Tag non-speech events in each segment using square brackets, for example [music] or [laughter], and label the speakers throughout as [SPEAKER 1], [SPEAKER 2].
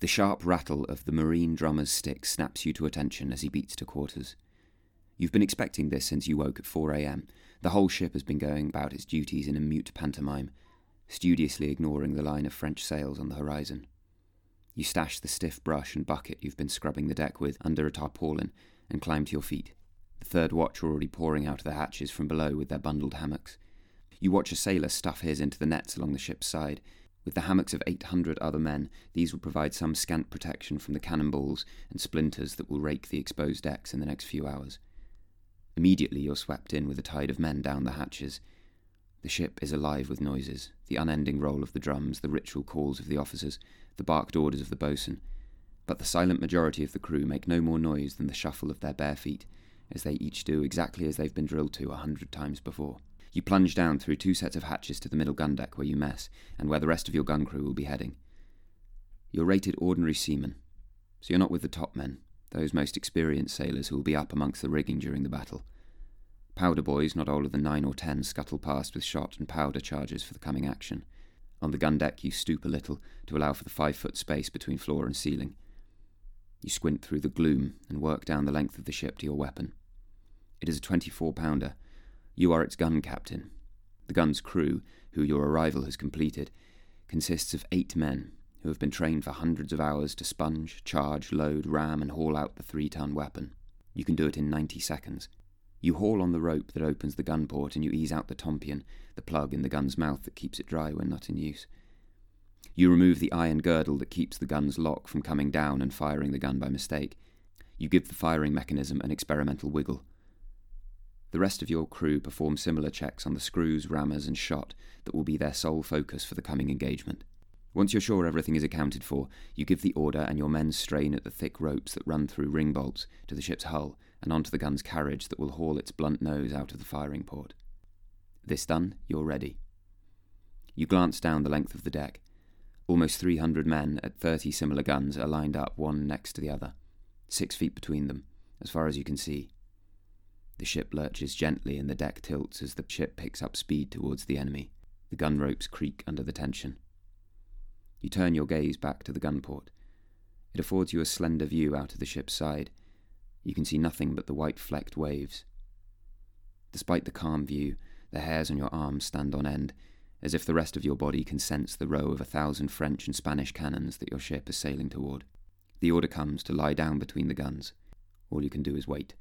[SPEAKER 1] The sharp rattle of the marine drummer's stick snaps you to attention as he beats to quarters. You've been expecting this since you woke at 4 a.m. The whole ship has been going about its duties in a mute pantomime, studiously ignoring the line of French sails on the horizon. You stash the stiff brush and bucket you've been scrubbing the deck with under a tarpaulin and climb to your feet. The third watch are already pouring out of the hatches from below with their bundled hammocks. You watch a sailor stuff his into the nets along the ship's side. With the hammocks of 800 other men, these will provide some scant protection from the cannonballs and splinters that will rake the exposed decks in the next few hours. Immediately, you're swept in with a tide of men down the hatches. The ship is alive with noises the unending roll of the drums, the ritual calls of the officers, the barked orders of the boatswain. But the silent majority of the crew make no more noise than the shuffle of their bare feet, as they each do exactly as they've been drilled to a hundred times before. You plunge down through two sets of hatches to the middle gun deck where you mess, and where the rest of your gun crew will be heading. You're rated ordinary seaman, so you're not with the top men, those most experienced sailors who will be up amongst the rigging during the battle. Powder boys, not older than nine or ten, scuttle past with shot and powder charges for the coming action. On the gun deck, you stoop a little to allow for the five foot space between floor and ceiling. You squint through the gloom and work down the length of the ship to your weapon. It is a 24 pounder. You are its gun captain. The gun's crew, who your arrival has completed, consists of eight men who have been trained for hundreds of hours to sponge, charge, load, ram, and haul out the three ton weapon. You can do it in 90 seconds. You haul on the rope that opens the gun port and you ease out the tompion, the plug in the gun's mouth that keeps it dry when not in use. You remove the iron girdle that keeps the gun's lock from coming down and firing the gun by mistake. You give the firing mechanism an experimental wiggle. The rest of your crew perform similar checks on the screws, rammers, and shot that will be their sole focus for the coming engagement. Once you're sure everything is accounted for, you give the order and your men strain at the thick ropes that run through ring bolts to the ship's hull and onto the gun's carriage that will haul its blunt nose out of the firing port. This done, you're ready. You glance down the length of the deck. Almost 300 men at 30 similar guns are lined up one next to the other, six feet between them, as far as you can see. The ship lurches gently and the deck tilts as the ship picks up speed towards the enemy. The gun ropes creak under the tension. You turn your gaze back to the gunport. It affords you a slender view out of the ship's side, you can see nothing but the white flecked waves. Despite the calm view, the hairs on your arms stand on end, as if the rest of your body can sense the row of a thousand French and Spanish cannons that your ship is sailing toward. The order comes to lie down between the guns. All you can do is wait.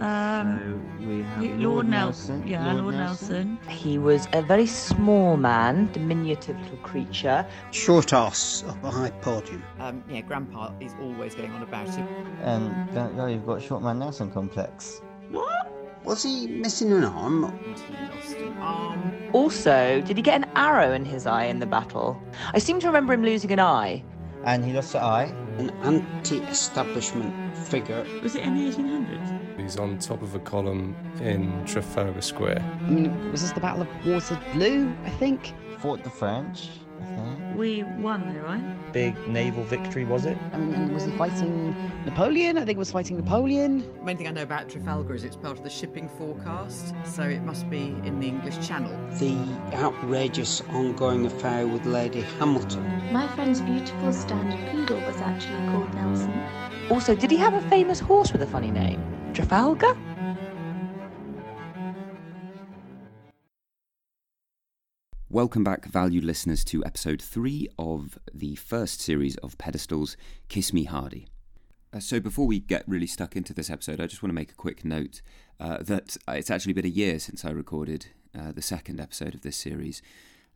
[SPEAKER 2] Um,
[SPEAKER 3] So we have
[SPEAKER 2] Lord,
[SPEAKER 3] Lord,
[SPEAKER 2] Nelson. Yeah, Lord, Nelson.
[SPEAKER 4] He was a very small man, diminutive little creature.
[SPEAKER 5] Short ass up a high podium.
[SPEAKER 6] Um, yeah, Grandpa is always going on about it.
[SPEAKER 3] And don't go, you've got Short Man Nelson complex. What?
[SPEAKER 5] Was he missing an arm?
[SPEAKER 6] And he lost an arm.
[SPEAKER 4] Also, did he get an arrow in his eye in the battle? I seem to remember him losing an eye.
[SPEAKER 3] And he lost an eye.
[SPEAKER 5] An anti establishment figure.
[SPEAKER 2] Was it in the 1800s?
[SPEAKER 7] He's on top of a column in Trafalgar Square.
[SPEAKER 8] I mean, was this the Battle of Waterloo, I think?
[SPEAKER 3] Fought the French, I think.
[SPEAKER 2] We won though, right?
[SPEAKER 9] Big naval victory, was it?
[SPEAKER 8] I mean, and was he fighting Napoleon? I think it was fighting Napoleon.
[SPEAKER 6] The main thing I know about Trafalgar is it's part of the shipping forecast, so it must be in the English Channel.
[SPEAKER 5] The outrageous ongoing affair with Lady Hamilton.
[SPEAKER 10] My friend's beautiful standard poodle was actually called Nelson.
[SPEAKER 4] Also, did he have a famous horse with a funny name? Trafalgar?
[SPEAKER 1] Welcome back, valued listeners, to episode three of the first series of pedestals, Kiss Me Hardy. Uh, so, before we get really stuck into this episode, I just want to make a quick note uh, that it's actually been a year since I recorded uh, the second episode of this series.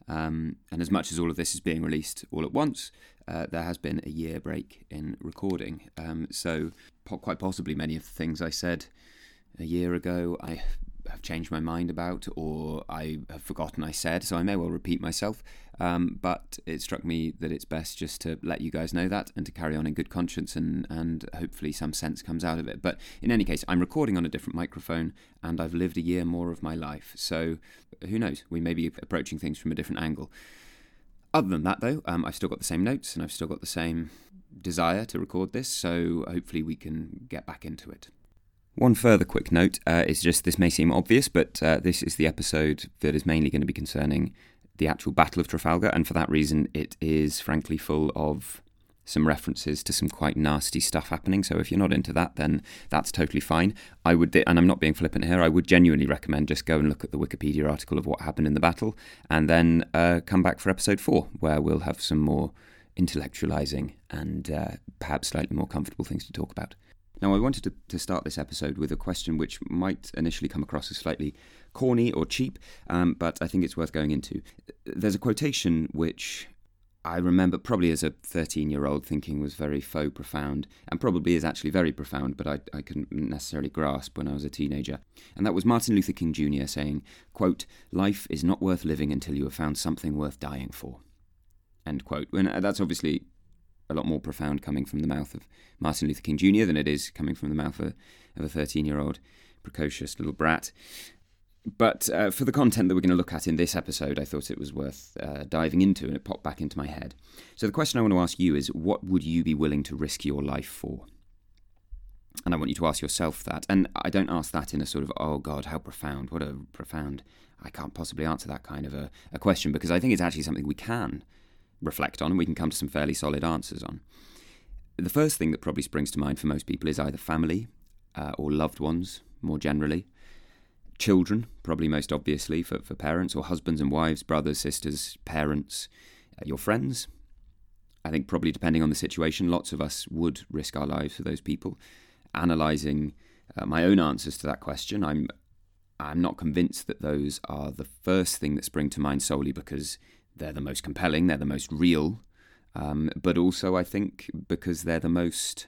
[SPEAKER 1] Um, and as much as all of this is being released all at once, uh, there has been a year break in recording. Um, so, po- quite possibly, many of the things I said a year ago, I have changed my mind about, or I have forgotten I said, so I may well repeat myself. Um, but it struck me that it's best just to let you guys know that and to carry on in good conscience, and, and hopefully some sense comes out of it. But in any case, I'm recording on a different microphone, and I've lived a year more of my life, so who knows? We may be approaching things from a different angle. Other than that, though, um, I've still got the same notes and I've still got the same desire to record this, so hopefully we can get back into it. One further quick note uh, is just this may seem obvious, but uh, this is the episode that is mainly going to be concerning the actual Battle of Trafalgar, and for that reason, it is frankly full of some references to some quite nasty stuff happening. So if you're not into that, then that's totally fine. I would, and I'm not being flippant here. I would genuinely recommend just go and look at the Wikipedia article of what happened in the battle, and then uh, come back for episode four, where we'll have some more intellectualizing and uh, perhaps slightly more comfortable things to talk about. Now, I wanted to, to start this episode with a question which might initially come across as slightly corny or cheap, um, but I think it's worth going into. There's a quotation which I remember probably as a 13 year old thinking was very faux profound, and probably is actually very profound, but I, I couldn't necessarily grasp when I was a teenager. And that was Martin Luther King Jr. saying, quote, Life is not worth living until you have found something worth dying for. End quote. And uh, that's obviously a lot more profound coming from the mouth of Martin Luther King Jr. than it is coming from the mouth of, of a 13 year old precocious little brat. But uh, for the content that we're going to look at in this episode, I thought it was worth uh, diving into, and it popped back into my head. So the question I want to ask you is what would you be willing to risk your life for? And I want you to ask yourself that. And I don't ask that in a sort of, oh God, how profound, what a profound. I can't possibly answer that kind of a, a question because I think it's actually something we can reflect on and we can come to some fairly solid answers on. The first thing that probably springs to mind for most people is either family uh, or loved ones more generally children, probably most obviously for, for parents, or husbands and wives, brothers, sisters, parents, uh, your friends. I think, probably depending on the situation, lots of us would risk our lives for those people. Analysing uh, my own answers to that question, I'm I'm not convinced that those are the first thing that spring to mind solely because they're the most compelling, they're the most real, um, but also I think because they're the most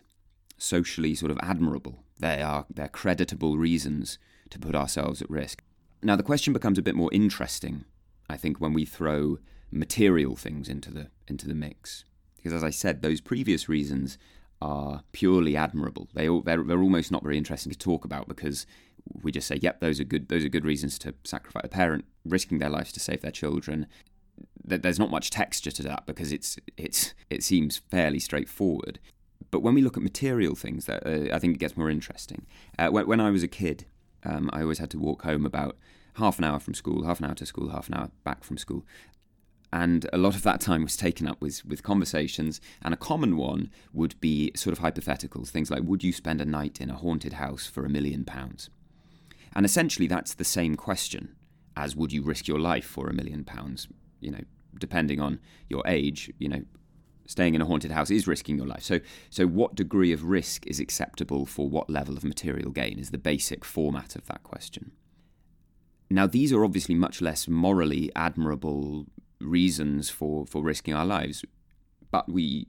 [SPEAKER 1] socially sort of admirable. They are they're creditable reasons to put ourselves at risk. Now, the question becomes a bit more interesting, I think, when we throw material things into the into the mix, because as I said, those previous reasons are purely admirable. They all, they're, they're almost not very interesting to talk about because we just say, "Yep, those are good. Those are good reasons to sacrifice a parent, risking their lives to save their children." There's not much texture to that because it's it's it seems fairly straightforward. But when we look at material things, that uh, I think it gets more interesting. Uh, when, when I was a kid, um, I always had to walk home about half an hour from school, half an hour to school, half an hour back from school. And a lot of that time was taken up with, with conversations, and a common one would be sort of hypotheticals, things like, Would you spend a night in a haunted house for a million pounds? And essentially, that's the same question as would you risk your life for a million pounds? You know, depending on your age, you know, staying in a haunted house is risking your life. So, so what degree of risk is acceptable for what level of material gain is the basic format of that question. Now, these are obviously much less morally admirable reasons for, for risking our lives, but we,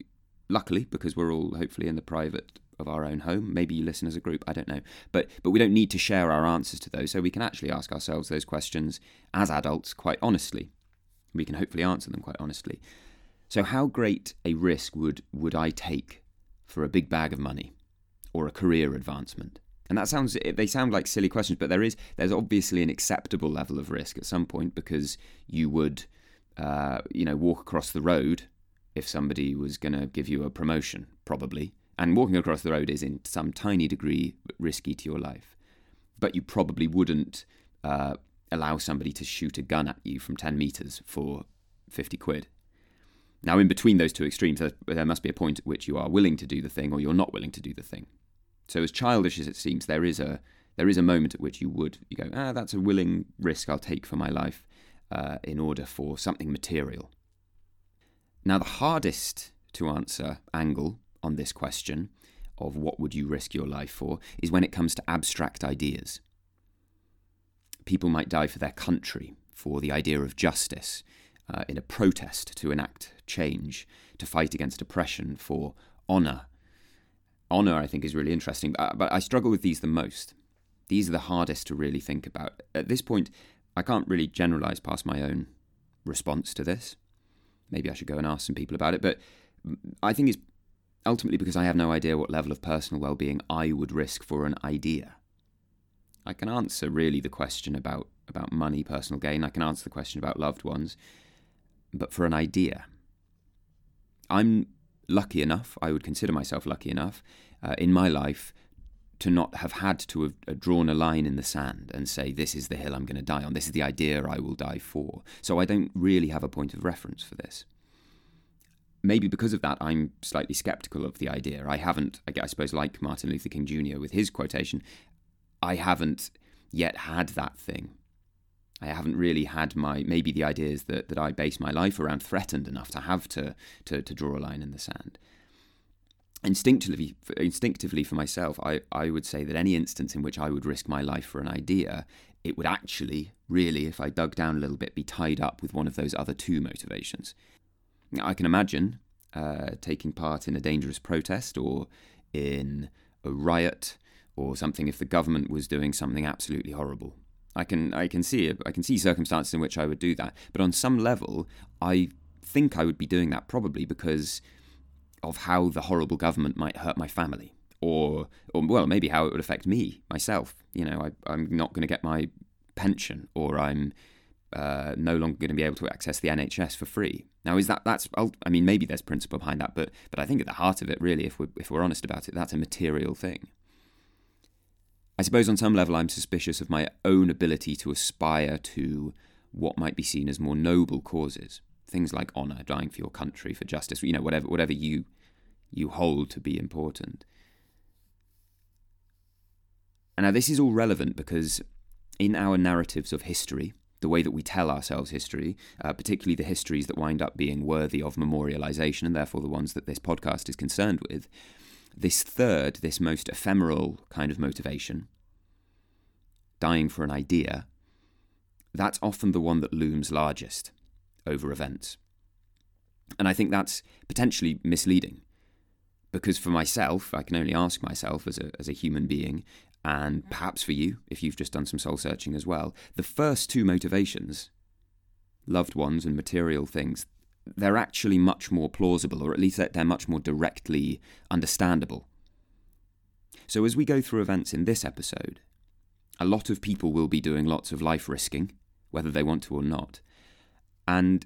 [SPEAKER 1] luckily, because we're all hopefully in the private of our own home, maybe you listen as a group, I don't know, but but we don't need to share our answers to those, so we can actually ask ourselves those questions as adults quite honestly. We can hopefully answer them quite honestly. So, how great a risk would, would I take for a big bag of money or a career advancement? And that sounds they sound like silly questions, but there is there's obviously an acceptable level of risk at some point because you would uh, you know walk across the road if somebody was going to give you a promotion, probably. And walking across the road is in some tiny degree risky to your life, but you probably wouldn't uh, allow somebody to shoot a gun at you from ten meters for fifty quid. Now, in between those two extremes, there must be a point at which you are willing to do the thing or you're not willing to do the thing. So, as childish as it seems, there is a there is a moment at which you would you go, ah, that's a willing risk I'll take for my life uh, in order for something material. Now, the hardest to answer angle on this question of what would you risk your life for is when it comes to abstract ideas. People might die for their country, for the idea of justice, uh, in a protest to enact change, to fight against oppression, for honour. Honour, I think, is really interesting, but, but I struggle with these the most. These are the hardest to really think about. At this point, I can't really generalise past my own response to this. Maybe I should go and ask some people about it, but I think it's ultimately because I have no idea what level of personal well being I would risk for an idea. I can answer really the question about, about money, personal gain. I can answer the question about loved ones but for an idea. I'm lucky enough, I would consider myself lucky enough uh, in my life to not have had to have uh, drawn a line in the sand and say, this is the hill I'm going to die on, this is the idea I will die for. So I don't really have a point of reference for this. Maybe because of that, I'm slightly skeptical of the idea. I haven't, I suppose, like Martin Luther King Jr. with his quotation, I haven't yet had that thing. I haven't really had my maybe the ideas that, that I base my life around threatened enough to have to, to, to draw a line in the sand instinctively instinctively for myself I, I would say that any instance in which I would risk my life for an idea it would actually really if I dug down a little bit be tied up with one of those other two motivations I can imagine uh, taking part in a dangerous protest or in a riot or something if the government was doing something absolutely horrible I can I can see I can see circumstances in which I would do that but on some level I think I would be doing that probably because of how the horrible government might hurt my family, or, or well, maybe how it would affect me myself. You know, I, am not going to get my pension, or I'm uh, no longer going to be able to access the NHS for free. Now, is that that's? I mean, maybe there's principle behind that, but but I think at the heart of it, really, if we're if we're honest about it, that's a material thing. I suppose on some level, I'm suspicious of my own ability to aspire to what might be seen as more noble causes things like honor, dying for your country, for justice, you know, whatever whatever you you hold to be important. And now this is all relevant because in our narratives of history, the way that we tell ourselves history, uh, particularly the histories that wind up being worthy of memorialization, and therefore the ones that this podcast is concerned with, this third, this most ephemeral kind of motivation, dying for an idea, that's often the one that looms largest over events. And I think that's potentially misleading because for myself, I can only ask myself as a, as a human being, and perhaps for you, if you've just done some soul searching as well, the first two motivations, loved ones and material things, they're actually much more plausible, or at least they're much more directly understandable. So as we go through events in this episode, a lot of people will be doing lots of life risking, whether they want to or not. And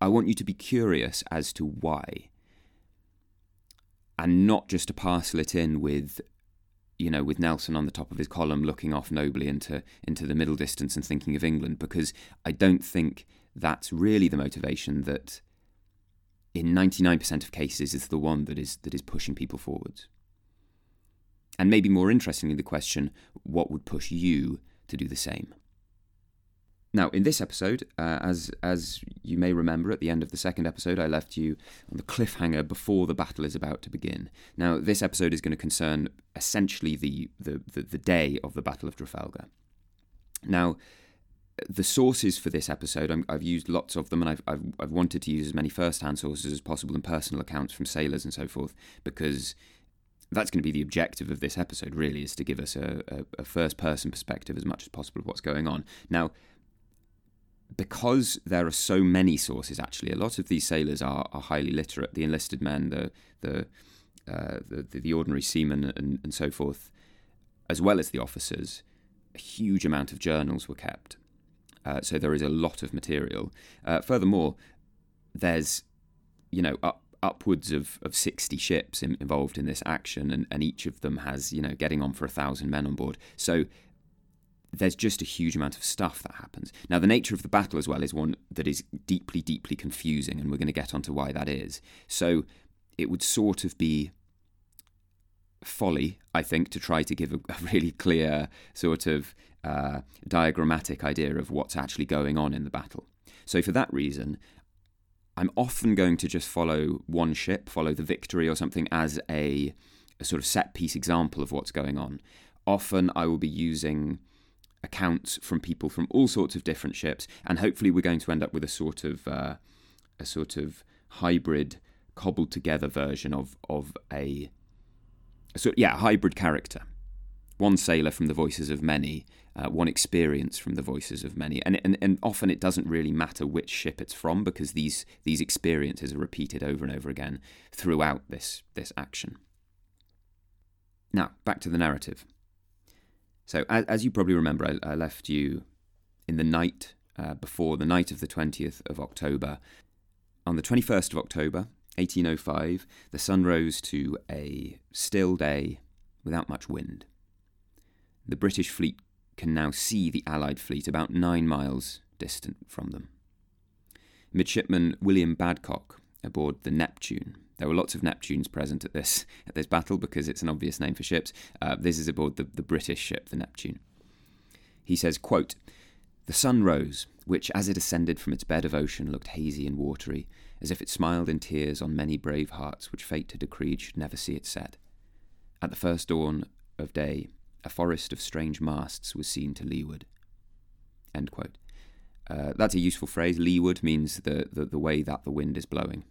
[SPEAKER 1] I want you to be curious as to why. And not just to parcel it in with, you know, with Nelson on the top of his column looking off nobly into, into the middle distance and thinking of England, because I don't think that's really the motivation that in 99% of cases is the one that is that is pushing people forwards. And maybe more interestingly the question what would push you to do the same? Now, in this episode, uh, as as you may remember, at the end of the second episode, I left you on the cliffhanger before the battle is about to begin. Now, this episode is going to concern essentially the the, the, the day of the Battle of Trafalgar. Now, the sources for this episode, i have used lots of them, and I've, I've, I've wanted to use as many first-hand sources as possible and personal accounts from sailors and so forth, because that's going to be the objective of this episode. Really, is to give us a, a, a first-person perspective as much as possible of what's going on. Now because there are so many sources, actually, a lot of these sailors are, are highly literate. The enlisted men, the the uh, the, the, ordinary seamen, and, and so forth, as well as the officers, a huge amount of journals were kept. Uh, so there is a lot of material. Uh, furthermore, there's you know up, upwards of, of 60 ships in, involved in this action, and, and each of them has you know getting on for a thousand men on board. So there's just a huge amount of stuff that happens. Now, the nature of the battle as well is one that is deeply, deeply confusing, and we're going to get onto why that is. So, it would sort of be folly, I think, to try to give a, a really clear, sort of uh, diagrammatic idea of what's actually going on in the battle. So, for that reason, I'm often going to just follow one ship, follow the victory or something as a, a sort of set piece example of what's going on. Often I will be using accounts from people from all sorts of different ships, and hopefully we're going to end up with a sort of uh, a sort of hybrid, cobbled together version of of a, sort yeah hybrid character. One sailor from the voices of many, uh, one experience from the voices of many, and, and and often it doesn't really matter which ship it's from because these these experiences are repeated over and over again throughout this this action. Now back to the narrative. So, as, as you probably remember, I, I, left you in the night uh, before the night of the 20th of October. On the 21st of October, 1805, the sun rose to a still day without much wind. The British fleet can now see the Allied fleet about nine miles distant from them. Midshipman William Badcock aboard the Neptune. There were lots of Neptunes present at this [laughs] at this battle because it's an obvious name for ships. Uh, this is aboard the, the British ship, the Neptune. He says, quote, The sun rose, which as it ascended from its bed of ocean looked hazy and watery, as if it smiled in tears on many brave hearts which fate had decreed should never see it set. At the first dawn of day, a forest of strange masts was seen to leeward. Uh, that's a useful phrase. Leeward means the, the, the way that the wind is blowing.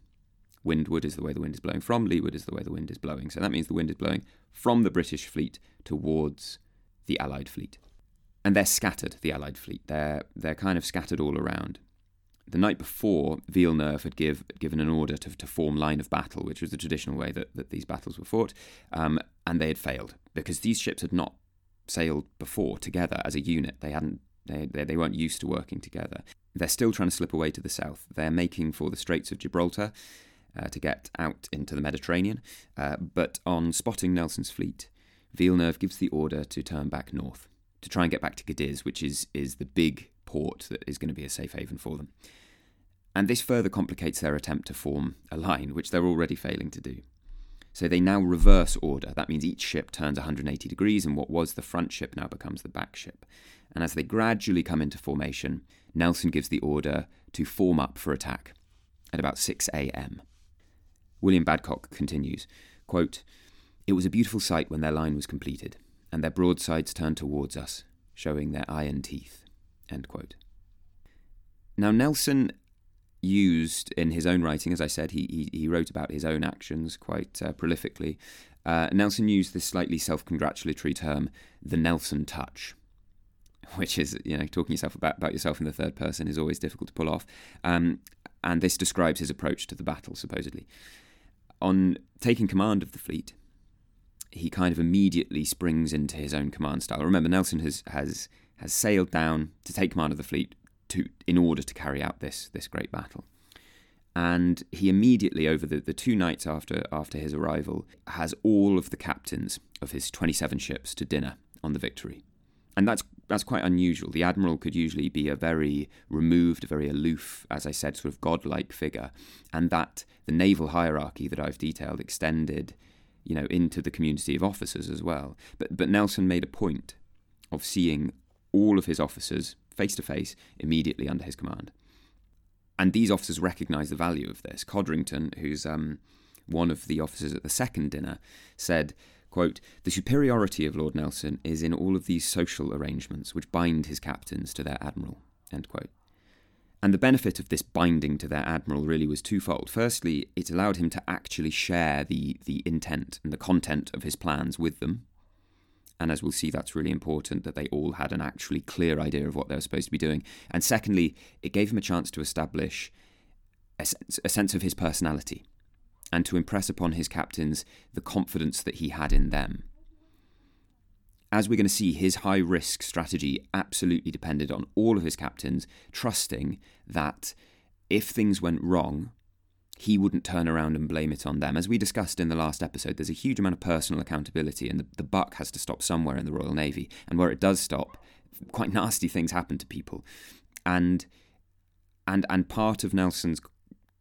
[SPEAKER 1] Windward is the way the wind is blowing from, leeward is the way the wind is blowing. So that means the wind is blowing from the British fleet towards the Allied fleet. And they're scattered, the Allied fleet. They're, they're kind of scattered all around. The night before, Villeneuve had give, given an order to, to form line of battle, which was the traditional way that, that these battles were fought, um, and they had failed because these ships had not sailed before together as a unit. They hadn't they, they, they weren't used to working together. They're still trying to slip away to the south. They're making for the Straits of Gibraltar uh, to get out into the Mediterranean. Uh, but on spotting Nelson's fleet, Villeneuve gives the order to turn back north to try and get back to Cadiz, which is, is the big that is going to be a safe haven for them. And this further complicates their attempt to form a line, which they're already failing to do. So they now reverse order. That means each ship turns 180 degrees, and what was the front ship now becomes the back ship. And as they gradually come into formation, Nelson gives the order to form up for attack at about 6 a.m. William Badcock continues, quote, It was a beautiful sight when their line was completed, and their broadsides turned towards us, showing their iron teeth. End quote. Now, Nelson used in his own writing, as I said, he, he, he wrote about his own actions quite uh, prolifically. Uh, Nelson used this slightly self congratulatory term, the Nelson touch, [laughs] which is, you know, talking yourself about, about yourself in the third person is always difficult to pull off. Um, and this describes his approach to the battle, supposedly. On taking command of the fleet, he kind of immediately springs into his own command style. Remember, Nelson has, has, has sailed down to take command of the fleet to, in order to carry out this, this great battle. And he immediately, over the, the two nights after, after his arrival, has all of the captains of his 27 ships to dinner on the Victory. And that's that's quite unusual. The admiral could usually be a very removed, very aloof, as I said, sort of godlike figure, and that the naval hierarchy that I've detailed extended, you know, into the community of officers as well. But but Nelson made a point of seeing all of his officers face to face immediately under his command, and these officers recognised the value of this. Codrington, who's um, one of the officers at the second dinner, said Quote, the superiority of Lord Nelson is in all of these social arrangements which bind his captains to their admiral. End quote. And the benefit of this binding to their admiral really was twofold. Firstly, it allowed him to actually share the, the intent and the content of his plans with them. And as we'll see, that's really important that they all had an actually clear idea of what they were supposed to be doing. And secondly, it gave him a chance to establish a sense, a sense of his personality and to impress upon his captains the confidence that he had in them. As we're going to see, his high risk strategy absolutely depended on all of his captains trusting that if things went wrong, he wouldn't turn around and blame it on them. As we discussed in the last episode, there's a huge amount of personal accountability, and the, the buck has to stop somewhere in the Royal Navy. And where it does stop, quite nasty things happen to people. And and and part of Nelson's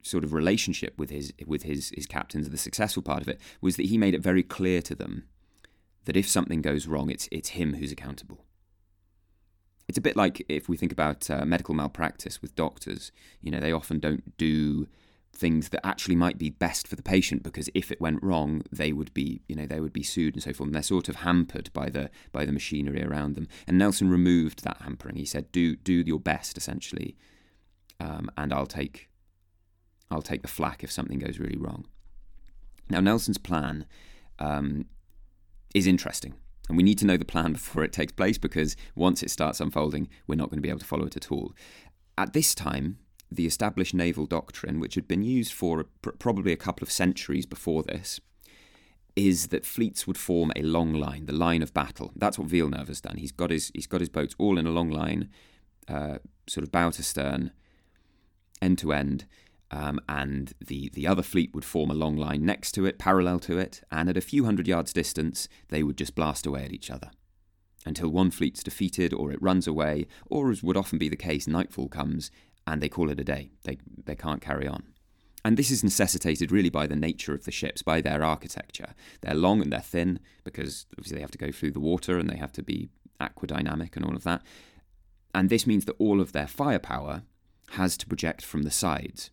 [SPEAKER 1] sort of relationship with his with his his captains, the successful part of it was that he made it very clear to them that if something goes wrong, it's it's him who's accountable. It's a bit like if we think about uh, medical malpractice with doctors. You know, they often don't do things that actually might be best for the patient because if it went wrong, they would be you know they would be sued and so forth. And they're sort of hampered by the by the machinery around them. And Nelson removed that hampering. He said, "Do do your best, essentially, um, and I'll take I'll take the flak if something goes really wrong. Now, Nelson's plan um, is interesting, and we need to know the plan [laughs] before it takes place because once it starts unfolding, we're not going to be able to follow it at all. At this time, the established naval doctrine, which had been used for pr- probably a couple of centuries before this, is that fleets would form a long line, the line of battle. That's what Villeneuve has done. He's got his he's got his boats all in a long line, uh, sort of bow to stern, end to end, um, and the, the other fleet would form a long line next to it, parallel to it, and at a few hundred yards distance, they would just blast away at each other. until one fleet's defeated or it runs away, or as would often be the case, nightfall comes and they call it a day. They, they can't carry on. And this is necessitated really by the nature of the ships, by their architecture. They're long and they're thin because obviously they have to go through the water and they have to be aquadynamic and all of that. And this means that all of their firepower has to project from the sides.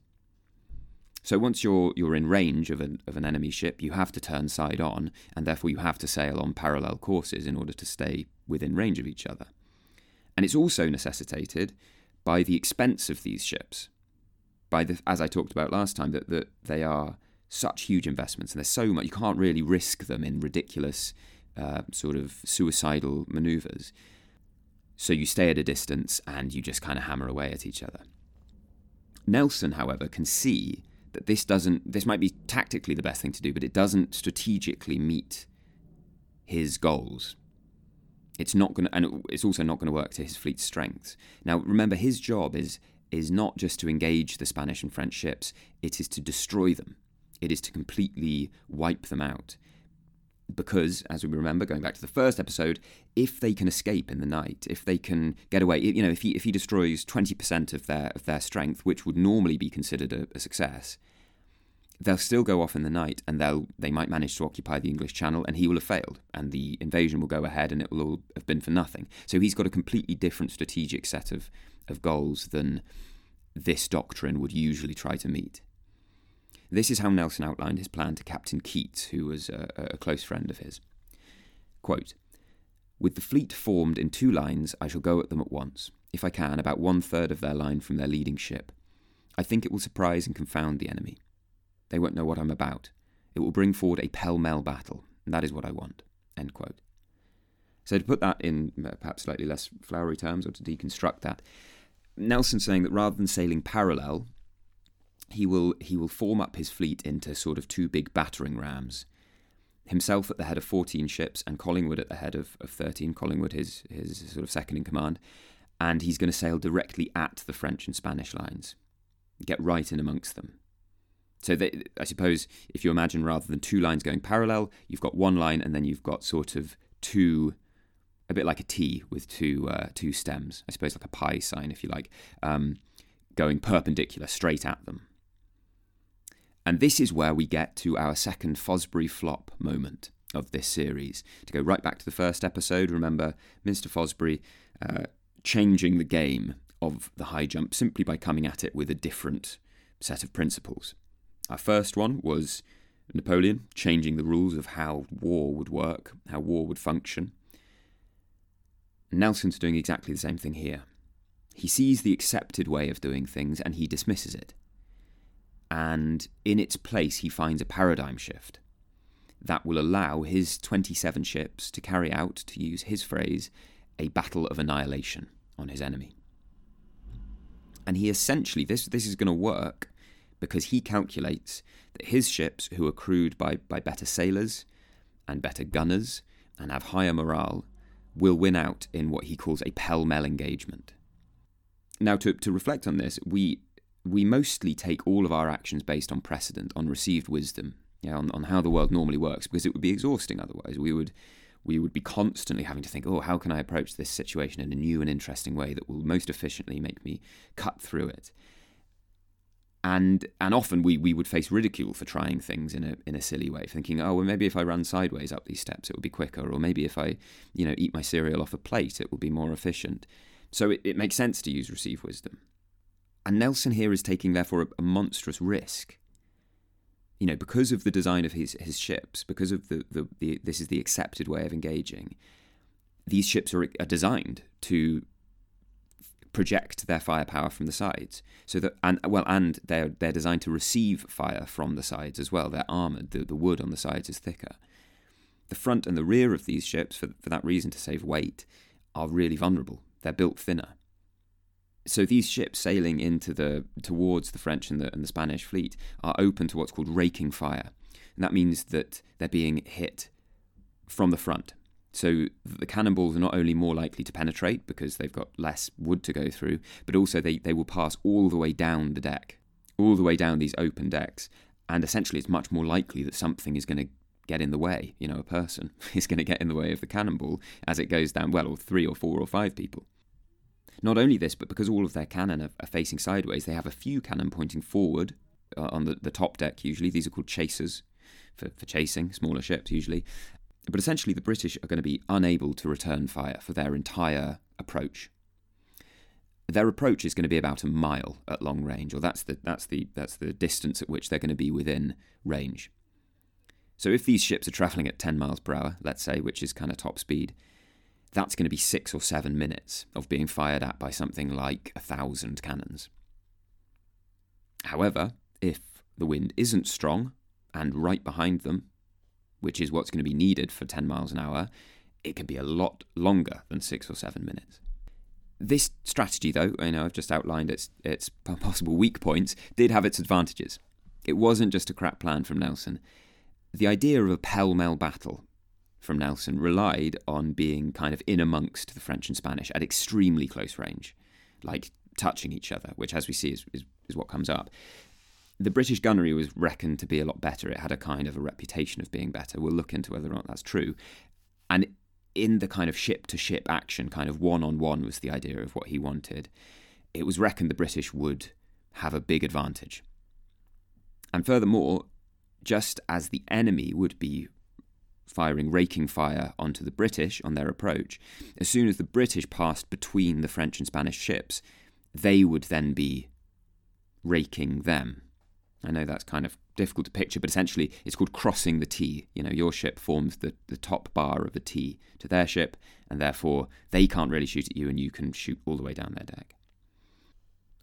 [SPEAKER 1] So once you're you're in range of an of an enemy ship, you have to turn side on, and therefore you have to sail on parallel courses in order to stay within range of each other. And it's also necessitated by the expense of these ships, by the as I talked about last time, that, that they are such huge investments and there's so much you can't really risk them in ridiculous uh, sort of suicidal maneuvers. So you stay at a distance and you just kind of hammer away at each other. Nelson, however, can see that this doesn't this might be tactically the best thing to do, but it doesn't strategically meet his goals. It's not going to, and it's also not going to work to his fleet's strengths. Now, remember, his job is is not just to engage the Spanish and French ships; it is to destroy them. It is to completely wipe them out. Because, as we remember, going back to the first episode, if they can escape in the night, if they can get away, you know, if he if he destroys twenty percent of their of their strength, which would normally be considered a, a success, they'll still go off in the night and they'll they might manage to occupy the English Channel and he will have failed and the invasion will go ahead and it will all have been for nothing. So he's got a completely different strategic set of, of goals than this doctrine would usually try to meet. This is how Nelson outlined his plan to Captain Keats, who was a, a close friend of his. Quote, With the fleet formed in two lines, I shall go at them at once, if I can, about one third of their line from their leading ship. I think it will surprise and confound the enemy. They won't know what I'm about. It will bring forward a pell mell battle, and that is what I want. End quote. So, to put that in uh, perhaps slightly less flowery terms, or to deconstruct that, Nelson's saying that rather than sailing parallel, he will he will form up his fleet into sort of two big battering rams. Himself at the head of 14 ships, and Collingwood at the head of, of 13. Collingwood, his his sort of second in command, and he's going to sail directly at the French and Spanish lines, get right in amongst them. So they, I suppose if you imagine rather than two lines going parallel, you've got one line and then you've got sort of two, a bit like a T with two uh, two stems. I suppose like a pi sign, if you like, um, going perpendicular straight at them. And this is where we get to our second Fosbury flop moment of this series. To go right back to the first episode, remember Mr. Fosbury uh, changing the game of the high jump simply by coming at it with a different set of principles. Our first one was Napoleon changing the rules of how war would work, how war would function. Nelson's doing exactly the same thing here. He sees the accepted way of doing things and he dismisses it. And in its place, he finds a paradigm shift that will allow his 27 ships to carry out, to use his phrase, a battle of annihilation on his enemy. And he essentially, this, this is going to work because he calculates that his ships, who are crewed by, by better sailors and better gunners and have higher morale, will win out in what he calls a pell mell engagement. Now, to, to reflect on this, we, we mostly take all of our actions based on precedent, on received wisdom, on, on how the world normally works, because it would be exhausting otherwise. We would, we would be constantly having to think, oh, how can I approach this situation in a new and interesting way that will most efficiently make me cut through it? And and often we we would face ridicule for trying things in a in a silly way, thinking, oh well, maybe if I run sideways up these steps, it would be quicker, or maybe if I, you know, eat my cereal off a plate, it will be more efficient. So it, it makes sense to use receive wisdom. And Nelson here is taking therefore a, a monstrous risk. You know, because of the design of his his ships, because of the, the, the this is the accepted way of engaging. These ships are, are designed to project their firepower from the sides. So that and well, and they're they're designed to receive fire from the sides as well. They're armored. The, the wood on the sides is thicker. The front and the rear of these ships, for for that reason, to save weight, are really vulnerable. They're built thinner. So these ships sailing into the towards the French and the and the Spanish fleet are open to what's called raking fire, and that means that they're being hit from the front so the cannonballs are not only more likely to penetrate because they've got less wood to go through, but also they, they will pass all the way down the deck, all the way down these open decks. And essentially, it's much more likely that something is going to get in the way. You know, a person [laughs] is going to get in the way of the cannonball as it goes down, well, or three or four or five people. Not only this, but because all of their cannon are, are facing sideways, they have a few cannon pointing forward uh, on the, the top deck, usually. These are called chasers for, for chasing smaller ships, usually. But essentially, the British are going to be unable to return fire for their entire approach. Their approach is going to be about a mile at long range, or that's the that's the that's the distance at which they're going to be within range. So if these ships are travelling at 10 miles per hour, let's say, which is kind of top speed, that's going to be six or seven minutes of being fired at by something like a thousand cannons. However, if the wind isn't strong and right behind them, which is what's going to be needed for 10 miles an hour, it can be a lot longer than six or seven minutes. This strategy, though, I know I've just outlined its, its [laughs] possible weak points, did have its advantages. It wasn't just a crap plan from Nelson. The idea of a pell mell battle from Nelson relied on being kind of in amongst the French and Spanish at extremely close range, like touching each other, which, as we see, is, is, is what comes up. The British gunnery was reckoned to be a lot better. It had a kind of a reputation of being better. We'll look into whether or not that's true. And in the kind of ship to ship action, kind of one on one, was the idea of what he wanted. It was reckoned the British would have a big advantage. And furthermore, just as the enemy would be firing raking fire onto the British on their approach, as soon as the British passed between the French and Spanish ships, they would then be raking them. I know that's kind of difficult to picture, but essentially it's called crossing the T. You know, your ship forms the, the top bar of a T to their ship, and therefore they can't really shoot at you and you can shoot all the way down their deck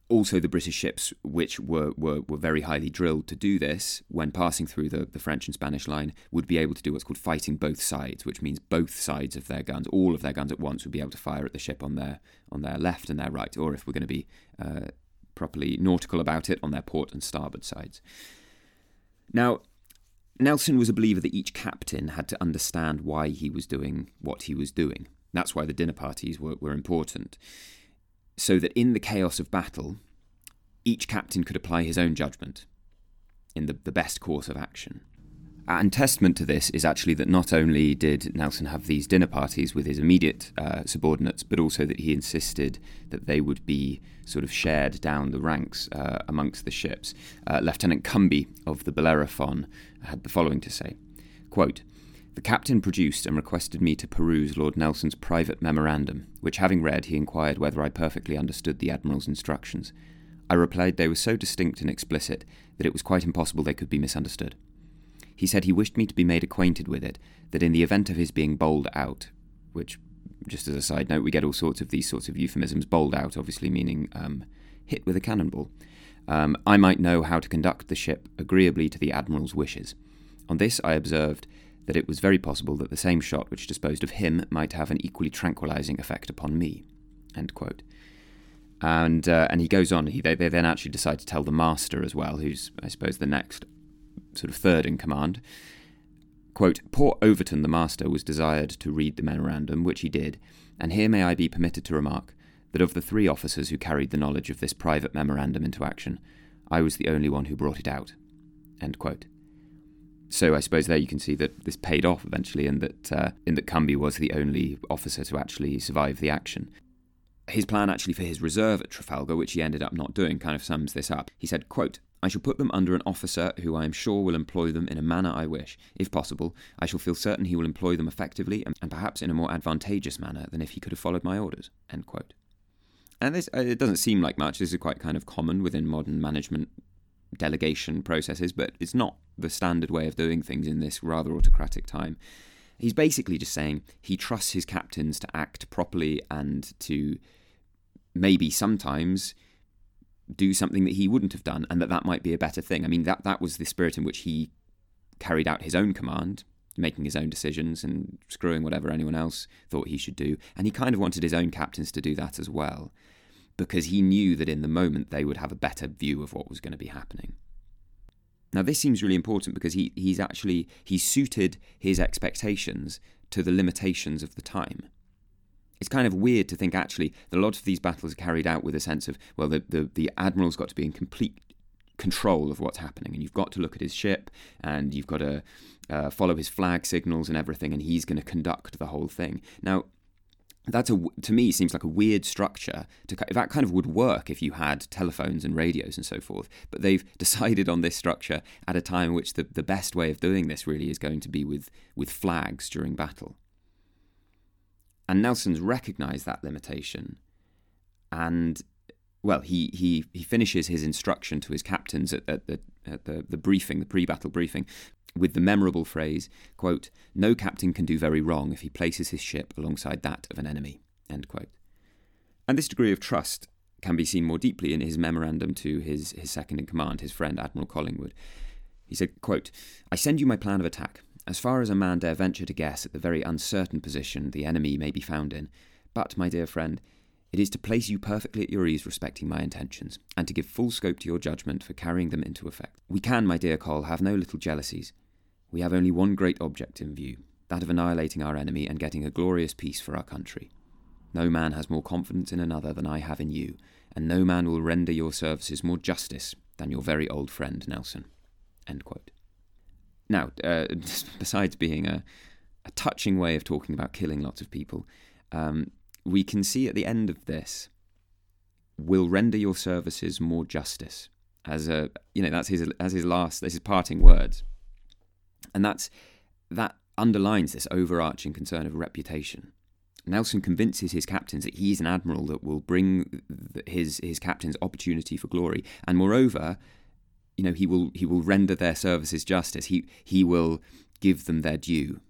[SPEAKER 1] also the British ships, which were, were, were very highly drilled to do this, when passing through the, the French and Spanish line, would be able to do what's called fighting both sides, which means both sides of their guns, all of their guns at once, would be able to fire at the ship on their on their left and their right, or if we're going to be uh, properly nautical about it, on their port and starboard sides. Now, Nelson was a believer that each captain had to understand why he was doing what he was doing. That's why the dinner parties were, were important so that in the chaos of battle, each captain could apply his own judgment in the, the best course of action. And testament to this is actually that not only did Nelson have these dinner parties with his immediate uh, subordinates, but also that he insisted that they would be sort of shared down the ranks uh, amongst the ships. Uh, Lieutenant Cumby of the Bellerophon had the following to say quote, the captain produced and requested me to peruse Lord Nelson's private memorandum, which having read, he inquired whether I perfectly understood the Admiral's instructions. I replied they were so distinct and explicit that it was quite impossible they could be misunderstood. He said he wished me to be made acquainted with it, that in the event of his being bowled out, which, just as a side note, we get all sorts of these sorts of euphemisms, bowled out obviously meaning um, hit with a cannonball, um, I might know how to conduct the ship agreeably to the Admiral's wishes. On this I observed that it was very possible that the same shot which disposed of him might have an equally tranquilizing effect upon me. And uh, and he goes on. He, they, they then actually decide to tell the master as well, who's I suppose the next sort of third in command. Quote, Poor Overton, the master, was desired to read the memorandum, which he did, and here may I be permitted to remark that of the three officers who carried the knowledge of this private memorandum into action, I was the only one who brought it out. End quote. So I suppose there you can see that this paid off eventually, and that uh, in that Cumby was the only officer to actually survive the action. His plan actually for his reserve at Trafalgar, which he ended up not doing, kind of sums this up. He said, quote, I shall put them under an officer who I am sure will employ them in a manner I wish. If possible, I shall feel certain he will employ them effectively and, and perhaps in a more advantageous manner than if he could have followed my orders. And this, uh, it doesn't seem like much. This is quite kind of common within modern management delegation processes, but it's not the standard way of doing things in this rather autocratic time. He's basically just saying he trusts his captains to act properly and to maybe sometimes do something that he wouldn't have done and that that might be a better thing. I mean that that was the spirit in which he carried out his own command, making his own decisions and screwing whatever anyone else thought he should do, and he kind of wanted his own captains to do that as well because he knew that in the moment they would have a better view of what was going to be happening. Now this seems really important because he, he's actually he suited his expectations to the limitations of the time. It's kind of weird to think actually that a lot of these battles are carried out with a sense of well the, the, the admiral's got to be in complete control of what's happening, and you've got to look at his ship, and you've got to uh, follow his flag signals and everything, and he's going to conduct the whole thing. Now, that's a to me seems like a weird structure to that kind of would work if you had telephones and radios and so forth but they've [laughs] decided on this structure at a time in which the, the best way of doing this really is going to be with with flags during battle and Nelson's recognized that limitation and well he he he finishes his instruction to his captains at, at the at the, the briefing the pre-battle briefing with the memorable phrase, quote, No captain can do very wrong if he places his ship alongside that of an enemy. End quote. And this degree of trust can be seen more deeply in his memorandum to his, his second in command, his friend Admiral Collingwood. He said, quote, I send you my plan of attack, as far as a man dare venture to guess at the very uncertain position the enemy may be found in. But, my dear friend, it is to place you perfectly at your ease respecting my intentions, and to give full scope to your judgment for carrying them into effect. We can, my dear Coll, have no little jealousies. We have only one great object in view that of annihilating our enemy and getting a glorious peace for our country. No man has more confidence in another than I have in you, and no man will render your services more justice than your very old friend Nelson. Now, uh, [laughs] besides being a, a, touching way of talking about killing lots of people, um, we can see at the end of this, will render your services more justice. As a, you know, that's his as his last, this is parting words. And that's that underlines this overarching concern of reputation. Nelson convinces his captains that he's an admiral that will bring his his captains opportunity for glory, and moreover, you know he will he will render their services justice. He he will give them their due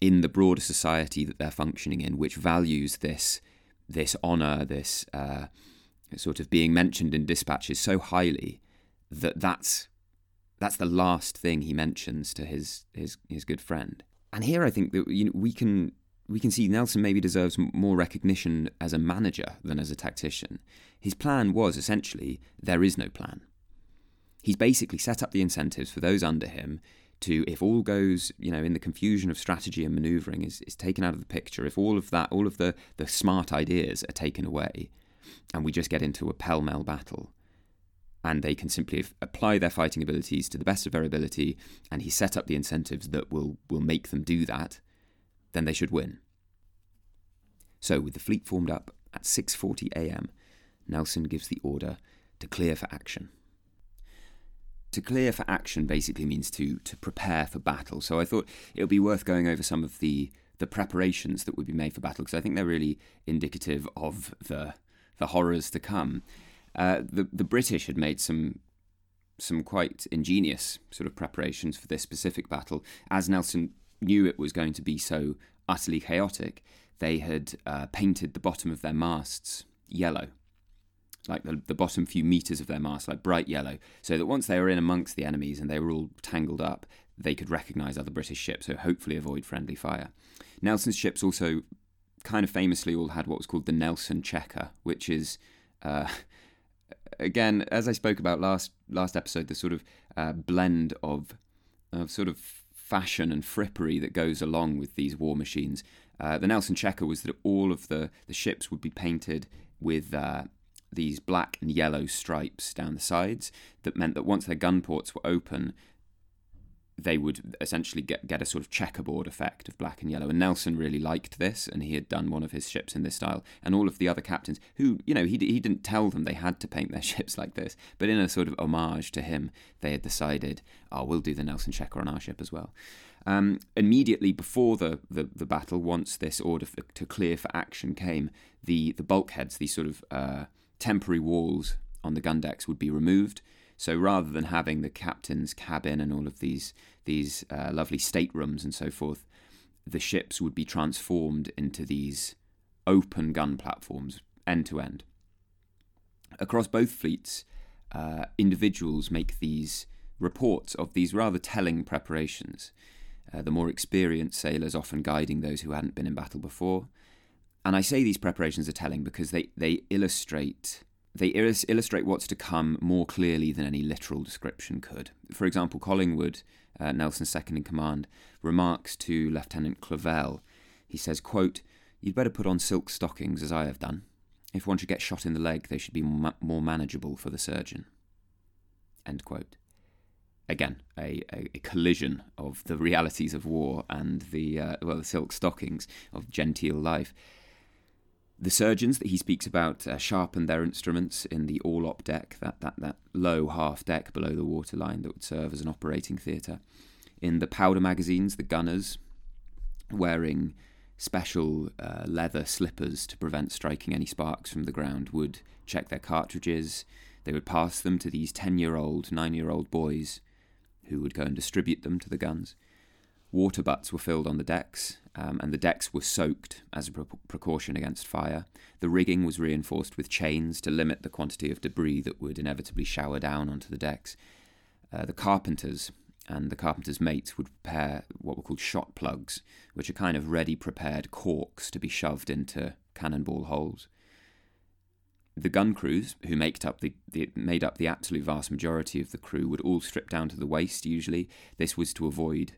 [SPEAKER 1] in the broader society that they're functioning in, which values this this honour, this uh, sort of being mentioned in dispatches so highly that that's that's the last thing he mentions to his his his good friend. And here I think that you know, we can we can see Nelson maybe deserves more recognition as a manager than as a tactician. His plan was essentially there is no plan. He's basically set up the incentives for those under him to, if all goes, you know, in the confusion of strategy and manoeuvring is, is taken out of the picture, if all of that, all of the, the smart ideas are taken away, and we just get into a pell mell battle, and they can simply apply their fighting abilities to the best of their ability, and he set up the incentives that will, will make them do that, then they should win. So, with the fleet formed up at 6:40 a.m., Nelson gives the order to clear for action. To clear for action basically means to to prepare for battle. So I thought it would be worth going over some of the the preparations that would be made for battle because I think they're really indicative of the the horrors to come. Uh, the the British had made some some quite ingenious sort of preparations for this specific battle. As Nelson knew it was going to be so utterly chaotic, they had uh, painted the bottom of their masts yellow, like the, the bottom few meters of their mast, like bright yellow, so that once they were in amongst the enemies and they were all tangled up, they could recognise other British ships, so hopefully avoid friendly fire. Nelson's ships also kind of famously all had what was called the Nelson checker, which is uh, [laughs] again, as I spoke about last last episode, the sort of uh, blend of of sort of fashion and frippery that goes along with these war machines. Uh, the Nelson Checker was that all of the the ships would be painted with uh, these black and yellow stripes down the sides. That meant that once their gun ports were open, they would essentially get, get a sort of checkerboard effect of black and yellow. And Nelson really liked this, and he had done one of his ships in this style. And all of the other captains, who, you know, he, he didn't tell them they had to paint their [laughs] ships like this, but in a sort of homage to him, they had decided, oh, we'll do the Nelson checker on our ship as well. Um, immediately before the, the, the, battle, once this order for, to clear for action came, the, the bulkheads, these sort of uh, temporary walls on the gun decks, would be removed so rather than having the captain's cabin and all of these these uh, lovely staterooms and so forth, the ships would be transformed into these open gun platforms end to end. Across both fleets, uh, individuals make these reports of these rather telling preparations. Uh, the more experienced sailors often guiding those who hadn't been in battle before. And I say these preparations are telling because they, they illustrate they illustrate what's to come more clearly than any literal description could. For example, Collingwood, uh, Nelson's second in command, remarks to Lieutenant Clavell, he says, quote, You'd better put on silk stockings, as I have done. If one should get shot in the leg, they should be more manageable for the surgeon. End quote. Again, a, a, a collision of the realities of war and the uh, well, the silk stockings of genteel life. The surgeons that he speaks about uh, sharpened their instruments in the orlop deck, that, that, that low half deck below the waterline that would serve as an operating theatre. In the powder magazines, the gunners, wearing special uh, leather slippers to prevent striking any sparks from the ground, would check their cartridges. They would pass them to these 10 year old, 9 year old boys who would go and distribute them to the guns. Water butts were filled on the decks, um, and the decks were soaked as a pre- precaution against fire. The rigging was reinforced with chains to limit the quantity of debris that would inevitably shower down onto the decks. Uh, the carpenters and the carpenter's mates would prepare what were called shot plugs, which are kind of ready prepared corks to be shoved into cannonball holes. The gun crews, who made up the, the, made up the absolute vast majority of the crew, would all strip down to the waist. Usually, this was to avoid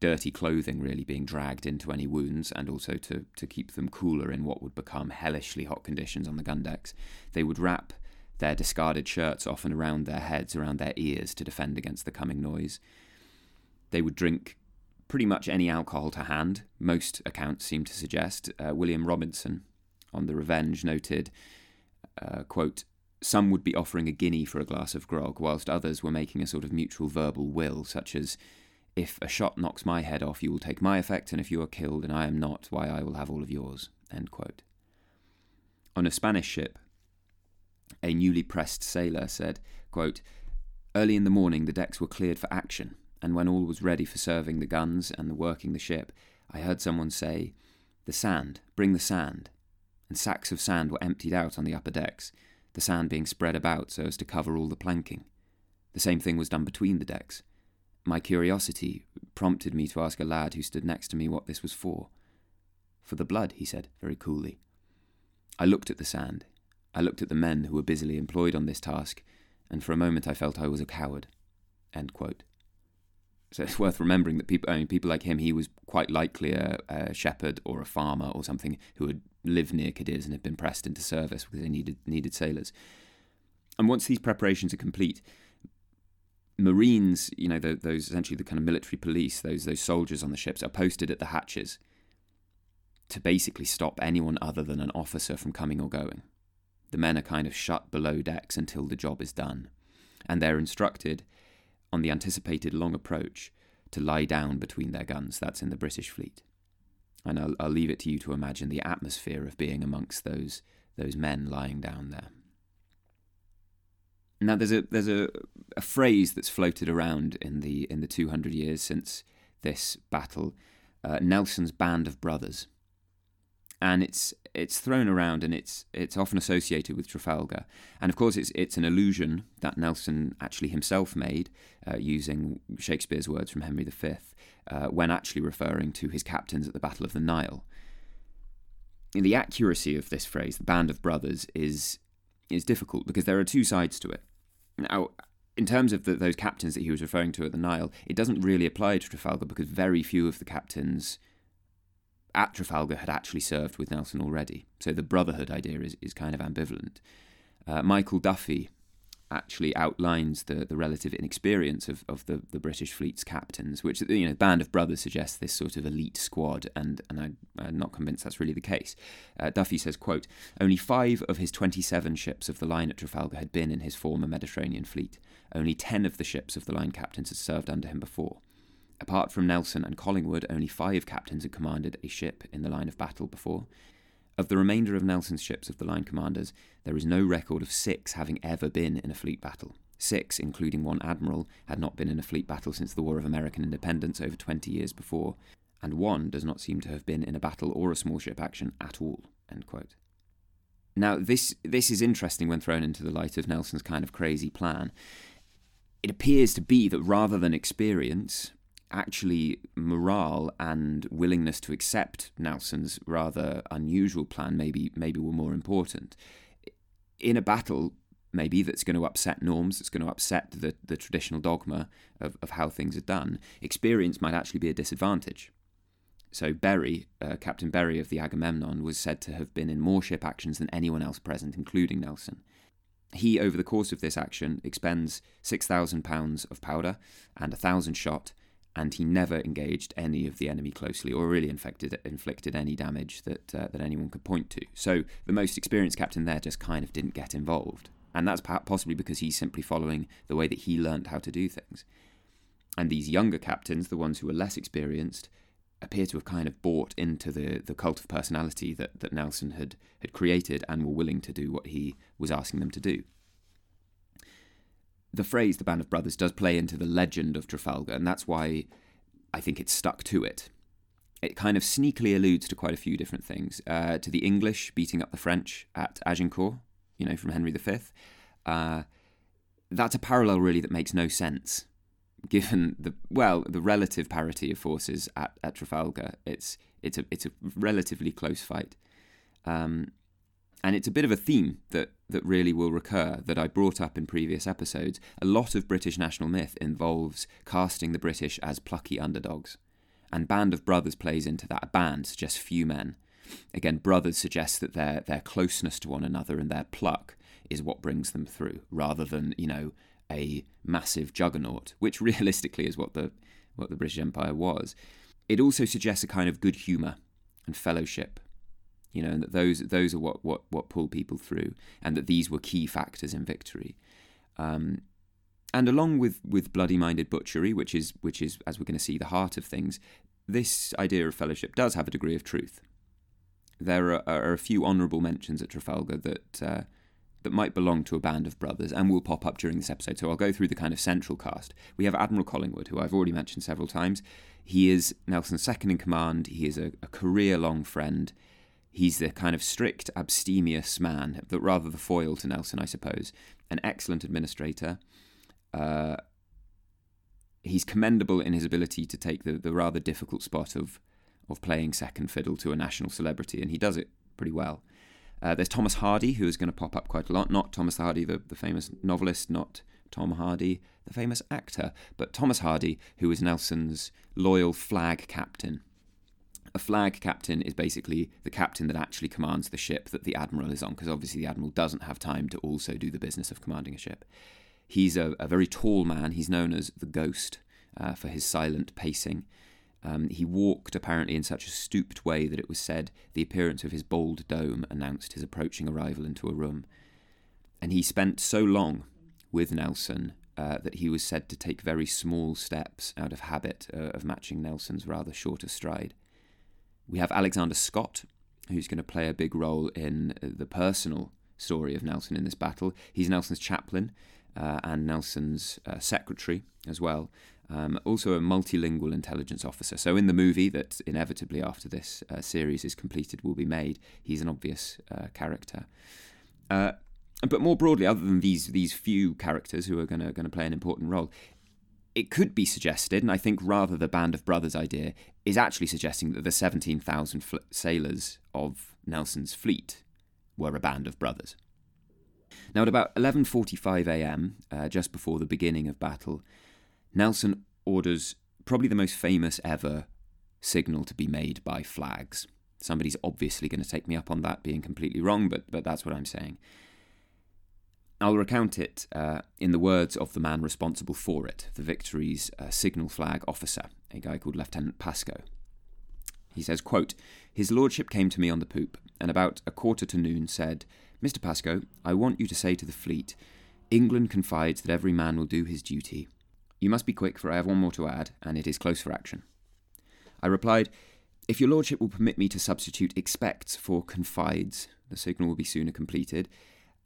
[SPEAKER 1] dirty clothing really being dragged into any wounds, and also to to keep them cooler in what would become hellishly hot conditions on the gun decks. They would wrap their discarded shirts often around their heads, around their ears, to defend against the coming noise. They would drink pretty much any alcohol to hand. Most accounts seem to suggest. Uh, William Robinson on the Revenge noted uh, quote, some would be offering a guinea for a glass of grog, whilst others were making a sort of mutual verbal will, such as, if a shot knocks my head off, you will take my effect, and if you are killed and I am not, why, I will have all of yours. On a Spanish ship, a newly pressed sailor said, quote, Early in the morning, the decks were cleared for action, and when all was ready for serving the guns and the working the ship, I heard someone say, The sand, bring the sand and sacks of sand were emptied out on the upper decks, the sand being spread about so as to cover all the planking. The same thing was done between the decks. My curiosity prompted me to ask a lad who stood next to me what this was for. For the blood, he said, very coolly. I looked at the sand. I looked at the men who were busily employed on this task, and for a moment I felt I was a coward. So it's [laughs] worth remembering that people, I mean, people like him, he was quite likely a, a shepherd or a farmer or something who had lived near Cadiz and had been pressed into service because they needed needed sailors. And once these preparations are complete, Marines, you know, the, those essentially the kind of military police, those those soldiers on the ships, are posted at the hatches to basically stop anyone other than an officer from coming or going. The men are kind of shut below decks until the job is done, and they're instructed on the anticipated long approach to lie down between their guns. That's in the British fleet. And I'll, I'll leave it to you to imagine the atmosphere of being amongst those those men lying down there. Now there's a there's a, a phrase that's floated around in the in the 200 years since this battle, uh, Nelson's band of brothers, and it's it's thrown around and it's it's often associated with Trafalgar, and of course it's it's an illusion that Nelson actually himself made uh, using Shakespeare's words from Henry V uh, when actually referring to his captains at the Battle of the Nile. And the accuracy of this phrase, the band of brothers, is is difficult because there are two sides to it. Now, in terms of the, those captains that he was referring to at the Nile, it doesn't really apply to Trafalgar because very few of the captains at Trafalgar had actually served with Nelson already. So the brotherhood idea is, is kind of ambivalent. Uh, Michael Duffy actually outlines the, the relative inexperience of, of the, the British fleet's captains, which you know, Band of Brothers suggests this sort of elite squad, and, and I, am not convinced that's really the case. Uh, Duffy says, quote, Only five of his 27 ships of the line at Trafalgar had been in his former Mediterranean fleet. Only 10 of the ships of the line captains had served under him before. Apart from Nelson and Collingwood, only five captains had commanded a ship in the line of battle before. Of the remainder of Nelson's ships of the line commanders, there is no record of six having ever been in a fleet battle. Six, including one admiral, had not been in a fleet battle since the War of American Independence over 20 years before, and one does not seem to have been in a battle or a small ship action at all. Now, this, this is interesting when thrown into the light of Nelson's kind of crazy plan. It appears to be that rather than experience, actually morale and willingness to accept Nelson's rather unusual plan maybe maybe were more important. In a battle, maybe that's going to upset norms, that's going to upset the, the traditional dogma of, of how things are done, experience might actually be a disadvantage. So Berry, uh, Captain Berry of the Agamemnon, was said to have been in more ship actions than anyone else present, including Nelson. He, over the course of this action, expends £6,000 of powder and 1,000 shot, and he never engaged any of the enemy closely or really infected, inflicted any damage that, uh, that anyone could point to. So the most experienced captain there just kind of didn't get involved. And that's possibly because he's simply following the way that he learned how to do things. And these younger captains, the ones who were less experienced, appear to have kind of bought into the, the cult of personality that, that Nelson had, had created and were willing to do what he was asking them to do. The phrase the Band of Brothers does play into the legend of Trafalgar, and that's why I think it's stuck to it. It kind of sneakily alludes to quite a few different things. Uh, to the English beating up the French at Agincourt, you know, from Henry V. Uh, that's a parallel, really, that makes no sense given the well the relative parity of forces at, at Trafalgar, it's it's a it's a relatively close fight, um, and it's a bit of a theme that that really will recur that I brought up in previous episodes. A lot of British national myth involves casting the British as plucky underdogs, and Band of Brothers plays into that. A band suggests few men. Again, brothers suggest that their their closeness to one another and their pluck is what brings them through, rather than you know a massive juggernaut, which [laughs] realistically is what the what the British Empire was. It also suggests a kind of good humour and fellowship. You know, and that those those are what, what, what pull people through, and that these were key factors in victory. Um, and along with, with bloody-minded butchery, which is which is as we're going to see the heart of things, this idea of fellowship does have a degree of truth. There are, are a few honourable mentions at Trafalgar that uh, that might belong to a band of brothers and will pop up during this episode. So I'll go through the kind of central cast. We have Admiral Collingwood, who I've already mentioned several times. He is Nelson's second in command. He is a, a career long friend. He's the kind of strict, abstemious man, but rather the foil to Nelson, I suppose. An excellent administrator. Uh, he's commendable in his ability to take the, the rather difficult spot of of playing second fiddle to a national celebrity, and he does it pretty well. Uh, there's Thomas Hardy, who is going to pop up quite a lot. Not Thomas Hardy, the, the famous novelist, not Tom Hardy, the famous actor, but Thomas Hardy, who is Nelson's loyal flag captain. A flag captain is basically the captain that actually commands the ship that the admiral is on, because obviously the admiral doesn't have time to also do the business of commanding a ship. He's a, a very tall man. He's known as the Ghost uh, for his silent pacing. Um, he walked apparently in such a stooped way that it was said the appearance of his bald dome announced his approaching arrival into a room. And he spent so long with Nelson uh, that he was said to take very small steps out of habit uh, of matching Nelson's rather shorter stride. We have Alexander Scott, who's going to play a big role in uh, the personal story of Nelson in this battle. He's Nelson's chaplain uh, and Nelson's uh, secretary as well. Um, also, a multilingual intelligence officer. So, in the movie that inevitably after this uh, series is completed will be made, he's an obvious uh, character. Uh, but more broadly, other than these these few characters who are going to going to play an important role, it could be suggested, and I think rather the band of brothers idea is actually suggesting that the seventeen thousand fl- sailors of Nelson's fleet were a band of brothers. Now, at about 11:45 a.m., uh, just before the beginning of battle, Nelson orders probably the most famous ever signal to be made by flags. Somebody's obviously going to take me up on that being completely wrong, but, but that's what I'm saying. I'll recount it uh, in the words of the man responsible for it, the Victory's uh, signal flag officer, a guy called Lieutenant Pascoe. He says, quote, His lordship came to me on the poop, and about a quarter to noon said, Mr. Pascoe, I want you to say to the fleet, England confides that every man will do his duty, you must be quick, for I have one more to add, and it is close for action. I replied, If your lordship will permit me to substitute expects for confides, the signal will be sooner completed,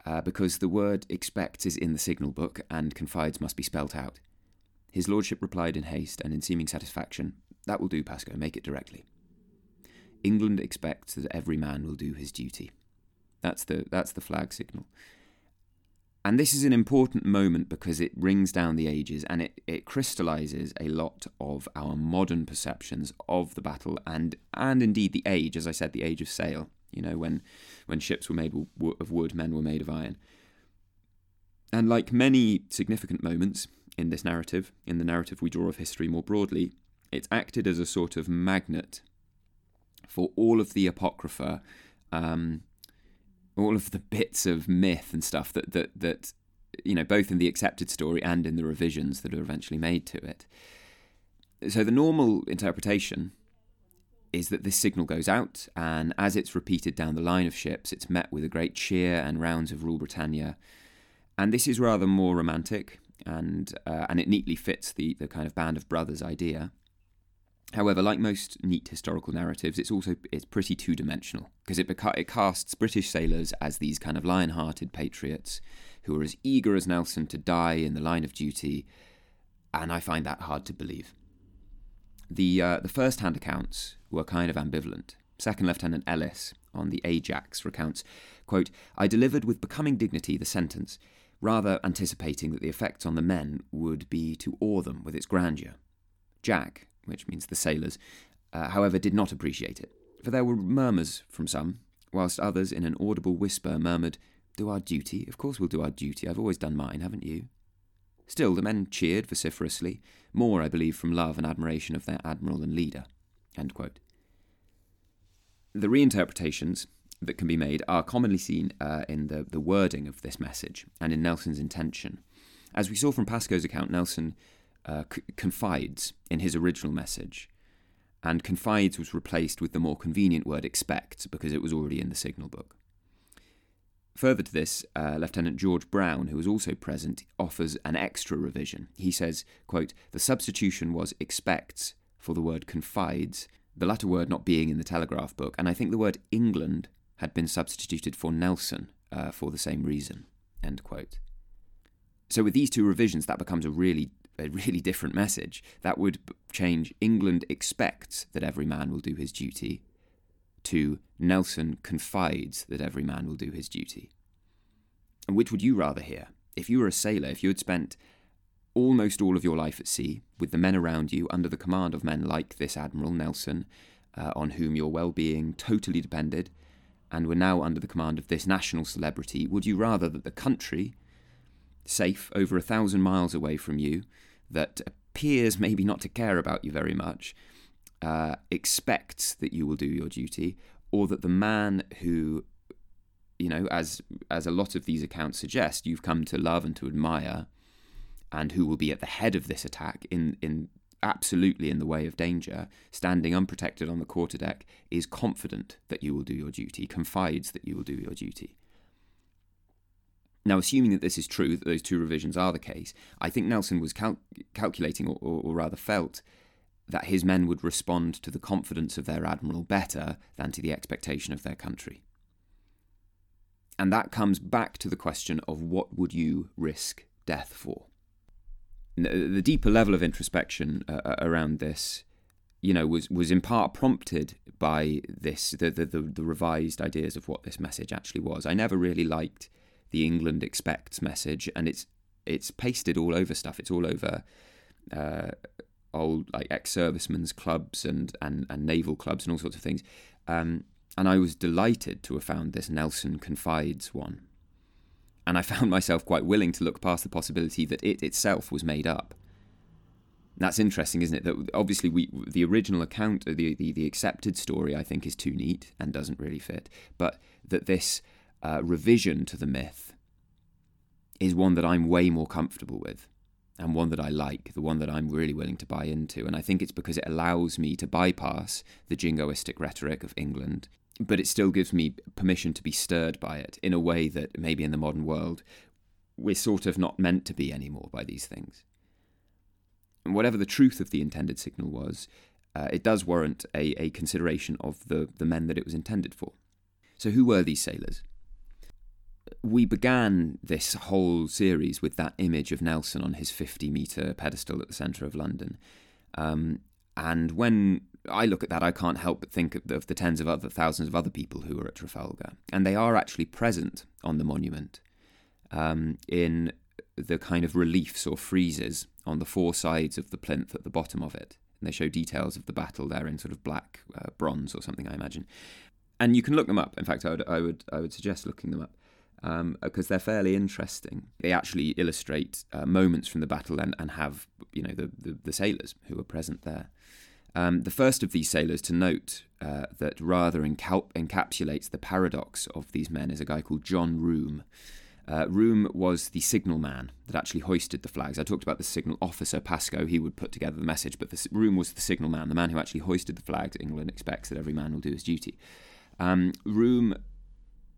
[SPEAKER 1] uh, because the word expects is in the signal book, and confides must be spelt out. His lordship replied in haste and in seeming satisfaction, That will do, Pascoe, make it directly. England expects that every man will do his duty. That's the that's the flag signal. And this is an important moment because it rings down the ages and it, it crystallizes a lot of our modern perceptions of the battle and, and indeed the age, as I said, the age of sail. You know, when, when ships were made of wood, men were made of iron. And like many significant moments in this narrative, in the narrative we draw of history more broadly, it's acted as a sort of magnet for all of the apocrypha um, all of the bits of myth and stuff that that that you know both in the accepted story and in the revisions that are eventually made to it. So the normal interpretation is that this signal goes out, and as it's repeated down the line of ships, it's met with a great cheer and rounds of Rule Britannia. And this is rather more romantic, and uh, and it neatly fits the the kind of band of brothers idea. However, like most neat historical narratives, it's also it's pretty two dimensional because it beca- it casts British sailors as these kind of lion-hearted patriots who are as eager as Nelson to die in the line of duty, and I find that hard to believe. The uh, the first-hand accounts were kind of ambivalent. Second Lieutenant Ellis on the Ajax recounts, quote, I delivered with becoming dignity the sentence, rather anticipating that the effects on the men would be to awe them with its grandeur. Jack, which means the sailors, uh, however, did not appreciate it, for there were murmurs from some, whilst others in an audible whisper murmured, Do our duty? Of course we'll do our duty. I've always done mine, haven't you? Still, the men cheered vociferously, more, I believe, from love and admiration of their admiral and leader. The reinterpretations that can be made are commonly seen uh, in the, the wording of this message and in Nelson's intention. As we saw from Pascoe's account, Nelson uh, c- confides in his original message, and confides was replaced with the more convenient word expect because it was already in the signal book. Further to this, uh, Lieutenant George Brown, who was also present, offers an extra revision. He says, quote, The substitution was expects for the word confides, the latter word not being in the telegraph book, and I think the word England had been substituted for Nelson uh, for the same reason. End quote. So with these two revisions, that becomes a really a really different message. That would change England expects that every man will do his duty to Nelson confides that every man will do his duty. And which would you rather hear? If you were a sailor, if you had spent almost all of your life at sea, with the men around you under the command of men like this Admiral Nelson, uh, on whom your well being totally depended, and were now under the command of this national celebrity, would you rather that the country, safe over a thousand miles away from you, that appears maybe not to care about you very much, uh, expects that you will do your duty, or that the man who, you know, as as a lot of these accounts suggest, you've come to love and to admire, and who will be at the head of this attack in in absolutely in the way of danger, standing unprotected on the quarterdeck, is confident that you will do your duty, confides that you will do your duty. Now, assuming that this is true, that those two revisions are the case, I think Nelson was cal- calculating, or, or, or rather felt, that his men would respond to the confidence of their admiral better than to the expectation of their country. And that comes back to the question of what would you risk death for? The deeper level of introspection uh, around this, you know, was, was in part prompted by this, the, the, the, the revised ideas of what this message actually was. I never really liked the England expects message, and it's it's pasted all over stuff. It's all over uh, old like ex-servicemen's clubs and, and and naval clubs and all sorts of things. Um, and I was delighted to have found this Nelson Confides one. And I [laughs] found myself quite willing to look past the possibility that it itself was made up. That's interesting, isn't it? That obviously we the original account, the, the the accepted story, I think is too neat and doesn't really fit. But that this uh, revision to the myth is one that I'm way more comfortable with and one that I like, the one that I'm really willing to buy into. And I think it's because it allows me to bypass the jingoistic rhetoric of England, but it still gives me permission to be stirred by it in a way that maybe in the modern world we're sort of not meant to be anymore by these things. And whatever the truth of the intended signal was, uh, it does warrant a, a consideration of the, the men that it was intended for. So, who were these sailors? We began this whole series with that image of Nelson on his 50 metre pedestal at the centre of London. Um, and when I look at that, I can't help but think of the, of the, tens of other thousands of other people who were at Trafalgar. And they are actually present on the monument um, in the kind of reliefs or friezes on the four sides of the plinth at the bottom of it. And they show details of the battle there in sort of black uh, bronze or something, I imagine. And you can look them up. In fact, I would, I would, I would suggest looking them up because um, they're fairly interesting. They actually illustrate uh, moments from the battle and, and have you know the, the, the, sailors who were present there. Um, the first of these sailors to note uh, that rather encapsulates the paradox of these men is a guy called John Room. Uh, Room was the signal man that actually hoisted the flags. I talked about the signal officer, Pascoe; he would put together the message, but the, Room was the signal man, the man who actually hoisted the flags. England expects that every man will do his duty. Um, Room,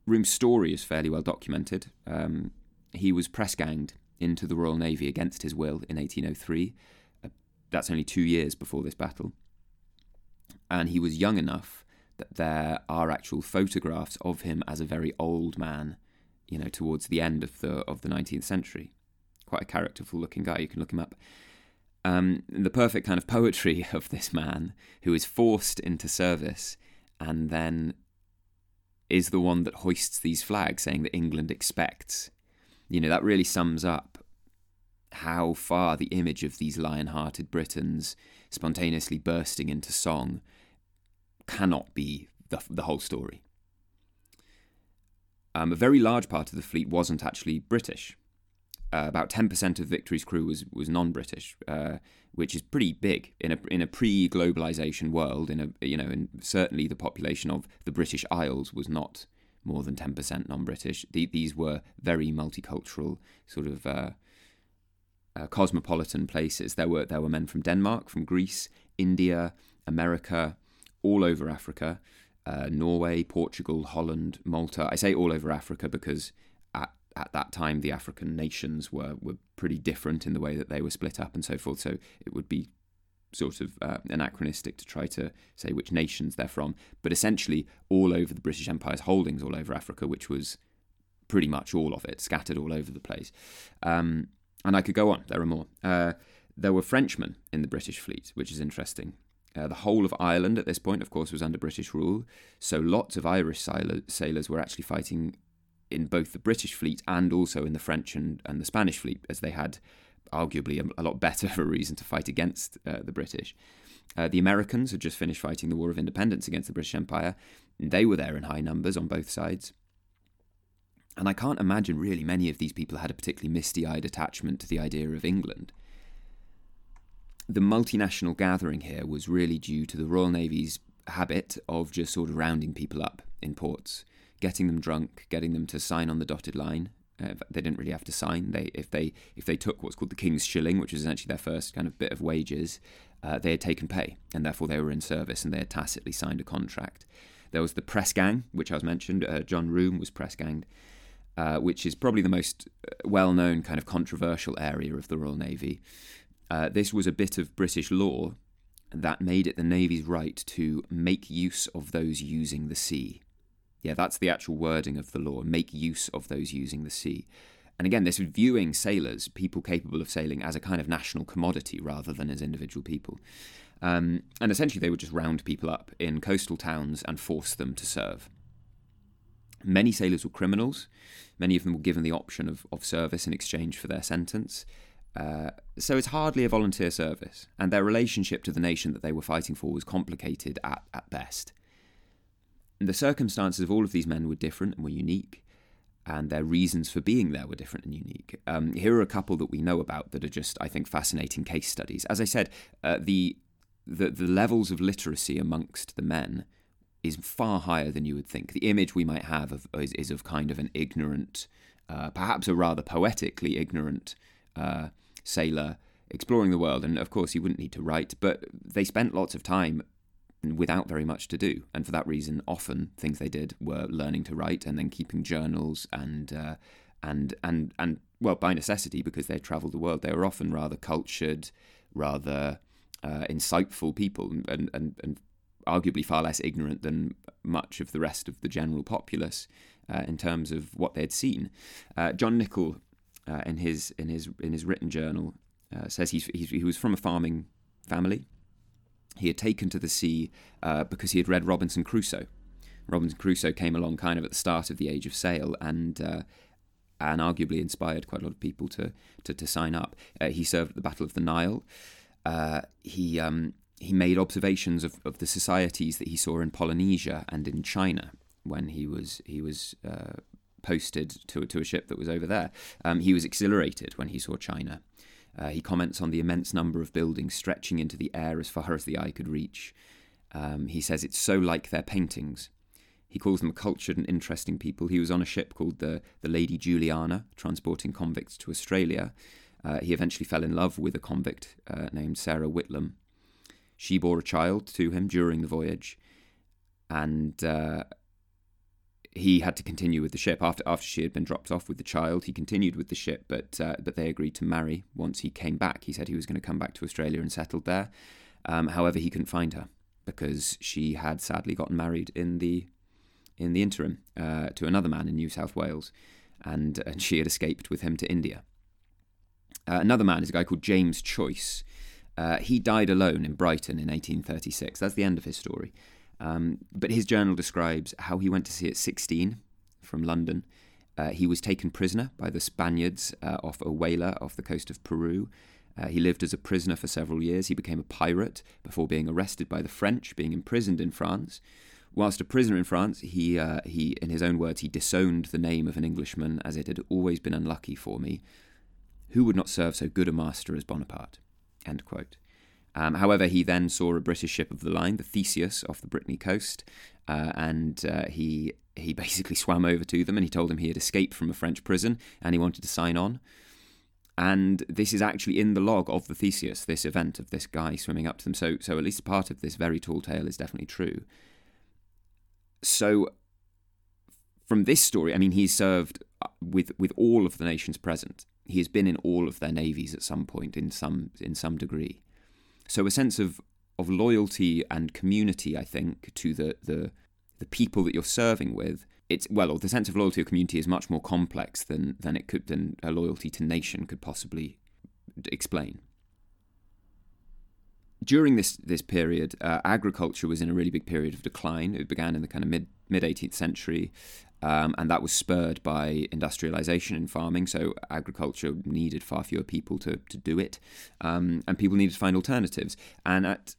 [SPEAKER 1] Room's story is fairly well documented. Um, he was press ganged into the Royal Navy against his will in 1803. Uh, that's only two years before this battle. And he was young enough that there are actual photographs of him as a very old man, you know, towards the end of the of the 19th century. Quite a characterful looking guy. You can look him up. Um, the perfect kind of poetry [laughs] of this man who is forced into service and then is the one that hoists these flags, saying that England expects. You know, that really sums up how far the image of these lion hearted Britons spontaneously bursting into song cannot be the, the whole story. Um, a very large part of the fleet wasn't actually British. Uh, about 10% of Victory's crew was, was non British, uh, which is pretty big in a, in a pre globalization world. In a, you know, certainly the population of the British Isles was not more than 10% non British. The, these were very multicultural, sort of uh, uh, cosmopolitan places. There were, there were men from Denmark, from Greece, India, America, all over Africa, uh, Norway, Portugal, Holland, Malta. I say all over Africa because at, at that time the African nations were, were pretty different in the way that they were split up and so forth. So it would be sort of uh, anachronistic to try to say which nations they're from. But essentially, all over the British Empire's holdings, all over Africa, which was pretty much all of it, scattered all over the place. Um, and I could go on, there are more. Uh, there were Frenchmen in the British fleet, which is interesting. Uh, the whole of Ireland at this point, of course, was under British rule, so lots of Irish sailor- sailors were actually fighting in both the British fleet and also in the French and, and the Spanish fleet, as they had arguably a, a lot better [laughs] of a reason to fight against uh, the British. Uh, the Americans had just finished fighting the War of Independence against the British Empire. They were there in high numbers on both sides. And I can't imagine really many of these people had a particularly misty eyed attachment to the idea of England the multinational gathering here was really due to the Royal Navy's habit of just sort of rounding people up in ports, getting them drunk, getting them to sign on the dotted line. Uh, they didn't really have to sign. They if they if they took what's called the King's Shilling, which was essentially their first kind of bit of wages, uh, they had taken pay, and therefore they were in service, and they had tacitly signed a contract. There was the press gang, which I was mentioned. Uh, John Room was press ganged, uh, which is probably the most well-known kind of controversial area of the Royal Navy. Uh, this was a bit of British law that made it the Navy's right to make use of those using the sea. Yeah, that's the actual wording of the law make use of those using the sea. And again, this viewing sailors, people capable of sailing, as a kind of national commodity rather than as individual people. Um, and essentially, they would just round people up in coastal towns and force them to serve. Many sailors were criminals. Many of them were given the option of, of service in exchange for their sentence. Uh, so it's hardly a volunteer service, and their relationship to the nation that they were fighting for was complicated at, at best. The circumstances of all of these men were different and were unique, and their reasons for being there were different and unique. Um, here are a couple that we know about that are just, I think, fascinating case studies. As I said, uh, the, the the levels of literacy amongst the men is far higher than you would think. The image we might have of, is, is of kind of an ignorant, uh, perhaps a rather poetically ignorant. Uh, sailor exploring the world. And of course, he wouldn't need to write, but they spent lots of time without very much to do. And for that reason, often things they did were learning to write and then keeping journals and. Uh, and, and, and well, by necessity, because they travelled the world, they were often rather cultured, rather uh, insightful people, and, and, and arguably far less ignorant than much of the rest of the general populace uh, in terms of what they had seen. Uh, John Nicol uh, in his in his in his written journal uh, says he's, he's, he was from a farming family. He had taken to the sea uh, because he had read Robinson Crusoe. Robinson Crusoe came along kind of at the start of the age of sail and uh, and arguably inspired quite a lot of people to to, to sign up. Uh, he served at the Battle of the Nile. Uh, he um, he made observations of, of the societies that he saw in Polynesia and in China when he was he was posted to to a ship that was over there. Um, he was exhilarated when he saw China. Uh, he comments on the immense number of buildings stretching into the air as far as the eye could reach. Um, he says it's so like their paintings. He calls them cultured and interesting people. He was on a ship called the, the Lady Juliana, transporting convicts to Australia. Uh, he eventually fell in love with a convict uh, named Sarah Whitlam. She bore a child to him during the voyage, and uh, he had to continue with the ship after after she had been dropped off with the child. He continued with the ship, but uh, but they agreed to marry once he came back. He said he was going to come back to Australia and settled there. Um, however, he couldn't find her because she had sadly gotten married in the in the interim uh, to another man in New South Wales, and and she had escaped with him to India. Uh, another man is a guy called James Choyce. Uh, he died alone in Brighton in 1836. That's the end of his story. Um, but his journal describes how he went to sea at 16 from London. Uh, he was taken prisoner by the Spaniards uh, off a whaler off the coast of Peru. Uh, he lived as a prisoner for several years. He became a pirate before being arrested by the French, being imprisoned in France. Whilst a prisoner in France, he, uh, he, in his own words, he disowned the name of an Englishman as it had always been unlucky for me. Who would not serve so good a master as Bonaparte? End quote. Um, however, he then saw a British ship of the line, the Theseus, off the Brittany coast, uh, and uh, he he basically [laughs] swam over to them and he told them he had escaped from a French prison and he wanted to sign on. And this is actually in the log of the Theseus, this event of this guy swimming up to them. So, so at least part of this very tall tale is definitely true. So, from this story, I mean, he served uh, with with all of the nations present. He has been in all of their navies at some point, in some in some degree. So a sense of of loyalty and community, I think, to the the the people that you're serving with. It's well, or the sense of loyalty or community is much more complex than than it could than a loyalty to nation could possibly explain. During this this period, uh, agriculture was in a really big period of decline. It began in the kind of mid mid 18th century, um, and that was spurred by industrialization in farming. So agriculture needed far fewer people to, to do it, um, and people needed to find alternatives. And at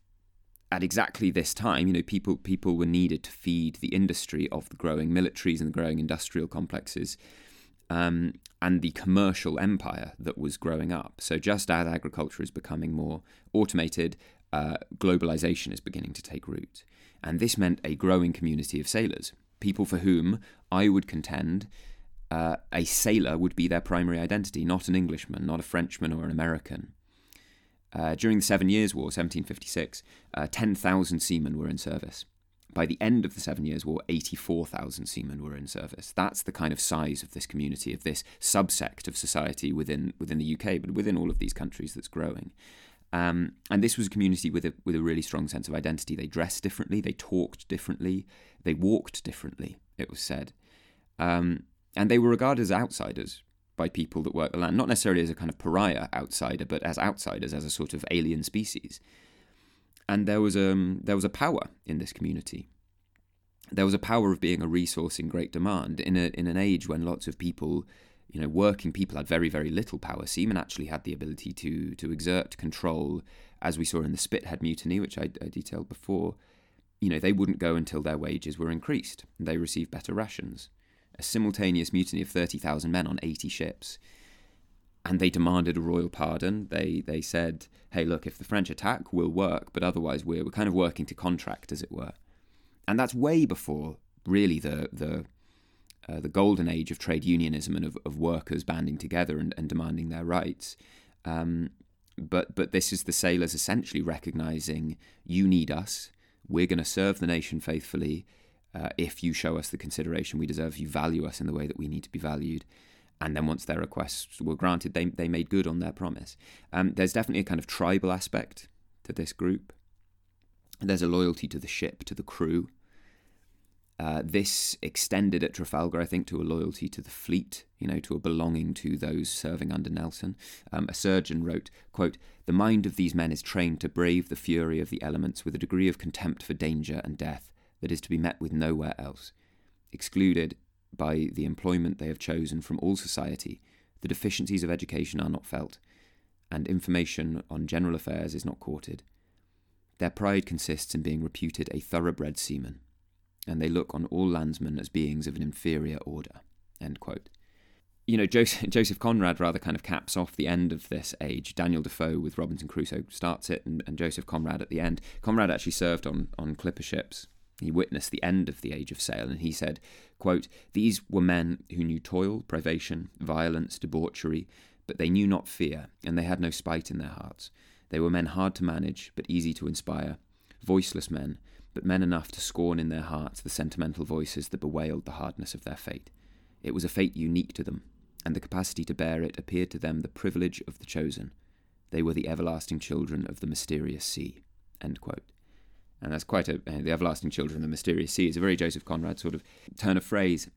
[SPEAKER 1] at exactly this time, you know, people people were needed to feed the industry of the growing militaries and the growing industrial complexes. Um, and the commercial empire that was growing up. So, just as agriculture is becoming more automated, uh, globalization is beginning to take root. And this meant a growing community of sailors people for whom I would contend uh, a sailor would be their primary identity, not an Englishman, not a Frenchman or an American. Uh, during the Seven Years' War, 1756, uh, 10,000 seamen were in service. By the end of the Seven Years' War, 84,000 seamen were in service. That's the kind of size of this community, of this subsect of society within within the UK, but within all of these countries that's growing. Um, and this was a community with a with a really strong sense of identity. They dressed differently, they talked differently, they walked differently. It was said, um, and they were regarded as outsiders by people that worked the land, not necessarily as a kind of pariah outsider, but as outsiders, as a sort of alien species. And there was um there was a power in this community. There was a power of being a resource in great demand in a in an age when lots of people you know, working people had very, very little power. Seamen actually had the ability to to exert control, as we saw in the Spithead mutiny, which I, I detailed before. You know, they wouldn't go until their wages were increased. And they received better rations. A simultaneous mutiny of thirty thousand men on eighty ships, and they demanded a royal pardon. They they said, "Hey, look, if the French attack, we'll work, but otherwise, we're we're kind of working to contract, as it were." And that's way before really the the uh, the golden age of trade unionism and of, of workers banding together and, and demanding their rights. Um, but but this is the sailors essentially recognizing you need us. We're going to serve the nation faithfully uh, if you show us the consideration we deserve. If you value us in the way that we need to be valued. And then once their requests were granted, they they made good on their promise. Um, there's definitely a kind of tribal aspect to this group. There's a loyalty to the ship, to the crew. Uh, this extended at Trafalgar, I think, to a loyalty to the fleet, you know, to a belonging to those serving under Nelson. Um, a surgeon wrote, quote, The mind of these men is trained to brave the fury of the elements with a degree of contempt for danger and death that is to be met with nowhere else. Excluded by the employment they have chosen from all society, the deficiencies of education are not felt, and information on general affairs is not courted. Their pride consists in being reputed a thoroughbred seaman and they look on all landsmen as beings of an inferior order. End quote. you know, Joseph, [laughs] Joseph Conrad rather kind of caps off the end of this age. Daniel Defoe with Robinson Crusoe starts it, and, and Joseph Conrad at the end. Conrad actually served on, on clipper ships. He witnessed the end of the age of sail, and he said, quote, These were men who knew toil, privation, violence, debauchery, but they knew not fear, and they had no spite in their hearts. They were men hard to manage, but easy to inspire, voiceless men, but men enough to scorn in their hearts the sentimental voices that bewailed the hardness of their fate. It was a fate unique to them, and the capacity to bear it appeared to them the privilege of the chosen. They were the everlasting children of the mysterious sea. End quote. And that's quite a uh, the everlasting children of the mysterious sea is a very Joseph Conrad sort of turn of phrase.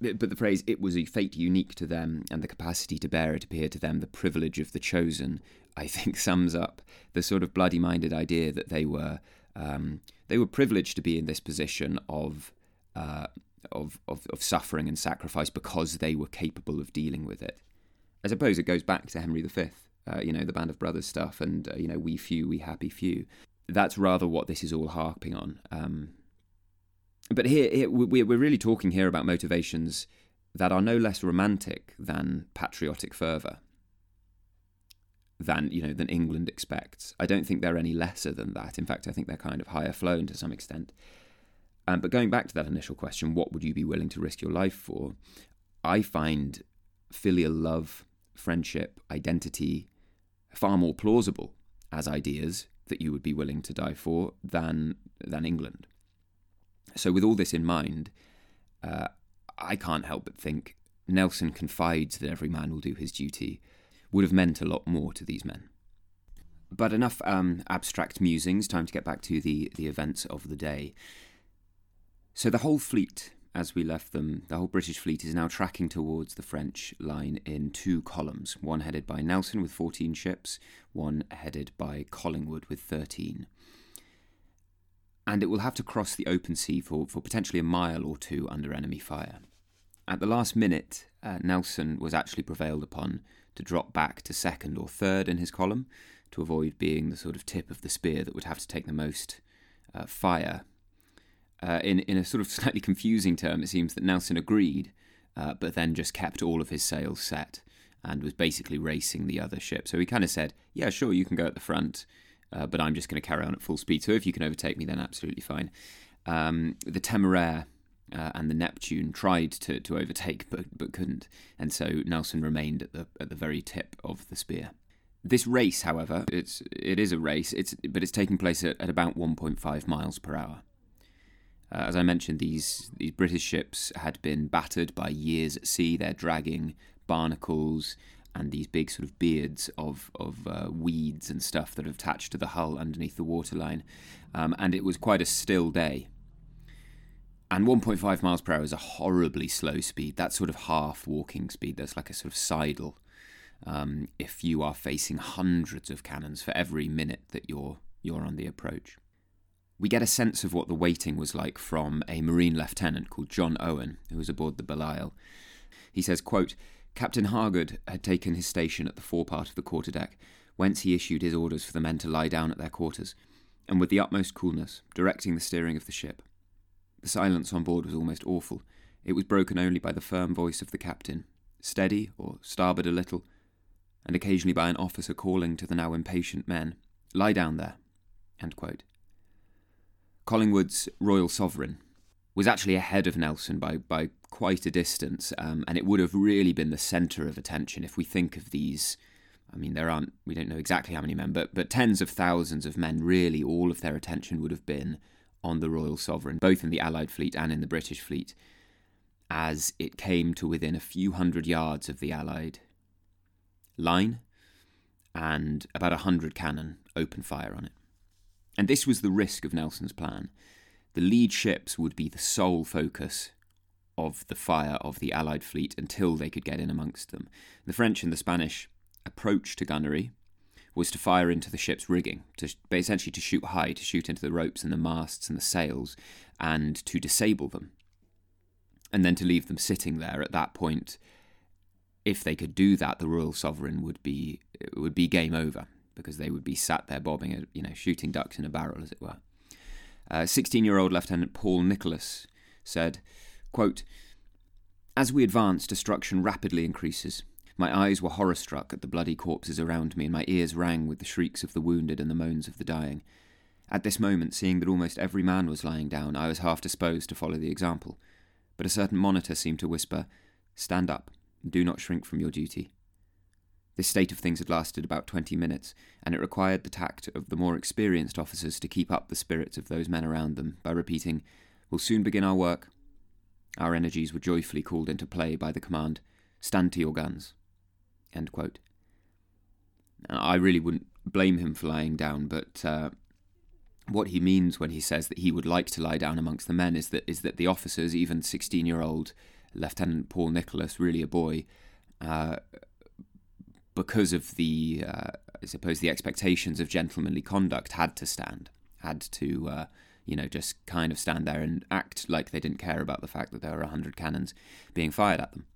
[SPEAKER 1] But the phrase "it was a fate unique to them, and the capacity to bear it appeared to them the privilege of the chosen," I think [laughs] sums up the sort of bloody-minded idea that they were um, they were privileged to be in this position of uh, of, of, of suffering and sacrifice because they were capable of dealing with it. I suppose it goes back to Henry V, uh, you know, the Band of Brothers stuff, and, uh, you know, we few, we happy few. That's rather what this is all harping on. Um, but here, here, we're really talking here about motivations that are no less romantic than patriotic fervour, than you know than England expects. I don't think they're any lesser than that. In fact, I think they're kind of higher flown to some extent. Um, but going back to that initial question, what would you be willing to risk your life for? I find filial love, friendship, identity far more plausible as ideas that you would be willing to die for than than England. So, with all this in mind, uh, I can't help but think Nelson confides that every man will do his duty would have meant a lot more to these men. But enough um, abstract musings. Time to get back to the the events of the day. So the whole fleet, as we left them, the whole British fleet is now tracking towards the French line in two columns, one headed by Nelson with 14 ships, one headed by Collingwood with 13. And it will have to cross the open sea for, for potentially a mile or two under enemy fire. At the last minute, uh, Nelson was actually prevailed upon to drop back to second or third in his column to avoid being the sort of tip of the spear that would have to take the most uh, fire uh, in in a sort of [laughs] slightly confusing term, it seems that Nelson agreed, uh, but then just kept all of his sails set and was basically racing the other ship. So he kind of said, "Yeah, sure, you can go at the front, uh, but I'm just going to carry on at full speed. So if you can overtake me, then absolutely fine." Um, the Temeraire uh, and the Neptune tried to, to overtake, but but couldn't, and so Nelson remained at the at the very tip of the spear. This race, however, it's it is a race. It's but it's taking place at, at about 1.5 miles per hour. Uh, as I mentioned, these these British ships had been battered by years at sea. They're dragging barnacles and these big sort of beards of of uh, weeds and stuff that are attached to the hull underneath the waterline. Um, and it was quite a still day. And 1.5 miles per hour is a horribly slow speed. That's sort of half walking speed. That's like a sort of sidle. Um, if you are facing hundreds of cannons for every minute that you're you're on the approach we get a sense of what the waiting was like from a Marine lieutenant called John Owen, who was aboard the Belleisle. He says, quote, Captain Hargood had taken his station at the forepart of the quarterdeck, whence he issued his orders for the men to lie down at their quarters, and with the utmost coolness, directing the steering of the ship. The silence on board was almost awful. It was broken only by the firm voice of the captain, steady or starboard a little, and occasionally by an officer calling to the now impatient men, Lie down there. Collingwood's Royal Sovereign was actually ahead of Nelson by, by quite a distance, um, and it would have really been the centre of attention if we think of these. I mean, there aren't, we don't know exactly how many men, but, but tens of thousands of men, really, all of their attention would have been on the Royal Sovereign, both in the Allied fleet and in the British fleet, as it came to within a few hundred yards of the Allied line and about a hundred cannon opened fire on it. And this was the risk of Nelson's plan. The lead ships would be the sole focus of the fire of the Allied fleet until they could get in amongst them. The French and the Spanish approach to gunnery was to fire into the ship's rigging, to essentially to shoot high, to shoot into the ropes and the masts and the sails, and to disable them, and then to leave them sitting there. At that point, if they could do that, the Royal Sovereign would be would be game over because they would be sat there bobbing, you know, shooting ducks in a barrel, as it were. 16 uh, year old Lieutenant Paul Nicolas said, quote, As we advance, destruction rapidly increases. My eyes were horror struck at the bloody corpses around me, and my ears rang with the shrieks of the wounded and the moans of the dying. At this moment, seeing that almost every man was lying down, I was half disposed to follow the example. But a certain monitor seemed to whisper, Stand up, and do not shrink from your duty. This state of things had lasted about twenty minutes, and it required the tact of the more experienced officers to keep up the spirits of those men around them by repeating, We'll soon begin our work. Our energies were joyfully called into play by the command, Stand to your guns. End quote. I really wouldn't blame him for lying down, but uh, what he means when he says that he would like to lie down amongst the men is that is that the officers, even sixteen-year-old Lieutenant Paul Nicolas, really a boy, uh, because of the, uh, I suppose, the expectations of gentlemanly conduct, had to stand, had to, uh, you know, just kind of stand there and act like they didn't care about the fact that there were hundred cannons being fired at them.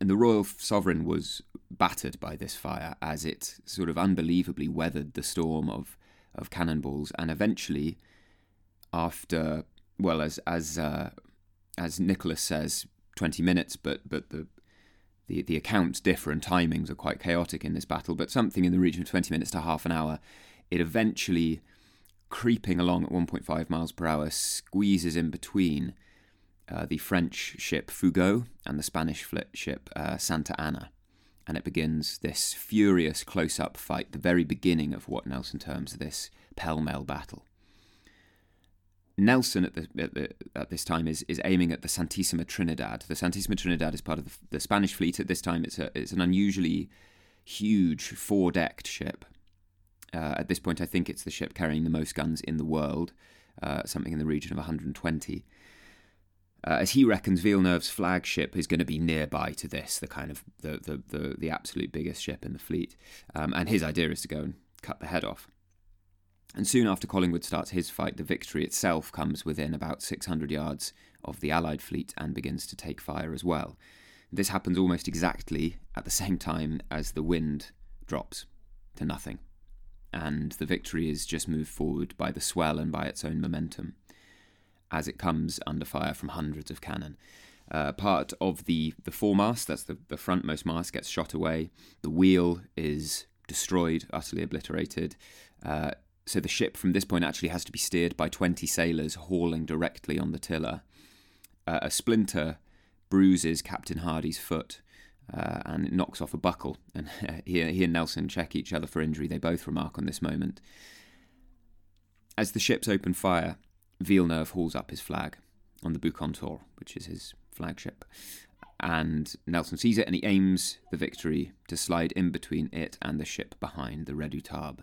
[SPEAKER 1] And the royal sovereign was battered by this fire as it sort of unbelievably weathered the storm of of cannonballs, and eventually, after well, as as uh, as Nicolas says, twenty minutes, but but the the, the accounts differ and timings are quite chaotic in this battle, but something in the region of 20 minutes to half an hour, it eventually, creeping along at 1.5 miles per hour, squeezes in between uh, the French ship Fougueux and the Spanish ship uh, Santa Ana. And it begins this furious close up fight, the very beginning of what Nelson terms this pell mell battle. Nelson at, the, at, the, at, this time is, is aiming at the Santissima Trinidad. The Santissima Trinidad is part of the, the Spanish fleet. At this time, it's, a, it's an unusually huge four decked ship. Uh, at this point, I think it's the ship carrying the most guns in the world, uh, something in the region of 120. Uh, as he reckons, Villeneuve's flagship is going to be nearby to this, the kind of the the, the, the absolute biggest ship in the fleet, um, and his idea is to go and cut the head off. And soon after Collingwood starts his fight, the victory itself comes within about 600 yards of the Allied fleet and begins to take fire as well. This happens almost exactly at the same time as the wind drops to nothing, and the victory is just moved forward by the swell and by its own momentum as it comes under fire from hundreds of cannon. Uh, part of the, the foremast, that's the, the frontmost mast, gets shot away. The wheel is destroyed, utterly obliterated. Uh, so the ship from this point actually has to be steered by 20 sailors hauling directly on the tiller. Uh, a splinter bruises Captain Hardy's foot uh, and it knocks off a buckle. And [laughs] he, he and Nelson check each other for injury. They both remark on this moment. As the ships open fire, Villeneuve hauls up his flag on the Bucentaure, which is his flagship. And Nelson sees it and he aims the victory to slide in between it and the ship behind, the Redoutable.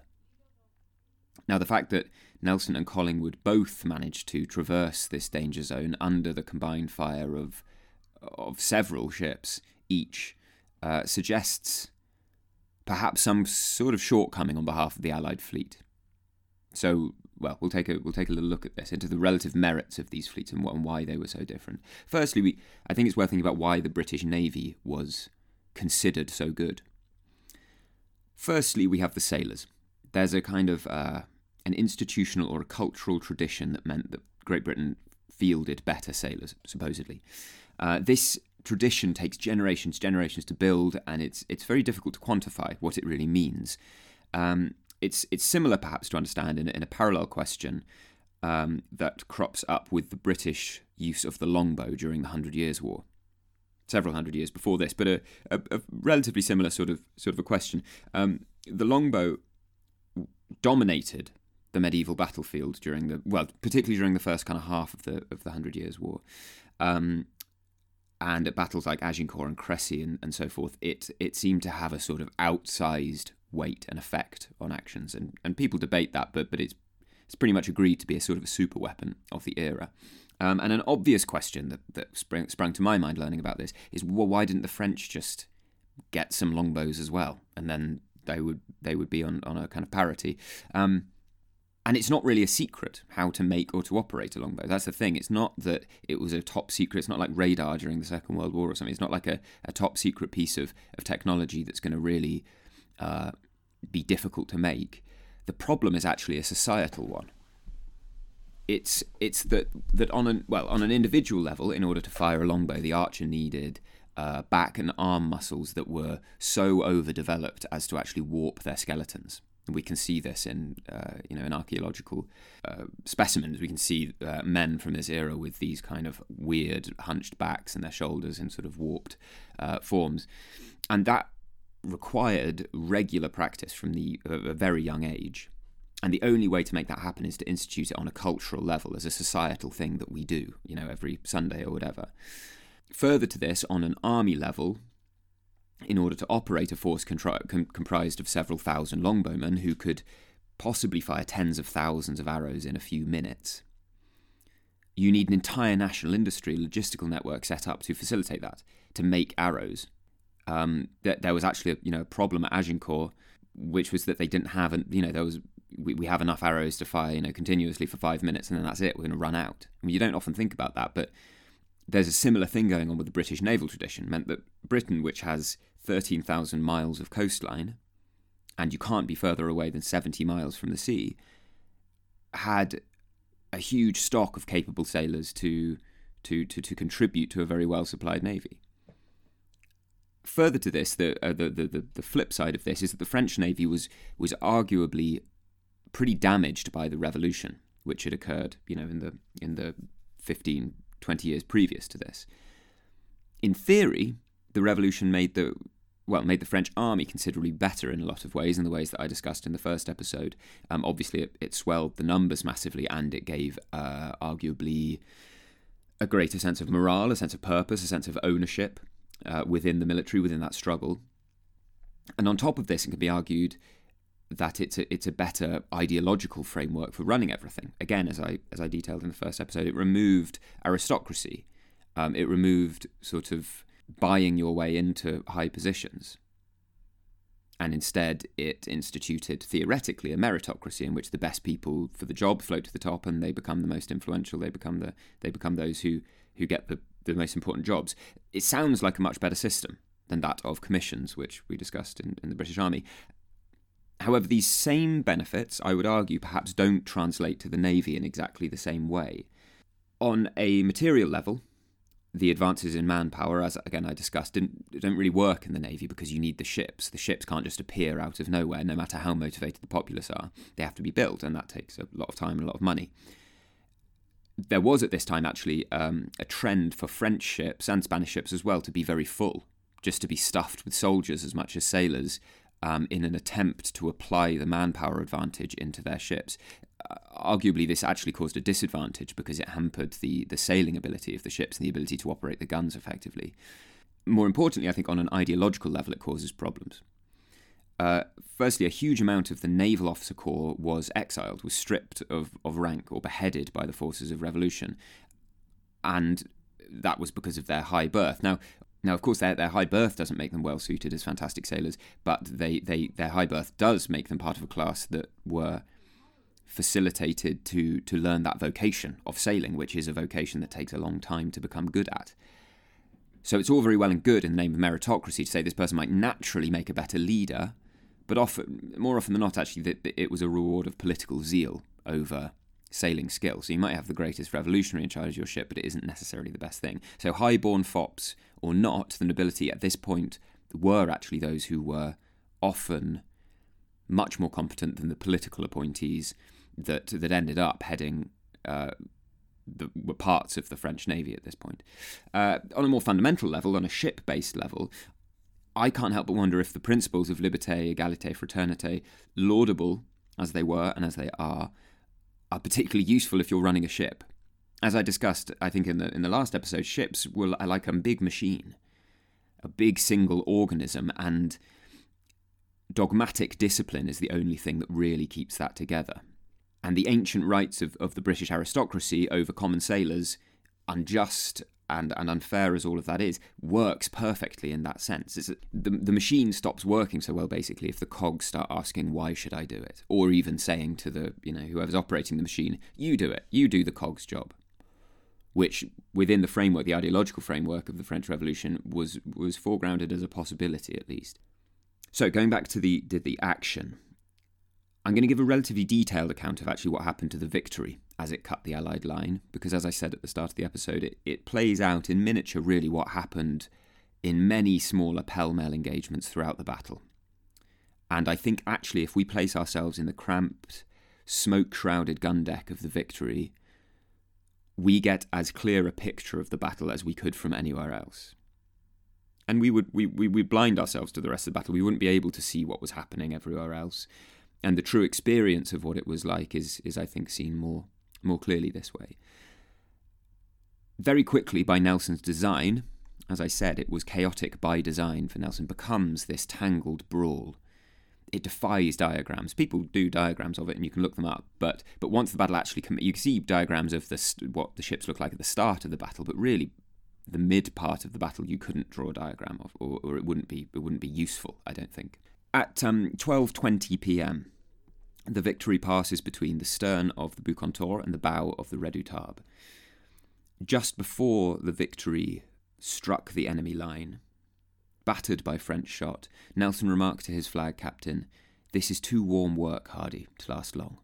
[SPEAKER 1] Now, the fact that Nelson and Collingwood both managed to traverse this danger zone under the combined fire of of several ships each uh, suggests perhaps some sort of shortcoming on behalf of the Allied fleet. So, well, we'll take a we'll take a little look at this into the relative merits of these fleets and, what, and why they were so different. Firstly, we I think it's worth thinking about why the British Navy was considered so good. Firstly, we have the sailors. There's a kind of uh, an institutional or a cultural tradition that meant that Great Britain fielded better sailors, supposedly. Uh, this tradition takes generations, generations to build, and it's it's very difficult to quantify what it really means. Um, it's it's similar, perhaps, to understand in, in a parallel question um, that crops up with the British use of the longbow during the Hundred Years' War, several hundred years before this, but a, a, a relatively similar sort of sort of a question. Um, the longbow dominated the medieval battlefield during the well, particularly during the first kind of half of the of the Hundred Years' War, um, and at battles like Agincourt and Crécy and, and so forth, it it seemed to have a sort of outsized weight and effect on actions, and and people debate that, but but it's it's pretty much agreed to be a sort of a super weapon of the era. Um, and an obvious question that, that sprang, sprang to my mind learning about this is well, why didn't the French just get some longbows as well, and then they would they would be on, on a kind of parity. Um, and it's not really a secret how to make or to operate a longbow. That's the thing. It's not that it was a top secret. It's not like radar during the Second World War or something. It's not like a, a top secret piece of, of technology that's going to really uh, be difficult to make. The problem is actually a societal one. it's it's that that on an well on an individual level, in order to fire a longbow, the archer needed uh, back and arm muscles that were so overdeveloped as to actually warp their skeletons. And we can see this in uh, you know in archaeological uh, specimens. We can see uh, men from this era with these kind of weird hunched backs and their shoulders in sort of warped uh, forms, and that required regular practice from the a very young age. And the only way to make that happen is to institute it on a cultural level as a societal thing that we do, you know, every Sunday or whatever. Further to this, on an army level, in order to operate a force contri- com- comprised of several thousand longbowmen who could possibly fire tens of thousands of arrows in a few minutes, you need an entire national industry logistical network set up to facilitate that, to make arrows. Um, that there was actually a, you know a problem at Agincourt, which was that they didn't have, an, you know, there was we, we have enough arrows to fire, you know, continuously for five minutes, and then that's it. We're going to run out. I mean, you don't often think about that, but there's a similar thing going on with the British naval tradition. Meant that Britain, which has 13,000 miles of coastline, and you can't be further away than 70 miles from the sea, had a huge stock of capable sailors to to to, to contribute to a very well supplied navy. Further to this, the, uh, the, the the flip side of this is that the French navy was was arguably pretty damaged by the revolution, which had occurred, you know, in the in the 15, 20 years previous to this. In theory, the revolution made the well made the French army considerably better in a lot of ways, in the ways that I discussed in the first episode. Um, obviously, it, it, swelled the numbers massively, and it gave uh, arguably a greater sense of morale, a sense of purpose, a sense of ownership uh, within the military, within that struggle. And on top of this, it can be argued that it's a, it's a better ideological framework for running everything. Again, as I as I detailed in the first episode, it removed aristocracy. Um, it removed sort of buying your way into high positions. And instead, it instituted theoretically a meritocracy in which the best people for the job float to the top, and they become the most influential. They become the they become those who who get the the most important jobs. It sounds like a much better system than that of commissions, which we discussed in, in the British Army. However, these same benefits, I would argue, perhaps don't translate to the Navy in exactly the same way. On a material level, the advances in manpower, as again I discussed, didn't, don't really work in the Navy because you need the ships. The ships can't just appear out of nowhere, no matter how motivated the populace are. They have to be built, and that takes a lot of time and a lot of money. There was at this time actually um, a trend for French ships and Spanish ships as well to be very full, just to be stuffed with soldiers as much as sailors, um, in an attempt to apply the manpower advantage into their ships. Uh, arguably, this actually caused a disadvantage because it hampered the, the sailing ability of the ships and the ability to operate the guns effectively. More importantly, I think on an ideological level, it causes problems. Uh, firstly, a huge amount of the naval officer corps was exiled, was stripped of, of rank or beheaded by the forces of revolution. And that was because of their high birth. Now, now, of course, their, their high birth doesn't make them well suited as fantastic sailors, but they, they their high birth does make them part of a class that were facilitated to to learn that vocation of sailing, which is a vocation that takes a long time to become good at. So it's all very well and good in the name of meritocracy to say this person might naturally make a better leader, but often, more often than not, actually, that it was a reward of political zeal over sailing skill. So you might have the greatest revolutionary in charge of your ship, but it isn't necessarily the best thing. So high-born fops or not, the nobility at this point were actually those who were often much more competent than the political appointees that that ended up heading uh, the were parts of the French navy at this point. Uh, on a more fundamental level, on a ship-based level, I can't help but wonder if the principles of liberté, égalité, fraternité, laudable as they were and as they are, are particularly useful if you're running a ship. As I discussed, I think in the in the last episode, ships were like a big machine, a big single organism, and dogmatic discipline is the only thing that really keeps that together. And the ancient rights of, of the British aristocracy over common sailors, unjust and, and unfair as all of that is, works perfectly in that sense. It's, the, the machine stops working so well, basically, if the cogs start asking, why should I do it? Or even saying to the, you know, whoever's operating the machine, you do it, you do the cog's job. Which, within the framework, the ideological framework of the French Revolution, was, was foregrounded as a possibility, at least. So, going back to the, the, the action, I'm going to give a relatively detailed account of actually what happened to the victory as it cut the Allied line, because as I said at the start of the episode, it, it plays out in miniature really what happened in many smaller pell mell engagements throughout the battle. And I think actually, if we place ourselves in the cramped, smoke shrouded gun deck of the victory, we get as clear a picture of the battle as we could from anywhere else. And we would we, we would blind ourselves to the rest of the battle. We wouldn't be able to see what was happening everywhere else. And the true experience of what it was like is is I think seen more more clearly this way. Very quickly by Nelson's design, as I said, it was chaotic by design for Nelson, becomes this tangled brawl. It defies diagrams. People do diagrams of it, and you can look them up. But but once the battle actually comes, you can see diagrams of the what the ships look like at the start of the battle. But really, the mid part of the battle, you couldn't draw a diagram of, or, or it wouldn't be it wouldn't be useful. I don't think. At um, 12:20 p.m., the Victory passes between the stern of the Bucentaure and the bow of the Redoutable. Just before the Victory struck the enemy line, battered by French shot, Nelson remarked to his flag captain, "This is too warm work, Hardy, to last long."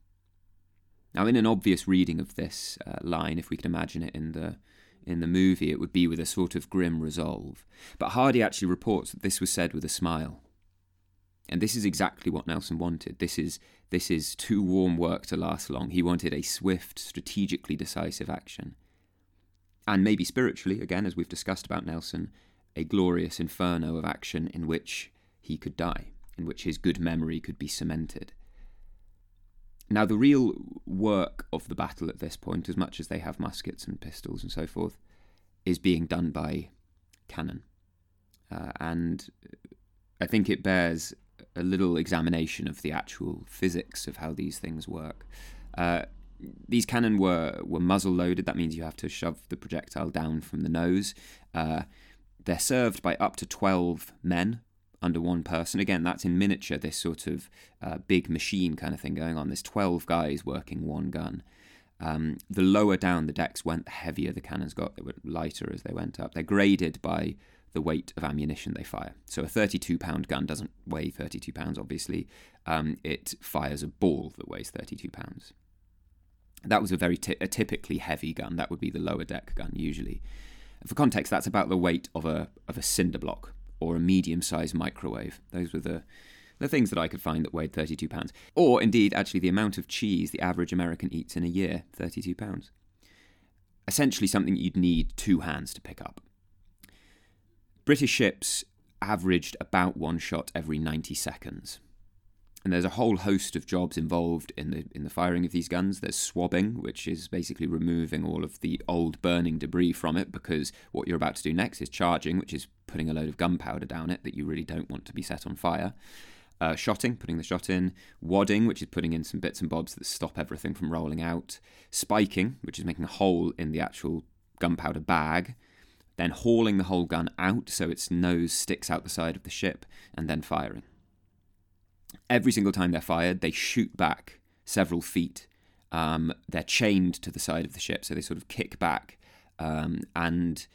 [SPEAKER 1] Now, in an obvious reading of this uh, line, if we can imagine it in the in the movie, it would be with a sort of grim resolve. But Hardy actually reports that this was said with a smile. And this is exactly what Nelson wanted. This is this is too warm work to last long. He wanted a swift, strategically decisive action. And maybe spiritually, again, as we've discussed about Nelson, a glorious inferno of action in which he could die, in which his good memory could be cemented. Now, the real work of the battle at this point, as much as they have muskets and pistols and so forth, is being done by cannon. Uh, and I think it bears a little examination of the actual physics of how these things work. Uh, these cannon were, were muzzle loaded. That means you have to shove the projectile down from the nose. Uh, they're served by up to 12 men under one person. Again, that's in miniature, this sort of uh, big machine kind of thing going on. There's 12 guys working one gun. Um, the lower down the decks went, the heavier the cannons got. They were lighter as they went up. They're graded by the weight of ammunition they fire. So a 32 pound gun doesn't weigh 32 pounds, obviously. Um, it fires a ball that weighs 32 pounds. That was a very t- a typically heavy gun. That would be the lower deck gun usually. For context, that's about the weight of a of a cinder block or a medium sized microwave. Those were the the things that I could find that weighed 32 pounds. Or indeed, actually, the amount of cheese the average American eats in a year 32 pounds. Essentially, something you'd need two hands to pick up. British ships averaged about one shot every 90 seconds. And there's a whole host of jobs involved in the in the firing of these guns. There's swabbing, which is basically removing all of the old burning debris from it, because what you're about to do next is charging, which is putting a load of gunpowder down it that you really don't want to be set on fire. Uh, shotting, putting the shot in. Wadding, which is putting in some bits and bobs that stop everything from rolling out. Spiking, which is making a hole in the actual gunpowder bag then hauling the whole gun out so its nose sticks out the side of the ship, and then firing. Every single time they're fired, they shoot back several feet. Um, they're chained to the side of the ship, so they sort of kick back. Um, and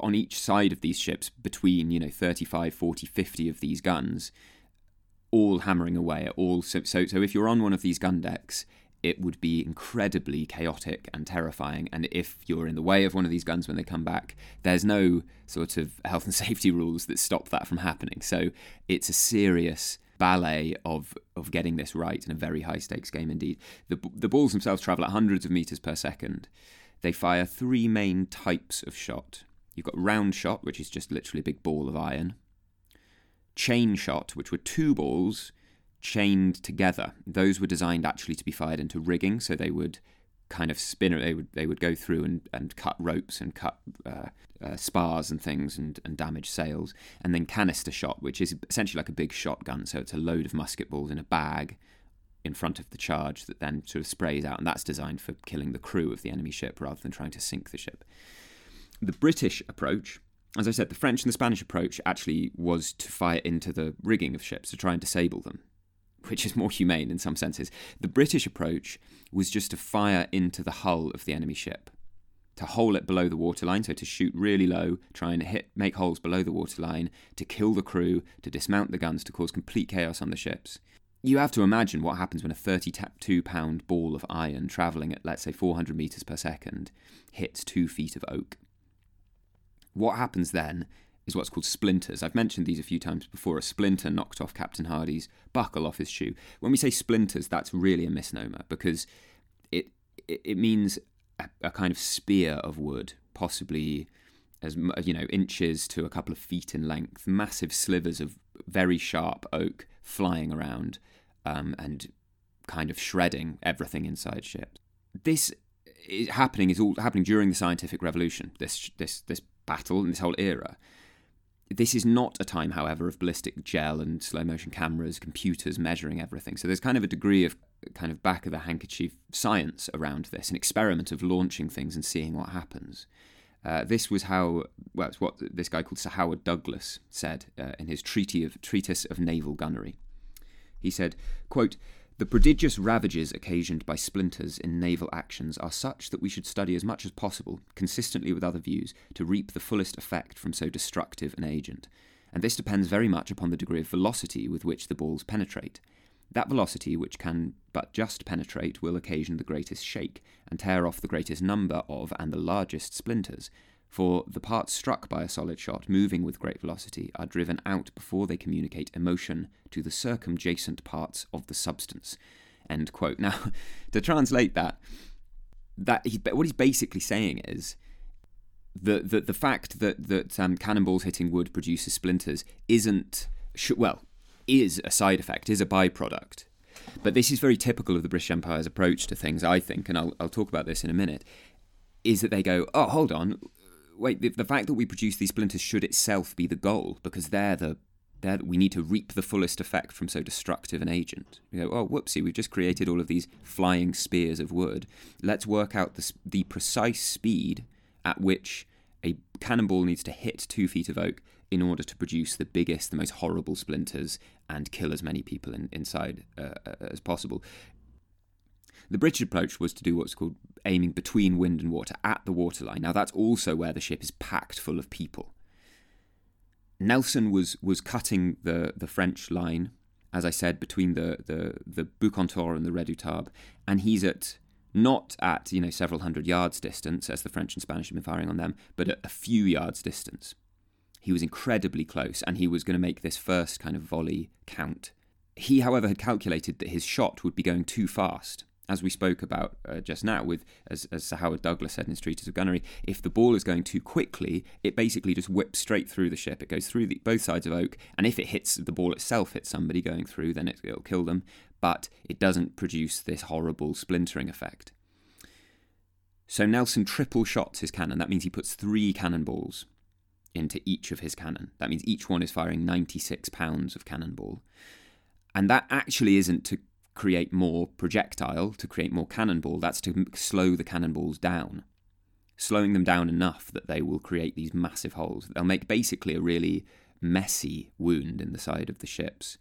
[SPEAKER 1] on each side of these ships, between you know 35, 40, 50 of these guns, all hammering away at all. So, so, so if you're on one of these gun decks, it would be incredibly chaotic and terrifying. And if you're in the way of one of these guns when they come back, there's no sort of health and [laughs] safety rules that stop that from happening. So it's a serious ballet of of getting this right in a very high stakes game indeed. The the balls themselves travel at hundreds of meters per second. They fire three main types of shot. You've got round shot, which is just literally a big ball of iron. Chain shot, which were two balls chained together. Those were designed actually to be fired into rigging, so they would kind of spin. They would they would go through and, and cut ropes and cut uh, uh, spars and things and, and damage sails. And then canister shot, which is essentially like a big shotgun. So it's a load of musket balls in a bag in front of the charge that then sort of sprays out, and that's designed for killing the crew of the enemy ship rather than trying to sink the ship. The British approach. As I said, the French and the Spanish approach actually was to fire into the rigging of ships to try and disable them which is more humane in some senses. The British approach was just to fire into the hull of the enemy ship, to hole it below the waterline, so to shoot really low, try and hit, make holes below the waterline, to kill the crew, to dismount the guns, to cause complete chaos on the ships. you have to imagine what happens when a 32 pound ball of iron travelling at, let's say, 400 metres per second hits two feet of oak. What happens then is what's called splinters. I've mentioned these a few times before. A splinter knocked off Captain Hardy's buckle off his shoe. When we say splinters, that's really a misnomer because it it, it means a, a kind of spear of wood, possibly as you know inches to a couple of feet in length, massive slivers of very sharp oak flying around um, and kind of shredding everything inside ships. This is happening is all happening during the scientific revolution. This this this battle and this whole era. This is not a time, however, of ballistic gel and slow motion cameras, computers measuring everything. So there's kind of a degree of kind of back of the handkerchief science around this, an experiment of launching things and seeing what happens. Uh, this was how, well, it's what this guy called Sir Howard Douglas said uh, in his treaty of, Treatise of Naval Gunnery. He said, quote, the prodigious ravages occasioned by splinters in naval actions are such that we should study as much as possible, consistently with other views, to reap the fullest effect from so destructive an agent. And this depends very much upon the degree of velocity with which the balls penetrate. That velocity which can but just penetrate will occasion the greatest shake, and tear off the greatest number of and the largest splinters, for the parts struck by a solid shot, moving with great velocity, are driven out before they communicate emotion to the circumjacent parts of the substance. End quote. Now, [laughs] to translate that, that he, what he's basically saying is the the, the fact that that um, cannonballs hitting wood produces splinters isn't sh- well is a side effect, is a byproduct. But this is very typical of the British Empire's approach to things, I think, and I'll, I'll talk about this in a minute. Is that they go, oh, hold on, wait, the, the fact that we produce these splinters should itself be the goal because they're the they're, we need to reap the fullest effect from so destructive an agent. We go, oh, whoopsie, we've just created all of these flying spears of wood. Let's work out the, the precise speed at which a cannonball needs to hit two feet of oak in order to produce the biggest, the most horrible splinters and kill as many people in, inside uh, as possible. The British approach was to do what's called aiming between wind and water at the waterline. Now, that's also where the ship is packed full of people. Nelson was was cutting the, the French line, as I said, between the, the, the and the Redoutable, and he's at not at you know several hundred yards distance as the French and Spanish had been firing on them, but at a few yards distance. He was incredibly close, and he was going to make this first kind of volley count. He, however, had calculated that his shot would be going too fast, as we spoke about uh, just now, with as, as Sir Howard Douglas said in his treatise of gunnery, if the ball is going too quickly, it basically just whips straight through the ship. It goes through the, both sides of oak, and if it hits the ball itself hits somebody going through, then it, it'll kill them. But it doesn't produce this horrible splintering effect. So Nelson triple shots his cannon. That means he puts three cannonballs into each of his cannon. That means each one is firing 96 pounds of cannonball. And that actually isn't to create more projectile, to create more cannonball, that's to slow the cannonballs down. Slowing them down enough that they will create these massive holes. They'll make basically a really messy wound in the side of the ships.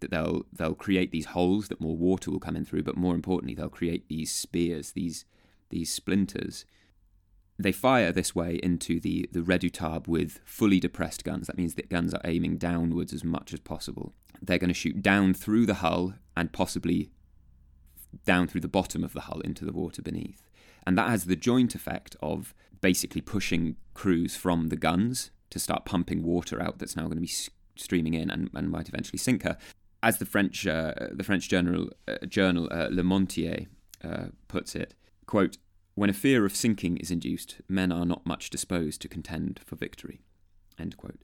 [SPEAKER 1] That they'll they'll create these holes that more water will come in through, but more importantly, they'll create these spears, these these splinters. They fire this way into the, the redoutable with fully depressed guns. That means that guns are aiming downwards as much as possible. They're going to shoot down through the hull and possibly down through the bottom of the hull into the water beneath. And that has the joint effect of basically pushing crews from the guns to start pumping water out that's now going to be streaming in and, and might eventually sink her. As the French, uh, the French journal, uh, journal uh, Le Moniteur uh, puts it, quote, when a fear of sinking is induced, men are not much disposed to contend for victory. End quote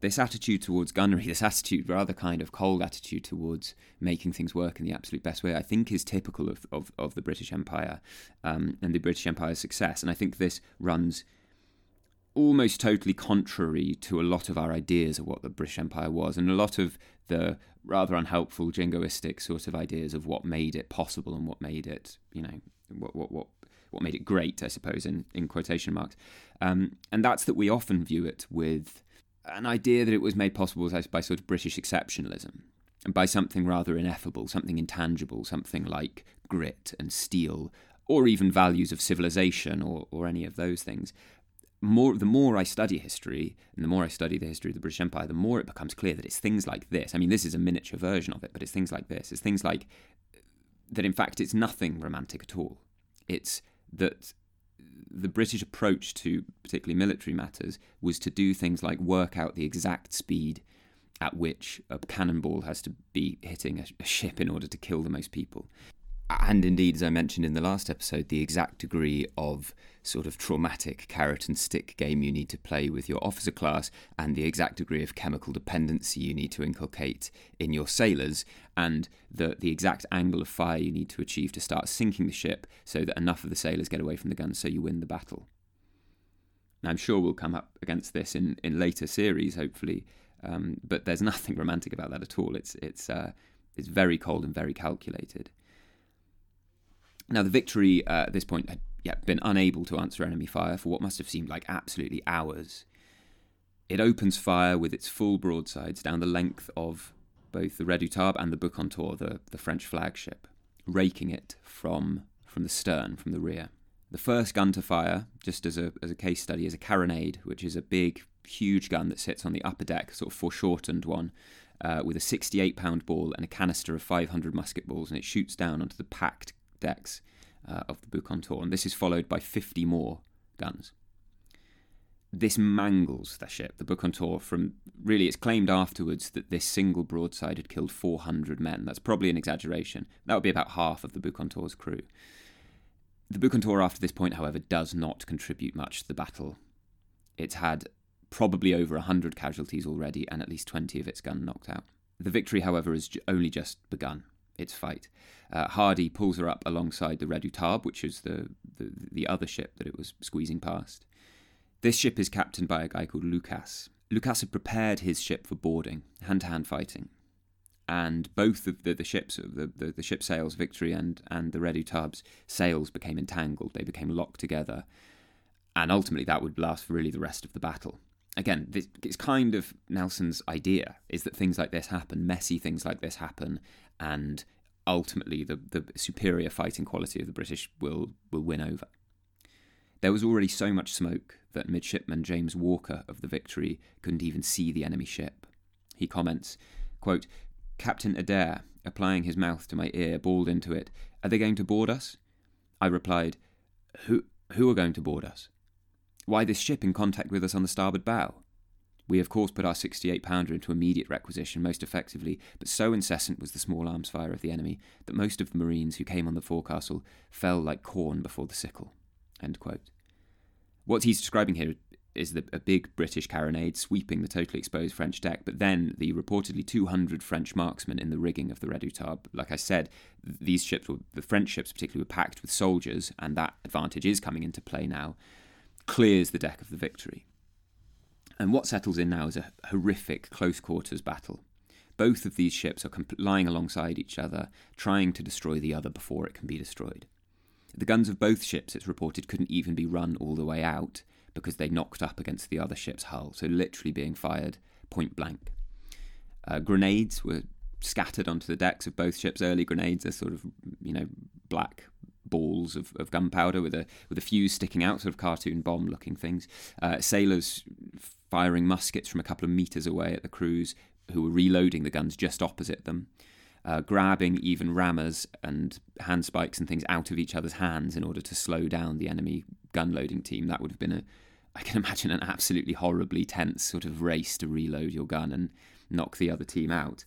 [SPEAKER 1] this attitude towards gunnery, this attitude, rather kind of cold attitude towards making things work in the absolute best way, I think is typical of, of, of the British Empire um, and the British Empire's success. And I think this runs almost totally contrary to a lot of our ideas of what the British Empire was and a lot of the rather unhelpful jingoistic sort of ideas of what made it possible and what made it, you know, what, what, what what made it great, I suppose, in, in quotation marks. Um, and that's that we often view it with an idea that it was made possible by sort of British exceptionalism and by something rather ineffable, something intangible, something like grit and steel, or even values of civilization or, or any of those things. more the more I study history and the more I study the history of the British Empire, the more it becomes clear that it's things like this. I mean, this is a miniature version of it, but it's things like this. It's things like that. In fact, it's nothing romantic at all. It's that the British approach to particularly military matters was to do things like work out the exact speed at which a cannonball has to be hitting a, a ship in order to kill the most people. And indeed, as I mentioned in the last episode, the exact degree of sort of traumatic carrot and stick game you need to play with your officer class, and the exact degree of chemical dependency you need to inculcate in your sailors, and the, the exact angle of fire you need to achieve to start sinking the ship so that enough of the sailors get away from the guns so you win the battle. I'm sure we'll come up against this in, in later series, hopefully, um, but there's [laughs] nothing romantic about that at all. It's, it's, uh, it's very cold and very calculated. Now, the victory uh, at this point had yeah, been unable to answer enemy fire for what must have seemed like absolutely hours. It opens fire with its full broadsides down the length of both the Redoutable and the Bucentaure, the, the French flagship, raking it from, from the stern, from the rear. The first gun to fire, just as a, as a case study, is a carronade, which is a big, huge gun that sits on the upper deck, sort of foreshortened one, uh, with a 68 pound ball and a canister of 500 musket balls, and it shoots down onto the packed decks uh, of the Bucentaure, and this is followed by 50 more guns. This mangles the ship, the Bucentaure, from really, it's claimed afterwards that this single broadside had killed 400 men. That's probably an exaggeration. That would be about half of the Bucentaure's crew. The Bucentaure, after this point, however, does not contribute much to the battle. It's had probably over 100 casualties already and at least 20 of its gun knocked out. The victory, however, has only just begun its fight. Uh, Hardy pulls her up alongside the Redoutable, which is the, the, the other ship that it was squeezing past. This ship is captained by a guy called Lucas. Lucas had prepared his ship for boarding, hand to hand fighting. And both of the, the ships, the, the, the ship sails, Victory and, and the Redoutable's sails became entangled. They became locked together. And ultimately, that would last for really the rest of the battle again, this, it's kind of Nelson's idea is that things like this happen, messy things like this happen, and ultimately the, the superior fighting quality of the British will, will win over. There was already so much smoke that midshipman James Walker of the Victory couldn't even see the enemy ship. He comments, quote, Captain Adair, applying his mouth to my ear, bawled into it, Are they going to board us? I replied, Who, who are going to board us? Why, this ship in contact with us on the starboard bow. We, of course, put our 68 pounder into immediate requisition most effectively, but so incessant was the small arms fire of the enemy that most of the Marines who came on the forecastle fell like corn before the sickle. What he's describing here is the, a big British carronade sweeping the totally exposed French deck, but then the reportedly 200 French marksmen in the rigging of the Redoutable. Like I said, these ships, were, the French ships particularly, were packed with soldiers, and that advantage is coming into play now, clears the deck of the victory. And what settles in now is a horrific close quarters battle. Both of these ships are comp- lying alongside each other, trying to destroy the other before it can be destroyed. The guns of both ships, it's reported, couldn't even be run all the way out because they knocked up against the other ship's hull, so literally being fired point blank. Uh, grenades were scattered onto the decks of both ships. Early grenades are sort of, you know, black balls of, of gunpowder with a with a fuse sticking out, sort of cartoon bomb looking things. Uh, sailors firing muskets from a couple of meters away at the crews who were reloading the guns just opposite them, uh, grabbing even rammers and handspikes and things out of each other's hands in order to slow down the enemy gun loading team. That would have been a, I can [laughs] imagine, an absolutely horribly tense sort of race to reload your gun and knock the other team out.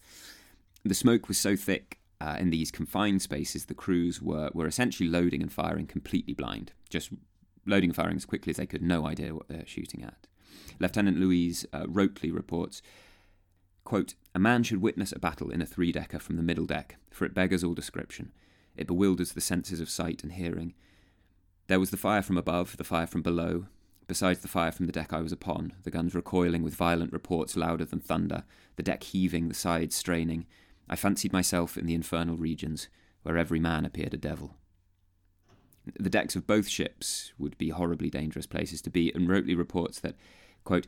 [SPEAKER 1] The smoke was so thick uh, in these confined spaces, the crews were, were essentially loading and firing completely blind, just loading and firing as quickly as they could, no idea what they're shooting at. Lieutenant Lewis uh, Roteley reports, quote, A man should witness a battle in a three-decker from the middle deck, for it beggars all description. It bewilders the senses of sight and hearing. There was the fire from above, the fire from below, besides the fire from the deck I was upon, the guns recoiling with violent reports louder than thunder, the deck heaving, the sides straining. I fancied myself in the infernal regions, where every man appeared a devil. The decks of both ships would be horribly dangerous places to be, and Roteley reports that, quote,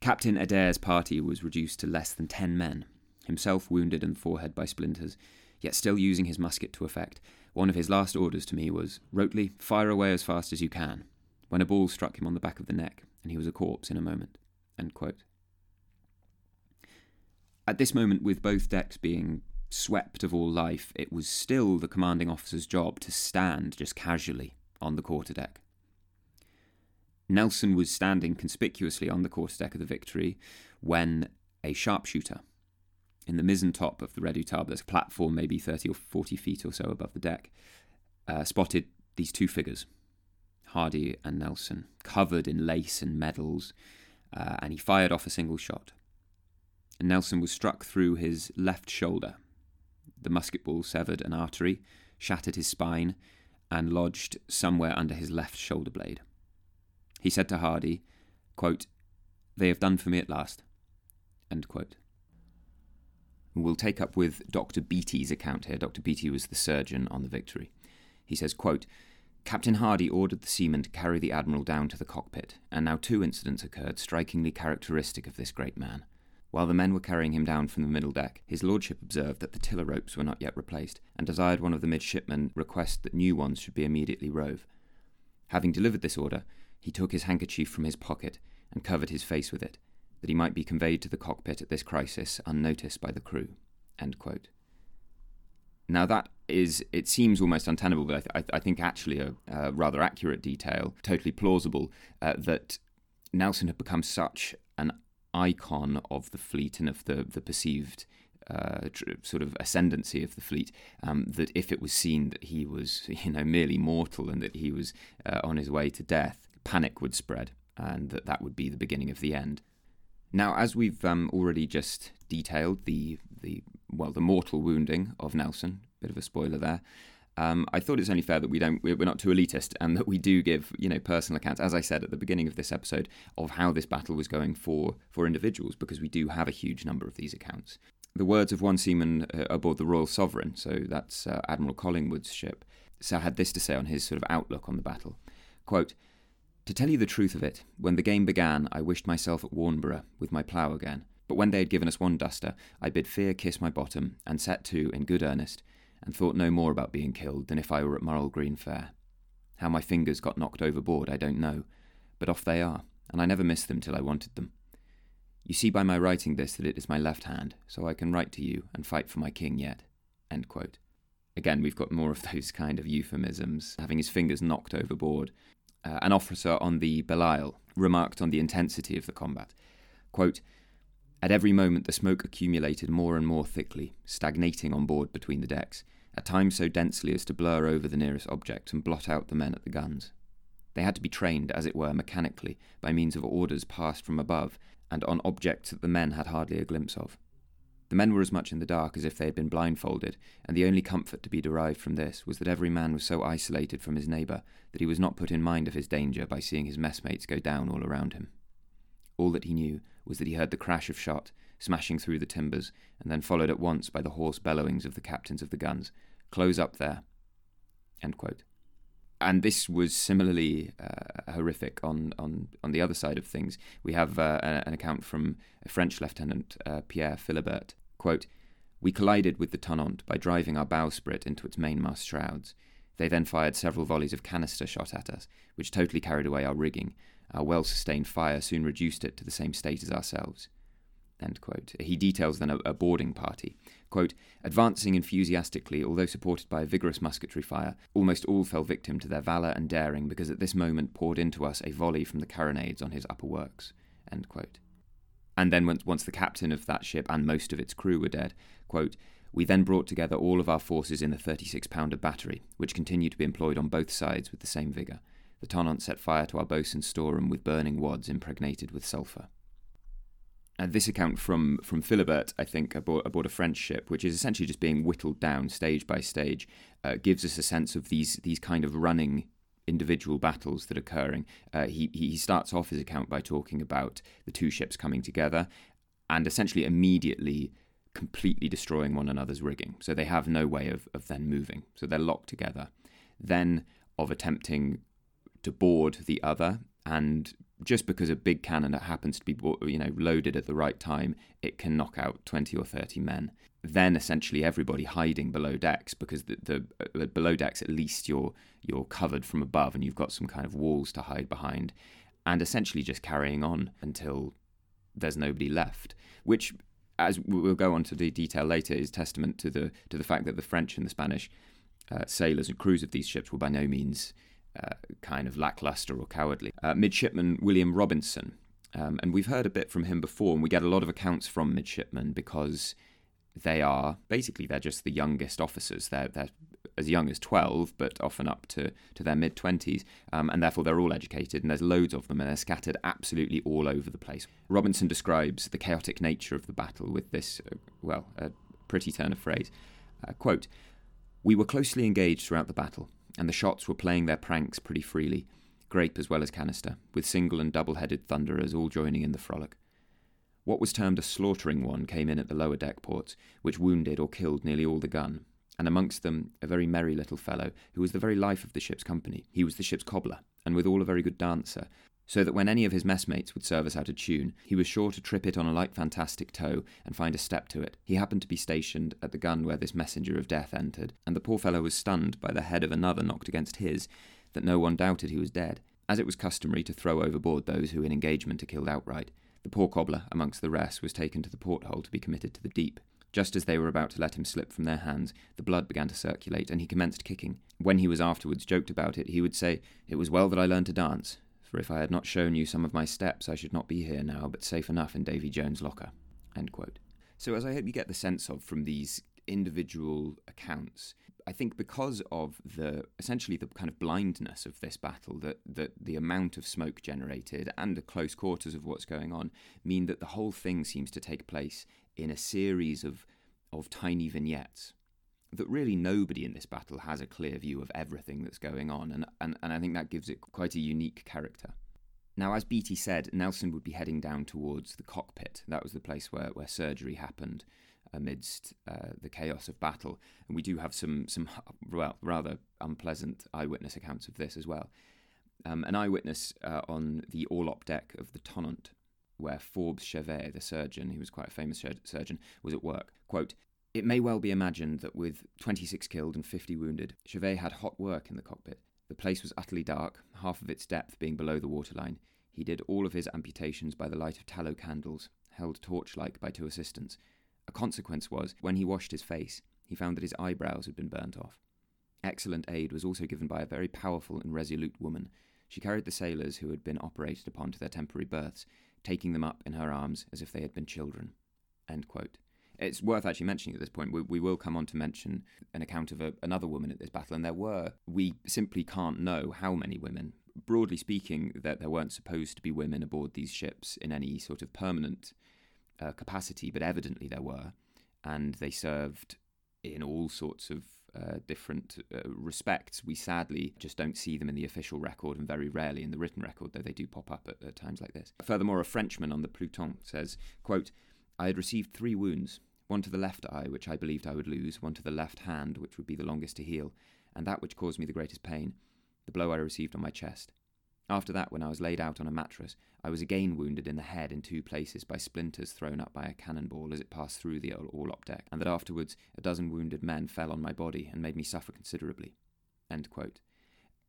[SPEAKER 1] Captain Adair's party was reduced to less than ten men, himself wounded in the forehead by splinters, yet still using his musket to effect. One of his last orders to me was, Roteley, fire away as fast as you can. When a ball struck him on the back of the neck, and he was a corpse in a moment. At this moment, with both decks being swept of all life, it was still the commanding officer's job to stand just casually on the quarterdeck. Nelson was standing conspicuously on the quarterdeck of the Victory when a sharpshooter in the mizzen top of the Redoutable, there's a platform maybe 30 or 40 feet or so above the deck, uh, spotted these two figures, Hardy and Nelson, covered in lace and medals, uh, and he fired off a single shot. And Nelson was struck through his left shoulder. The musket ball severed an artery, shattered his spine, and lodged somewhere under his left shoulder blade. He said to Hardy, quote, They have done for me at last. We'll take up with Dr. Beatty's account here. Dr. Beatty was the surgeon on the Victory. He says, quote, Captain Hardy ordered the seamen to carry the Admiral down to the cockpit, and now two incidents occurred strikingly characteristic of this great man. While the men were carrying him down from the middle deck, his lordship observed that the tiller ropes were not yet replaced, and desired one of the midshipmen request that new ones should be immediately rove. Having delivered this order, he took his handkerchief from his pocket and covered his face with it, that he might be conveyed to the cockpit at this crisis unnoticed by the crew. Now that is, it seems almost untenable, but I, th- I think actually a, a, rather accurate detail, totally plausible, uh, that Nelson had become such an icon of the fleet and of the, the perceived uh, tr- sort of ascendancy of the fleet, um, that if it was seen that he was, [laughs] you know, merely mortal and that he was uh, on his way to death, panic would spread, and that that would be the beginning of the end. Now, as we've um, already just detailed the the well the mortal wounding of Nelson, bit of a spoiler there. Um, I thought it's only fair that we don't we're not too elitist and that we do give you know personal accounts, as I said at the beginning of this episode, of how this battle was going for for individuals because we do have a huge number of these accounts. The words of one seaman uh, aboard the Royal Sovereign, so that's uh, Admiral Collingwood's ship, so had this to say on his sort of outlook on the battle. Quote, to tell you the truth of it, when the game began, I wished myself at Warnborough with my plough again. But when they had given us one duster, I bid fear kiss my bottom, and set to in good earnest, and thought no more about being killed than if I were at Murrell Green Fair. How my fingers got knocked overboard, I don't know, but off they are, and I never missed them till I wanted them. You see by my writing this that it is my left hand, so I can write to you and fight for my king yet. Again, we've got more of [laughs] those kind of euphemisms, having his fingers knocked overboard uh, an officer on the Belleisle, remarked on the intensity of the combat. Quote, At every moment the smoke accumulated more and more thickly, stagnating on board between the decks, at times so densely as to blur over the nearest object and blot out the men at the guns. They had to be trained, as it were, mechanically, by means of orders passed from above, and on objects that the men had hardly a glimpse of. The men were as much in the dark as if they had been blindfolded, and the only comfort to be derived from this was that every man was so isolated from his neighbour that he was not put in mind of his danger by seeing his messmates go down all around him. All that he knew was that he heard the crash of shot smashing through the timbers, and then followed at once by the hoarse bellowings of the captains of the guns. Close up there. And this was similarly uh, horrific on, on, on the other side of things. We have uh, an account from a French lieutenant, uh, Pierre Philibert, Quote, we collided with the Tonnant by driving our bowsprit into its mainmast shrouds. They then fired several volleys of canister shot at us, which totally carried away our rigging. Our well sustained fire soon reduced it to the same state as ourselves. He details then a, a boarding party. Quote, Advancing enthusiastically, although supported by a vigorous musketry fire, almost all fell victim to their valour and daring because at this moment poured into us a volley from the carronades on his upper works. And then once, the captain of that ship and most of its crew were dead, quote, we then brought together all of our forces in the 36 pounder battery, which continued to be employed on both sides with the same vigour. The Tonnant set fire to our boatswain's storeroom with burning wads impregnated with sulphur. And this account from from Philibert, I think, aboard, aboard, a French ship, which is essentially just being whittled down stage by stage, uh, gives us a sense of these these kind of running individual battles that are occurring. Uh, he, he starts off his account by talking about the two ships coming together and essentially immediately completely destroying one another's rigging. So they have no way of, of then moving. So they're locked together. Then of attempting to board the other and just because a big cannon that happens to be you know loaded at the right time it can knock out 20 or 30 men. Then essentially everybody hiding below decks because the, the uh, below decks at least you're you're covered from above and you've got some kind of walls to hide behind and essentially just carrying on until there's nobody left, which, as we'll go on to the detail later, is testament to the to the fact that the French and the Spanish uh, sailors and crews of these ships were by no means uh, kind of lackluster or cowardly. Uh, midshipman William Robinson, um, and we've heard a bit from him before, and we get a lot of accounts from midshipmen because they are basically they're just the youngest officers. They're they're as young as twelve, but often up to to their mid twenties, um, and therefore they're all educated. And there's loads of them, and they're scattered absolutely all over the place. Robinson describes the chaotic nature of the battle with this, uh, well, a pretty turn of phrase. Uh, quote: "We were closely engaged throughout the battle, and the shots were playing their pranks pretty freely." Grape as well as canister, with single and double headed thunderers all joining in the frolic. What was termed a slaughtering one came in at the lower deck ports, which wounded or killed nearly all the gun, and amongst them a very merry little fellow who was the very life of the ship's company. He was the ship's cobbler, and withal a very good dancer, so that when any of his messmates would serve us out a tune, he was sure to trip it on a light fantastic toe and find a step to it. He happened to be stationed at the gun where this messenger of death entered, and the poor fellow was stunned by the head of another knocked against his, that no one doubted he was dead. As it was customary to throw overboard those who in engagement are killed outright, the poor cobbler, amongst the rest, was taken to the porthole to be committed to the deep. Just as they were about to let him slip from their hands, the blood began to circulate, and he commenced kicking. When he was afterwards joked about it, he would say, It was well that I learned to dance, for if I had not shown you some of my steps, I should not be here now, but safe enough in Davy Jones' locker. So, as I hope you get the sense of from these individual accounts, I think because of the essentially the kind of blindness of this battle, that, that the amount of smoke generated and the close quarters of what's going on mean that the whole thing seems to take place in a series of of tiny vignettes. That really nobody in this battle has a clear view of everything that's going on, and, and, and I think that gives it quite a unique character. Now, as Beatty said, Nelson would be heading down towards the cockpit. That was the place where, where surgery happened amidst uh, the chaos of battle. And we do have some, some well, rather unpleasant eyewitness accounts of this as well. Um, an eyewitness uh, on the orlop deck of the Tonnant, where Forbes Chevers, the surgeon, who was quite a famous surgeon, was at work. Quote, it may well be imagined that with 26 killed and 50 wounded, Chevers had hot work in the cockpit. The place was utterly dark, half of its depth being below the waterline. He did all of his amputations by the light of tallow candles, held torch-like by two assistants, a consequence was, when he washed his face, he found that his eyebrows had been burnt off. Excellent aid was also given by a very powerful and resolute woman. She carried the sailors who had been operated upon to their temporary berths, taking them up in her arms as if they had been children. It's worth actually mentioning at this point, we, we will come on to mention an account of a, another woman at this battle, and there were, we simply can't know how many women. Broadly speaking, that there weren't supposed to be women aboard these ships in any sort of permanent uh, capacity, but evidently there were, and they served in all sorts of uh, different uh, respects. We sadly just don't see them in the official record and very rarely in the written record, though they do pop up at, at times like this. Furthermore, a Frenchman on the Pluton says, quote, I had received three wounds, one to the left eye, which I believed I would lose, one to the left hand, which would be the longest to heal, and that which caused me the greatest pain, the blow I received on my chest. After that, when I was laid out on a mattress, I was again wounded in the head in two places by splinters thrown up by a cannonball as it passed through the orlop deck, and that afterwards a dozen wounded men fell on my body and made me suffer considerably.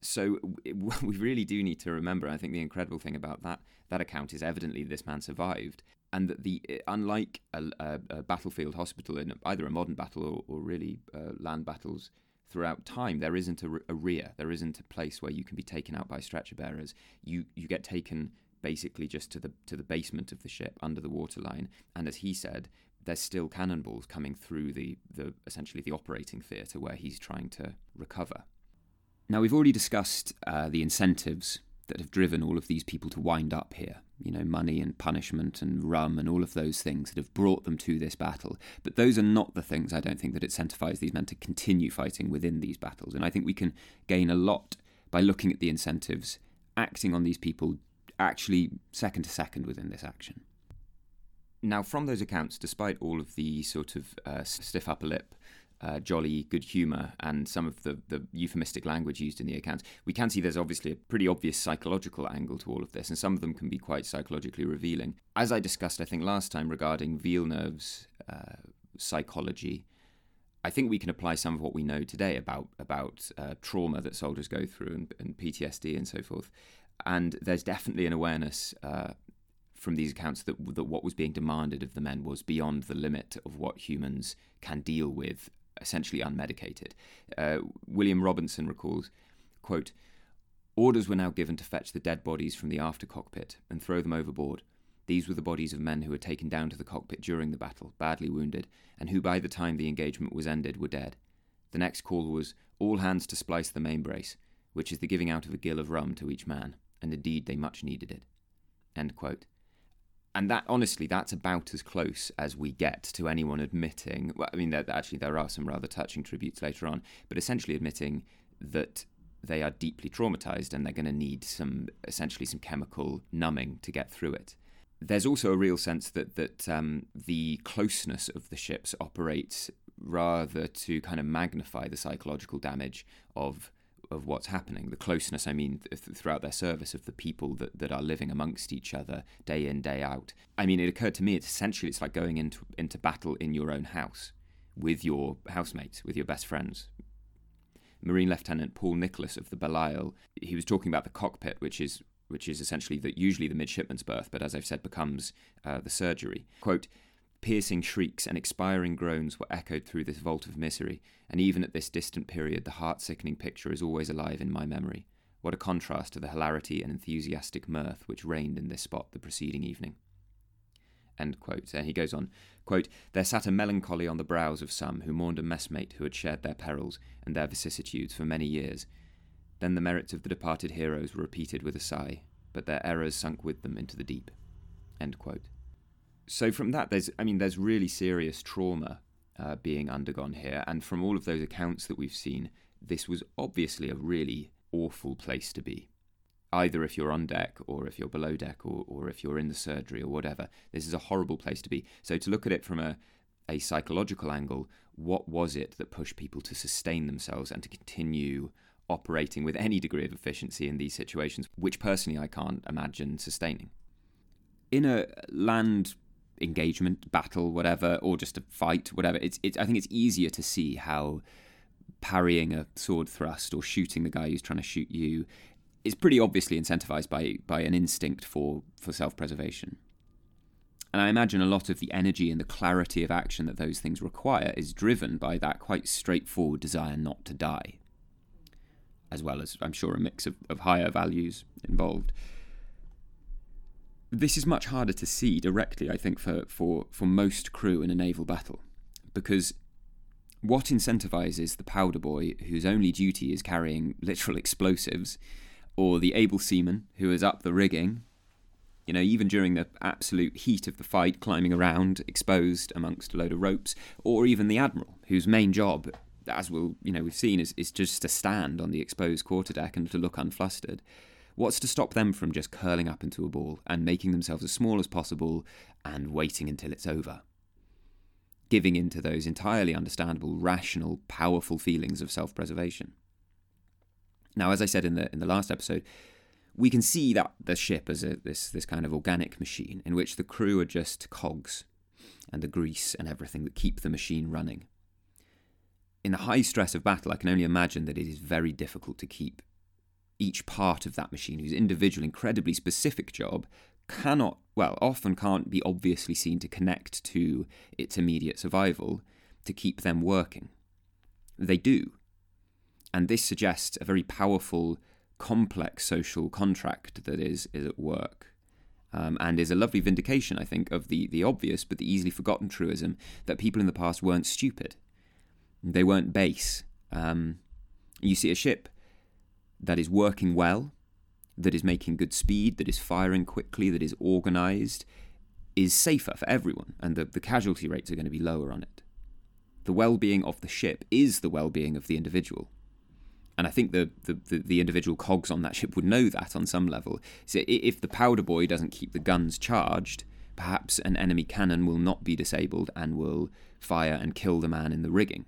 [SPEAKER 1] So [laughs] we really do need to remember. I think the incredible thing about that that account is evidently this man survived, and that the unlike a, a, a battlefield hospital in either a modern battle or, or really uh, land battles throughout time. There isn't a, a rear. There isn't a place where you can be taken out by stretcher bearers. You you get taken basically just to the to the basement of the ship under the waterline. And as he said, there's still cannonballs coming through the the essentially the operating theatre where he's trying to recover. Now we've already discussed uh, the incentives that have driven all of these people to wind up here. You know, money and punishment and rum and all of those things that have brought them to this battle. But those are not the things I don't think that incentivize these men to continue fighting within these battles. And I think we can gain a lot by looking at the incentives, acting on these people actually second to second within this action. Now, from those accounts, despite all of the sort of uh, stiff upper lip uh, jolly good humour and some of the, the euphemistic language used in the accounts, we can see there's obviously a pretty obvious psychological angle to all of this, and some of them can be quite psychologically revealing. As I discussed, I think, last time regarding Villeneuve's uh, psychology, I think we can apply some of what we know today about about uh, trauma that soldiers go through and, and PTSD and so forth. and there's definitely an awareness uh, from these accounts that that what was being demanded of the men was beyond the limit of what humans can deal with, essentially unmedicated. Uh, William Robinson recalls, quote. Orders were now given to fetch the dead bodies from the after cockpit and throw them overboard. These were the bodies of men who were taken down to the cockpit during the battle, badly wounded, and who by the time the engagement was ended were dead. The next call was all hands to splice the main brace, which is the giving out of a gill of rum to each man, and indeed they much needed it. And that, honestly, that's about as close as we get to anyone admitting. Well, I mean, there, actually, there are some rather touching tributes later on, but essentially admitting that they are deeply traumatized and they're going to need some, essentially, some chemical numbing to get through it. There's also a real sense that that um, the closeness of the ships operates rather to kind of magnify the psychological damage of of what's happening. The closeness, I mean, th- throughout their service of the people that, that are living amongst each other day in, day out. I mean, it occurred to me, it's essentially, it's like going into, into battle in your own house with your housemates, with your best friends. Marine Lieutenant Paul Nicolas of the Belleisle, he was talking about the cockpit, which is which is essentially the, usually the midshipman's berth, but as I've said, becomes uh, the surgery. Quote, Piercing shrieks and expiring groans were echoed through this vault of misery, and even at this distant period, the heart sickening picture is always alive in my memory. What a contrast to the hilarity and enthusiastic mirth which reigned in this spot the preceding evening. End quote. And he goes on, quote, There sat a melancholy on the brows of some who mourned a messmate who had shared their perils and their vicissitudes for many years. Then the merits of the departed heroes were repeated with a sigh, but their errors sunk with them into the deep. End quote so from that, there's I mean, there's really serious trauma uh, being undergone here, and from all of those accounts that we've seen, this was obviously a really awful place to be. Either if you're on deck, or if you're below deck, or, or if you're in the surgery, or whatever. This is a horrible place to be. So to look at it from a a psychological angle, what was it that pushed people to sustain themselves and to continue operating with any degree of efficiency in these situations, which personally I can't imagine sustaining. In a land engagement, battle, whatever, or just a fight, whatever. It's, it's I think it's easier to see how parrying a sword thrust or shooting the guy who's trying to shoot you is pretty obviously incentivized by by an instinct for for self-preservation. And I imagine a lot of the energy and the clarity of action that those things require is driven by that quite straightforward desire not to die, as well as, I'm sure, a mix of, of higher values involved this is much harder to see directly, I think, for, for, for most crew in a naval battle, because what incentivizes the powder boy whose only duty is carrying literal explosives, or the able seaman who is up the rigging, you know, even during the absolute heat of the fight, climbing around exposed amongst a load of ropes, or even the admiral whose main job, as we'll, you know, we've seen, is, is just to stand on the exposed quarterdeck and to look unflustered. What's to stop them from just curling up into a ball and making themselves as small as possible and waiting until it's over? Giving in to those entirely understandable, rational, powerful feelings of self preservation. Now, as I said in the in the last episode, we can see that the ship as a, this this kind of organic machine in which the crew are just cogs, and the grease and everything that keep the machine running. In the high stress of battle, I can only imagine that it is very difficult to keep each part of that machine, whose individual, incredibly specific job, cannot, well, often can't be obviously seen to connect to its immediate survival to keep them working. They do. And this suggests a very powerful, complex social contract that is, is at work. Um, and is a lovely vindication, I think, of the, the obvious but the easily forgotten truism that people in the past weren't stupid. They weren't base. Um, you see a ship that is working well, that is making good speed, that is firing quickly, that is organized, is safer for everyone, and the, the casualty rates are going to be lower on it. The well being of the ship is the well being of the individual. And I think the, the, the, the, individual cogs on that [laughs] ship would know that on some level. So if the powder boy doesn't keep the guns charged, perhaps an enemy cannon will not be disabled and will fire and kill the man in the rigging.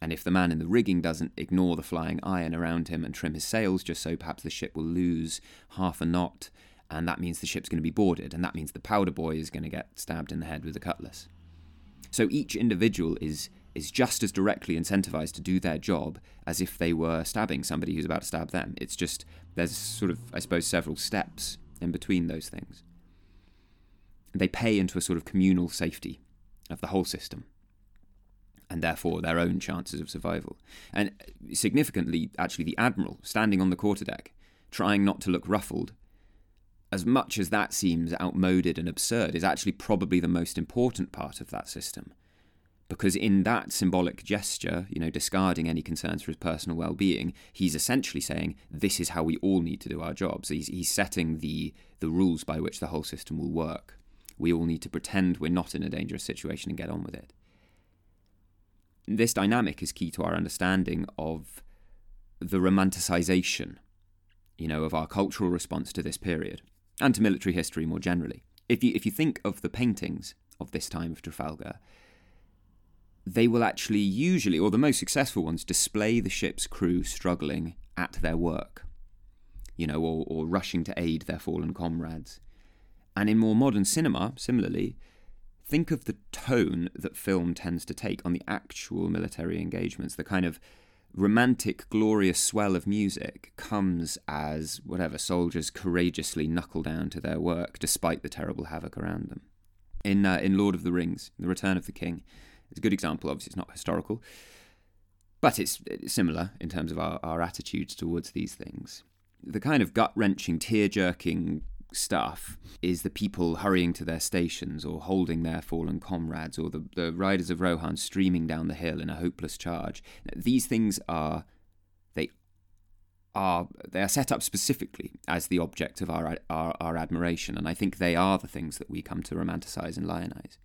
[SPEAKER 1] And if the man in the rigging doesn't ignore the flying iron around him and trim his sails just so, perhaps the ship will lose half a knot, and that means the ship's going to be boarded, and that means the powder boy is going to get stabbed in the head with a cutlass. So each individual is is just as directly incentivized to do their job as if they were stabbing somebody who's about to stab them. It's just, there's sort of, I suppose, several steps in between those things. They pay into a sort of communal safety of the whole system and therefore their own chances of survival. And significantly, actually, the admiral standing on the quarterdeck, trying not to look ruffled, as much as that seems outmoded and absurd, is actually probably the most important part of that system. Because in that symbolic gesture, you know, discarding any concerns for his personal well being, he's essentially saying, this is how we all need to do our jobs. He's, he's setting the, the rules by which the whole system will work. We all need to pretend we're not in a dangerous situation and get on with it. This dynamic is key to our understanding of the romanticization, you know, of our cultural response to this period and to military history more generally. If you if you think of the paintings of this time of Trafalgar, they will actually usually, or the most successful ones, display the ship's crew struggling at their work, you know, or, or rushing to aid their fallen comrades. And in more modern cinema, similarly, think of the tone that film tends to take on the actual military engagements. The kind of romantic, glorious swell of music comes as whatever soldiers courageously knuckle down to their work despite the terrible havoc around them. In uh, in Lord of the Rings, The Return of the King, it's a good example. Obviously, it's not historical, but it's, it's similar in terms of our, our attitudes towards these things. The kind of gut wrenching, tear jerking stuff is the people hurrying to their stations or holding their fallen comrades or the, the riders of Rohan streaming down the hill in a hopeless charge. These things are they are they are set up specifically as the object of our, our, our admiration, and I think they are the things that we come to romanticize and lionize.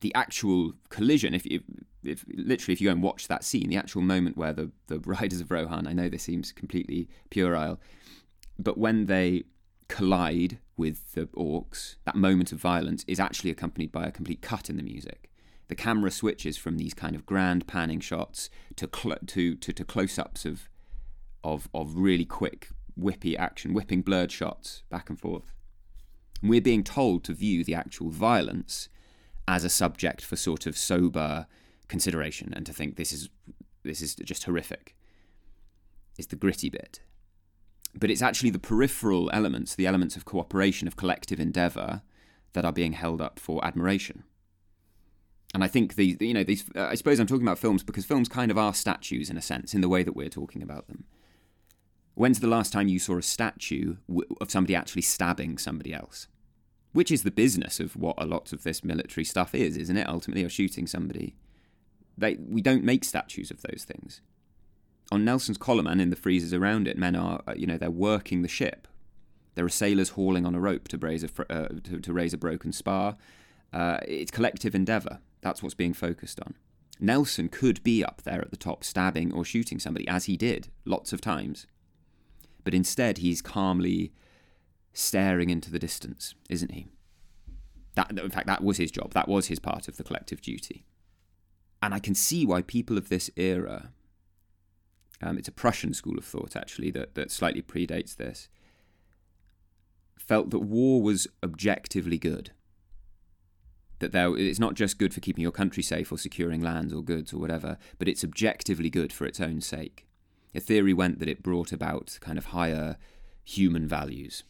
[SPEAKER 1] The actual collision, if, if, if literally if you go and watch that scene, the actual moment where the, the [laughs] riders of Rohan, I know this seems completely puerile, but when they collide with the orcs, that moment of violence is actually accompanied by a complete cut in the music. The camera switches from these kind of grand panning shots to cl- to, to, to close-ups of of of really quick whippy action, whipping blurred shots back and forth. And we're being told to view the actual violence as a subject for sort of sober consideration and to think this is this is just horrific. Is the gritty bit but it's actually the peripheral elements, the elements of cooperation, of collective endeavour, that are being held up for admiration. And I think these, you know, these. Uh, I suppose I'm talking about films because films kind of are statues in a sense, in the way that we're talking about them. When's the last time you saw a statue of somebody actually stabbing somebody else? Which is the business of what a lot of this military stuff is, isn't it? Ultimately, or shooting somebody. They, we don't make statues of those things on Nelson's column and in the friezes around it, men are, uh, you know, they're working the ship. There are sailors hauling on a rope to raise a, uh, to, to, raise a broken spar. Uh, it's collective endeavour. That's what's being focused on. Nelson could be up there at the top stabbing or shooting somebody, as he did lots of times. But instead, he's calmly staring into the distance, isn't he? That, in fact, that was his job. That was his part of the collective duty. And I can see why people of this era um, it's a Prussian school of thought, actually, that, that slightly predates this, felt that war was objectively good. That there, it's not just good for keeping your country safe or securing lands or goods or whatever, but it's objectively good for its own sake. A theory went that it brought about kind of higher human values,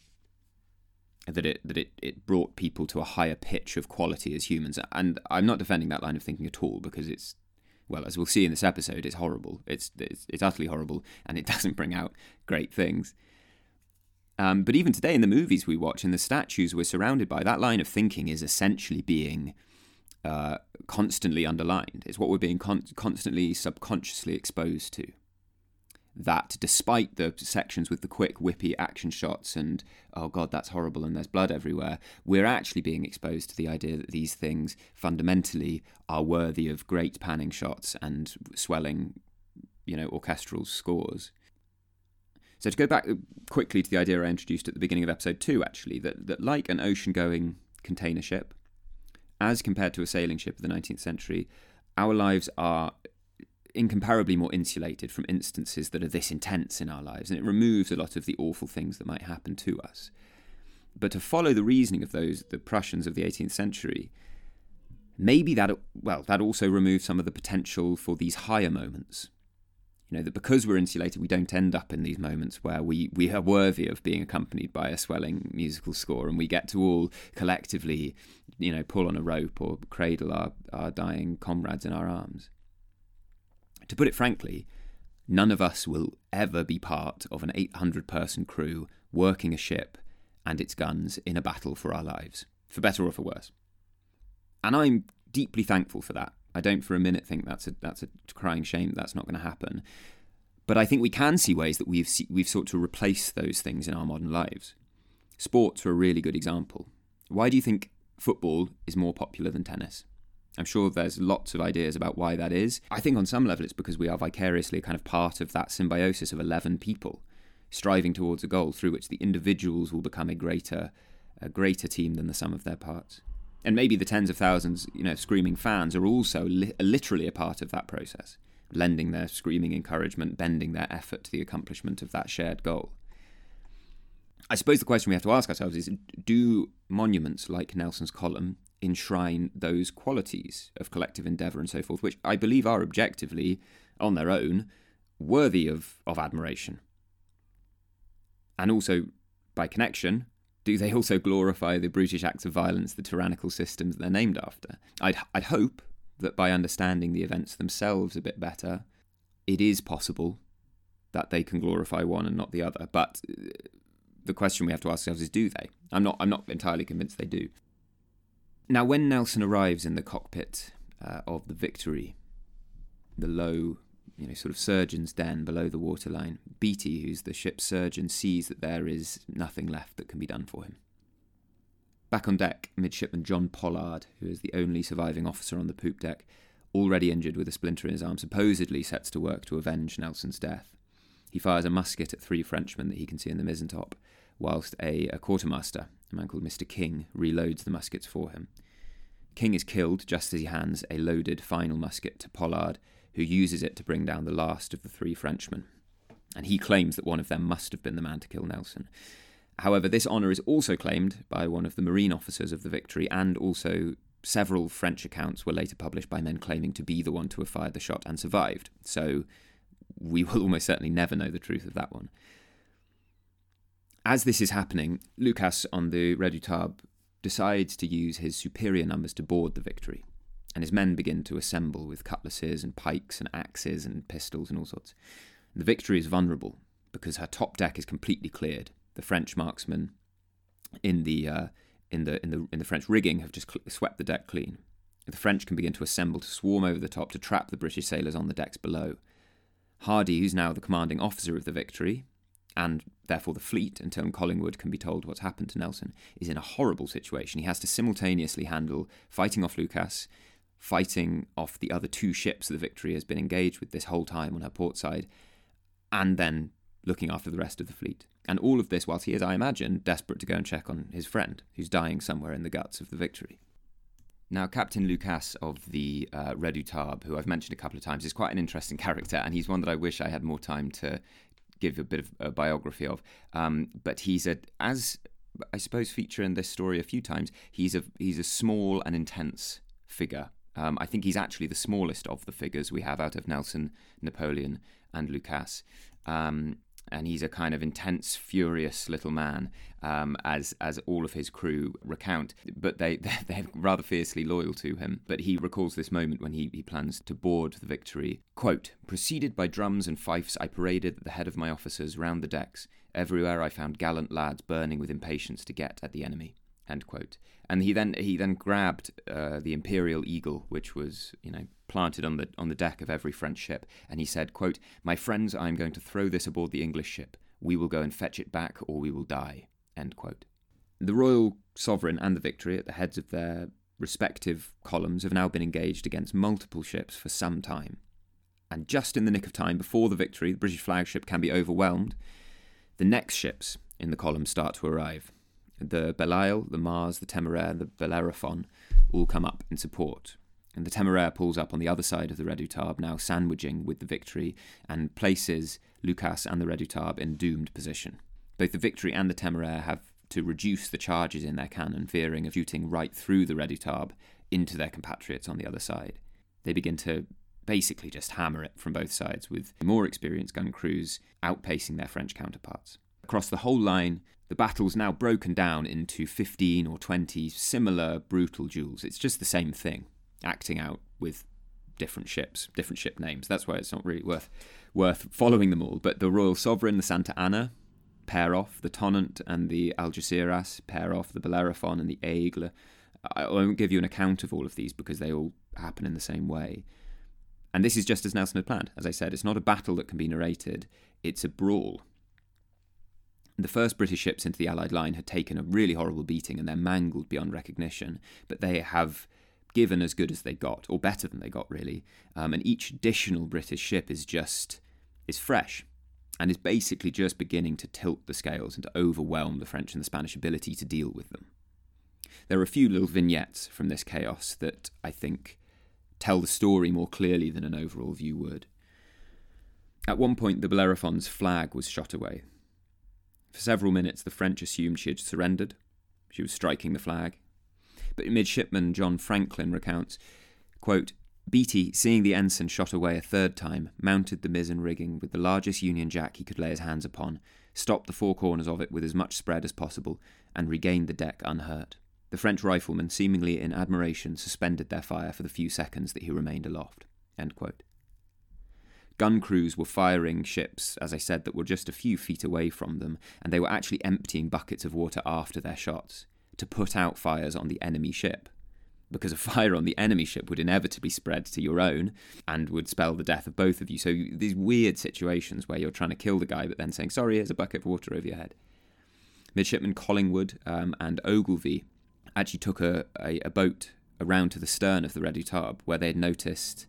[SPEAKER 1] that it that it, it brought people to a higher pitch of quality as humans. And I'm not defending that line of thinking at all because it's well, as we'll see in this episode, it's horrible. It's it's, it's utterly horrible, and it [laughs] doesn't bring out great things. Um, but even today, in the movies we watch and the statues we're surrounded by, that line of thinking is essentially being uh, constantly underlined. It's what we're being con- constantly subconsciously exposed to that despite the sections with the quick whippy action shots and oh god that's horrible and there's blood everywhere we're actually being exposed to the idea that these things fundamentally are worthy of great panning shots and swelling you know orchestral scores. So to go back uh, quickly to the idea I introduced at the beginning of episode 2 actually that that like an ocean going container ship as compared to a sailing ship of the 19th century our lives are incomparably more insulated from instances that are this intense in our lives, and it removes a lot of the awful things that might happen to us. But to follow the reasoning of those, the Prussians of the 18th century, maybe that well that also removes some of the potential for these higher moments you know that because we're insulated we don't end up in these moments where we we are worthy of being accompanied by a swelling musical score and we get to all collectively you know pull on a rope or cradle our, our dying comrades in our arms to put it frankly none of us will ever be part of an 800 person crew working a ship and its guns in a battle for our lives for better or for worse and I'm deeply thankful for that. I don't for a minute think that's a that's a crying shame that's not going to happen. But I think we can see ways that we've we've sought to replace those things in our modern lives. Sports are a really good example. Why do you think football is more popular than tennis? I'm sure there's lots of ideas about why that is. I think on some level it's because we are vicariously kind of part of that symbiosis of 11 people striving towards a goal through which the individuals will become a greater a greater team than the sum of their parts and maybe the tens of thousands, you know, screaming fans are also li- literally a part of that process, lending their screaming encouragement, bending their effort to the accomplishment of that shared goal. I suppose the question we have to ask ourselves is do monuments like Nelson's column enshrine those qualities of collective endeavour and so forth, which I believe are objectively, on their own, worthy of, of admiration? And also, by connection, do they also glorify the brutish acts of violence, the tyrannical systems they're named after? I'd, I'd hope that by understanding the events themselves a bit better, it is possible that they can glorify one and not the other. But uh, the question we have to ask ourselves is do they? I'm not, I'm not entirely convinced they do. Now, when Nelson arrives in the cockpit uh, of the Victory, the low you know, sort of surgeon's den below the waterline, Beatty, who's the ship's surgeon, sees that there is nothing left that can be done for him. Back on deck, midshipman John Pollard, who is the only surviving officer on the poop deck, already injured with a splinter in his arm, supposedly sets to work to avenge Nelson's death. He fires a musket at three Frenchmen that he can see in the mizzen top, whilst a, a quartermaster, a man called Mr. King, reloads the muskets for him. King is killed just as he hands a loaded final musket to Pollard, who uses it to bring down the last of the three Frenchmen. And he claims that one of them must have been the man to kill Nelson. However, this honour is also claimed by one of the Marine officers of the victory, and also several French accounts were later published by men claiming to be the one to have fired the shot and survived. So we [laughs] will almost certainly never know the truth of that one. As this is happening, Lucas on the Redoutable decides to use his superior numbers to board the victory and his men begin to assemble with cutlasses and pikes and axes and pistols and all sorts. The victory is vulnerable because her top deck is completely cleared. The French marksmen in the uh, in the in the in the French rigging have just cl- swept the deck clean. The French can begin to assemble to swarm over the top to trap the British sailors on the decks below. Hardy, who's now the commanding officer of the Victory, and therefore the fleet, until Collingwood can be told what's happened to Nelson, is in a horrible situation. He has to simultaneously handle fighting off Lucas, fighting off the other two ships the Victory has been engaged with this whole time on her port side, and then looking after the rest of the fleet. And all of this whilst he is, I imagine, desperate to go and check on his friend, who's dying somewhere in the guts of the Victory. Now, Captain Lucas of the uh, who I've mentioned a couple of times, is quite an interesting [laughs] character, and he's one that I wish I had more time to give a bit of a biography of. Um, but he's a, as I suppose, feature in this story a few times. He's a he's a small and intense figure um, I think he's actually the smallest of the figures we have out of Nelson, Napoleon, and Lucas. Um, and he's a kind of intense, furious little man, um, as as all of his crew recount. But they [laughs] they're rather fiercely loyal to him. But he recalls this moment when he, he plans to board the Victory. Quote: Preceded by drums and fifes, I paraded at the head of my officers round the decks. Everywhere I found gallant lads burning with impatience to get at the enemy. End quote. And he then he then grabbed uh, the imperial eagle, which was you know planted on the on the deck of every French ship, and he said, "quote My friends, I am going to throw this aboard the English ship. We will go and fetch it back, or we will die." End quote. The royal sovereign and the victory at the heads of their respective columns have now been engaged against multiple ships for some time. And just in the nick of time, before the victory, the British flagship can be overwhelmed, the next ships in the column start to arrive the Belleisle, the Mars, the Temeraire, the Bellerophon all come up in support. And the Temeraire pulls up on the other side of the Redoutable, now sandwiching with the Victory, and places Lucas and the Redoutable in doomed position. Both the Victory and the Temeraire have to reduce the charges in their cannon, fearing of shooting right through the Redoutable into their compatriots on the other side. They begin to basically just hammer it from both sides, with more experienced gun crews outpacing their French counterparts. Across the whole line, the battle's now broken down into 15 or 20 similar brutal duels. It's just the same thing, acting out with different ships, different ship names. That's why it's not really worth worth following them all. But the Royal Sovereign, the Santa Ana, pair off. The Tonnant and the Algeciras pair off. The Bellerophon and the Aigle. I won't give you an account of all of these because they all happen in the same way. And this is just as Nelson had planned. As I said, it's not a battle that can be narrated, it's a brawl. The first British ships into the Allied line had taken a really horrible beating and they're mangled beyond recognition, but they have given as good as they got, or better than they got, really. Um, and each additional British ship is just is fresh and is basically just beginning to tilt the scales and to overwhelm the French and the Spanish ability to deal with them. There are a few little vignettes from this chaos that I think tell the story more clearly than an overall view would. At one point, the Bellerophon's flag was shot away. For several minutes, the French assumed she had surrendered. She was striking the flag. But midshipman John Franklin recounts, quote, Beatty, seeing the ensign shot away a third time, mounted the mizzen rigging with the largest Union Jack he could lay his hands upon, stopped the four corners of it with as much spread as possible, and regained the deck unhurt. The French riflemen, seemingly in admiration, suspended their fire for the few seconds that he remained aloft. Gun crews were firing ships, as I said, that were just a few feet away from them, and they were actually emptying buckets of water after their shots to put out fires on the enemy ship. Because a fire on the enemy ship would inevitably spread to your own and would spell the death of both of you. So, these weird situations where you're trying to kill the guy but then saying, sorry, here's a bucket of water over your head. Midshipman Collingwood um, and Ogilvy actually took a, a, a boat around to the stern of the Redoutable where they had noticed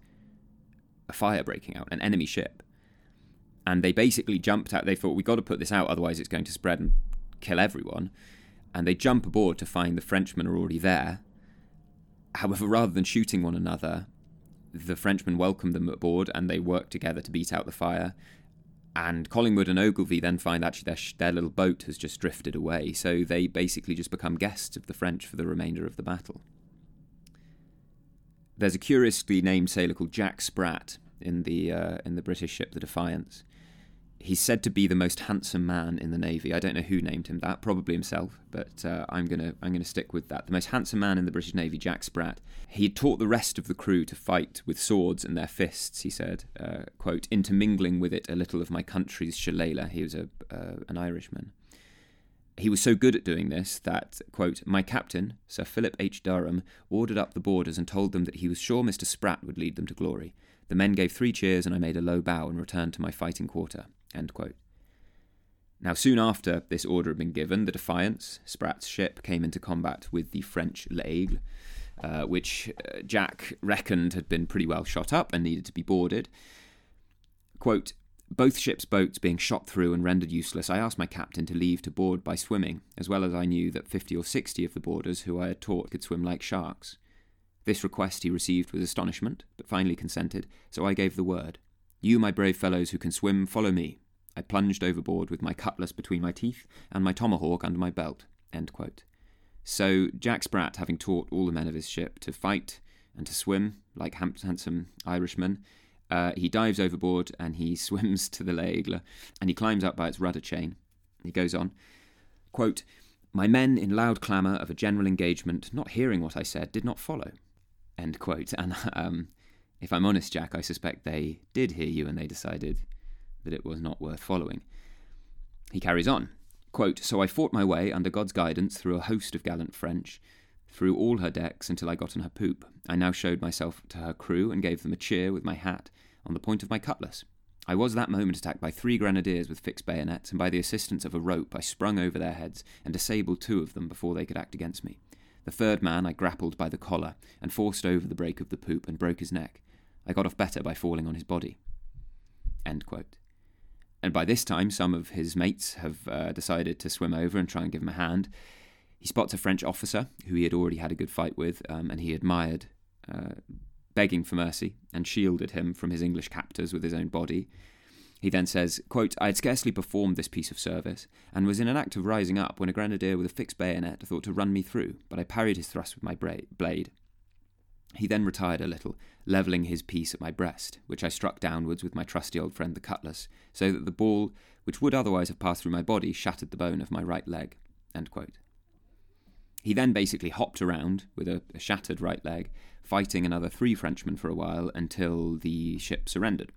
[SPEAKER 1] a fire breaking out, an enemy ship. And they basically jumped out. They thought, we've got to put this out, otherwise it's going to spread and kill everyone. And they jump aboard to find the Frenchmen are already there. However, rather than shooting one another, the Frenchmen welcome them aboard and they work together to beat out the fire. And Collingwood and Ogilvy then find actually their, sh- their little boat has just drifted away, so they basically just become guests of the French for the remainder of the battle. There's a curiously named sailor called Jack Spratt in the uh, in the British ship the Defiance. He's said to be the most handsome man in the navy. I don't know who named him that, probably himself, but uh, I'm gonna I'm gonna stick with that. The most handsome man in the British Navy, Jack Spratt. He had taught the rest of the crew to fight with swords and their fists. He said, uh, "quote intermingling with it a little of my country's shillelagh." He was a uh, an Irishman. He was so good at doing this that, quote, my captain, Sir Philip H. Durham, ordered up the boarders and told them that he was sure Mr. Spratt would lead them to glory. The men gave three cheers, and I made a low bow and returned to my fighting quarter. Now, soon after this order had been given, the Defiance, Spratt's ship, came into combat with the French L'Aigle, uh, which uh, Jack reckoned had been pretty well shot up and needed to be boarded. Quote, both ships' boats being shot through and rendered useless, I asked my captain to leave to board by swimming, as well as I knew that fifty or sixty of the boarders who I had taught could swim like sharks. This request he received with astonishment, but finally consented, so I gave the word. You, my brave fellows who can swim, follow me. I plunged overboard with my cutlass between my teeth and my tomahawk under my belt. So Jack Spratt, having taught all the men of his ship to fight and to swim like handsome Irishmen, uh, he dives overboard and he [laughs] swims to the L'Aigle and he climbs up by its rudder chain. He goes on, quote, My men, in loud clamour of a general engagement, not hearing what I said, did not follow. End quote. [laughs] And um, if I'm honest, Jack, I suspect they did hear you and they decided that it was not worth following. He carries on. Quote, so I fought my way, under God's guidance, through a host of gallant French, through all her decks until I got on her poop. I now showed myself to her crew and gave them a cheer with my hat on the point of my cutlass. I was that moment attacked by three grenadiers with fixed bayonets, and by the assistance of a rope I sprung over their heads and disabled two of them before they could act against me. The third man I grappled by the collar and forced over the break of the poop and broke his neck. I got off better by falling on his body. And by this time, some of his mates have uh, decided to swim over and try and give him a hand. He spots a French officer who he had already had a good fight with, um, and he admired, uh, begging for mercy, and shielded him from his English captors with his own body. He then says, quote, I had scarcely performed this piece of service, and was in an act of rising up when a grenadier with a fixed bayonet thought to run me through, but I parried his thrust with my bra- blade. He then retired a little, levelling his piece at my breast, which I struck downwards with my trusty old friend the cutlass, so that the ball, which would otherwise have passed through my body, shattered the bone of my right leg. He then basically hopped around with a, a shattered right leg, fighting another three Frenchmen for a while until the ship surrendered.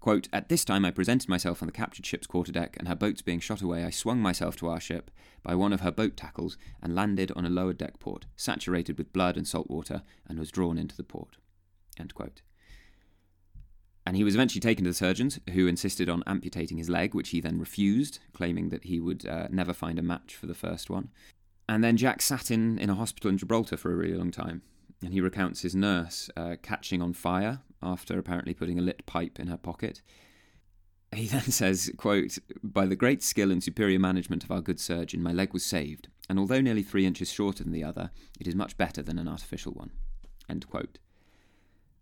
[SPEAKER 1] Quote, At this time I presented myself on the captured ship's quarterdeck, and her boats being shot away, I swung myself to our ship by one of her boat tackles and landed on a lower deck port, saturated with blood and salt water, and was drawn into the port. And he was eventually taken to the surgeons, who insisted on amputating his leg, which he then refused, claiming that he would uh, never find a match for the first one. And then Jack sat in, in a hospital in Gibraltar for a really long time. And he recounts his nurse uh, catching on fire after apparently putting a lit pipe in her pocket. He [laughs] then says, quote, By the great skill and superior management of our good surgeon, my leg was saved, and although nearly three inches shorter than the other, it is much better than an artificial one. End quote.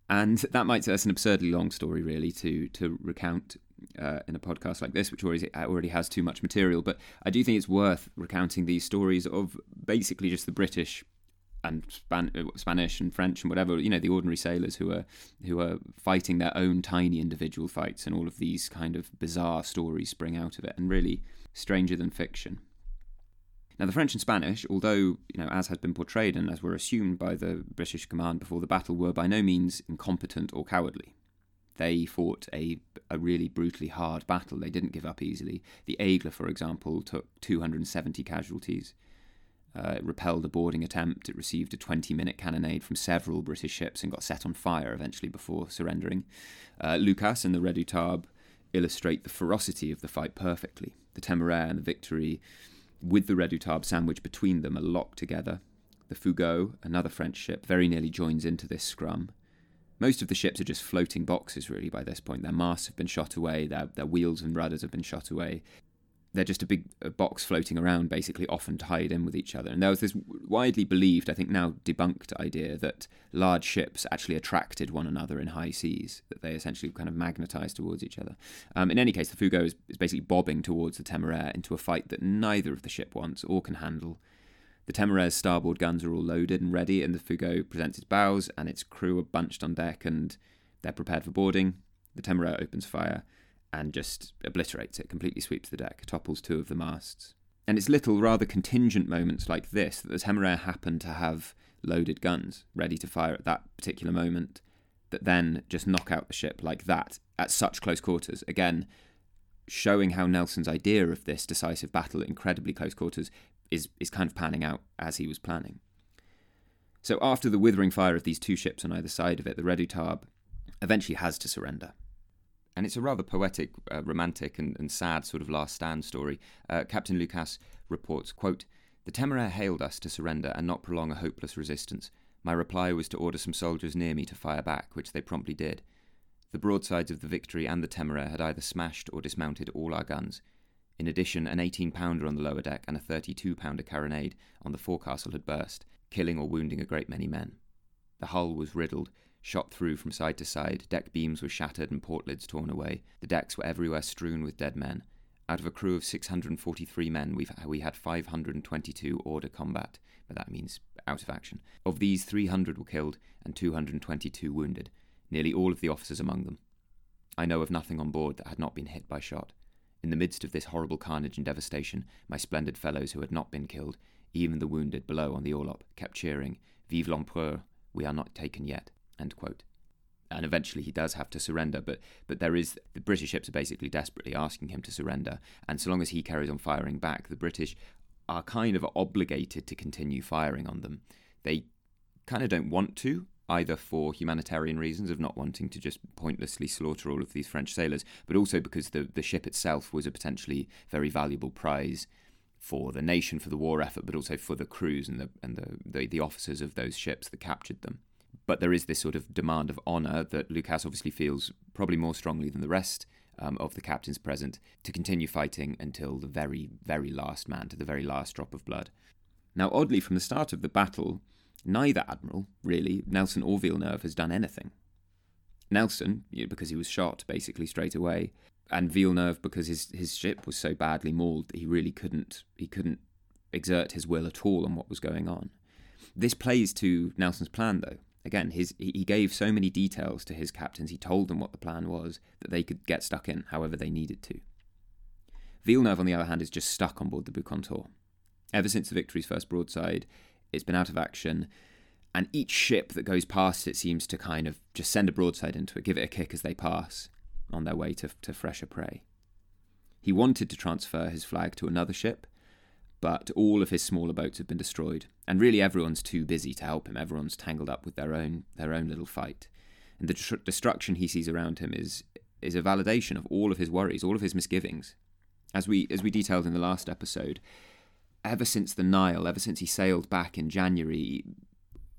[SPEAKER 1] And that might that's an absurdly long story, really, to to recount uh, in a podcast like this, which already already has too much material. But I do think it's worth recounting these stories of basically just the British and Span- uh, Spanish and French and whatever you know the ordinary sailors who are who are fighting their own tiny individual fights, and all of these kind of bizarre stories spring out of it, and really stranger than fiction. Now, the French and Spanish, although, you know, as has been portrayed and as were assumed by the British command before the battle, were by no means incompetent or cowardly. They fought a, a really brutally hard battle. They didn't give up easily. The Aigle, for example, took 270 casualties. Uh, it repelled a boarding attempt. It received a 20 minute cannonade from several British ships and got set on fire eventually before surrendering. Uh, Lucas and the Redoutable illustrate the ferocity of the fight perfectly. The Temeraire and the Victory with the Redoutable sandwiched between them are locked together. The Fougueux, another French ship, very nearly joins into this scrum. Most of the ships are just floating boxes, really, by this point. Their masts have been shot away, their, their wheels and rudders have been shot away they're just a big a box floating around, basically, often tied in with each other. And there was this widely believed, I think now debunked idea that large ships actually attracted one another in high seas, that they essentially kind of magnetized towards each other. Um, in any case, the Fougueux is, is basically bobbing towards the Temeraire into a fight that neither of the ship wants or can handle. The Temeraire's starboard guns are all loaded and ready, and the Fougueux presents its bows, and its crew are bunched on deck and they're prepared for boarding. The Temeraire opens fire and just obliterates it, completely sweeps the deck, topples two of the masts. And it's little, rather contingent moments like this that the Temeraire happen to have loaded guns ready to fire at that particular moment that then just knock out the ship like that at such close quarters. Again, showing how Nelson's idea of this decisive battle at incredibly close quarters is, is kind of panning out as he was planning. So after the withering fire of these two ships on either side of it, the Redoutable eventually has to surrender and it's a rather poetic, uh, romantic, and, and, sad sort of last stand story. Uh, Captain Lucas reports, quote, The Temeraire hailed us to surrender and not prolong a hopeless resistance. My reply was to order some soldiers near me to fire back, which they promptly did. The broadsides of the Victory and the Temeraire had either smashed or dismounted all our guns. In addition, an 18 pounder on the lower deck and a 32 pounder carronade on the forecastle had burst, killing or wounding a great many men. The hull was riddled, shot through from side to side, deck beams were shattered and portlids torn away. The decks were everywhere strewn with dead men. Out of a crew of 643 men, we've, we had 522 hors de combat, but that means out of action. Of these, 300 were killed and 222 wounded, nearly all of the officers among them. I know of nothing on board that had not been hit by shot. In the midst of this horrible carnage and devastation, my splendid fellows who had not been killed, even the wounded below on the orlop, kept cheering, Vive l'Empereur, we are not taken yet. And eventually he does have to surrender, but but there is the British ships are basically desperately asking him to surrender, and so long as he carries on firing back, the British are kind of obligated to continue firing on them. They kind of don't want to, either for humanitarian reasons of not wanting to just pointlessly slaughter all of these French sailors, but also because the, the ship itself was a potentially very valuable prize for the nation, for the war effort, but also for the crews and the and the, the, the officers of those ships that captured them but there is this sort of demand of honour that Lucas obviously feels probably more strongly than the rest um, of the captains present to continue fighting until the very, very last man, to the very last drop of blood. Now, oddly, from the start of the battle, neither admiral, really, Nelson or Villeneuve, has done anything. Nelson, because he was shot basically straight away, and Villeneuve because his, his ship was so badly mauled that he really couldn't he couldn't exert his will at all on what was going on. This plays to Nelson's plan, though Again, his he gave so many details to his captains. He told them what the plan was that they could get stuck in however they needed to. Villeneuve, on the other hand, is just stuck on board the Bucentaur. Ever since the Victory's first broadside, it's been out of action, and each ship that goes past it seems to kind of just send a broadside into it, give it a kick as they pass on their way to, to fresher prey. He wanted to transfer his flag to another ship, but all of his smaller boats have been destroyed, and really everyone's too busy to help him. Everyone's tangled up with their own their own little fight, and the dest- destruction he sees around him is is a validation of all of his worries, all of his misgivings. As we as we detailed in the last episode, ever since the Nile, ever since he sailed back in January,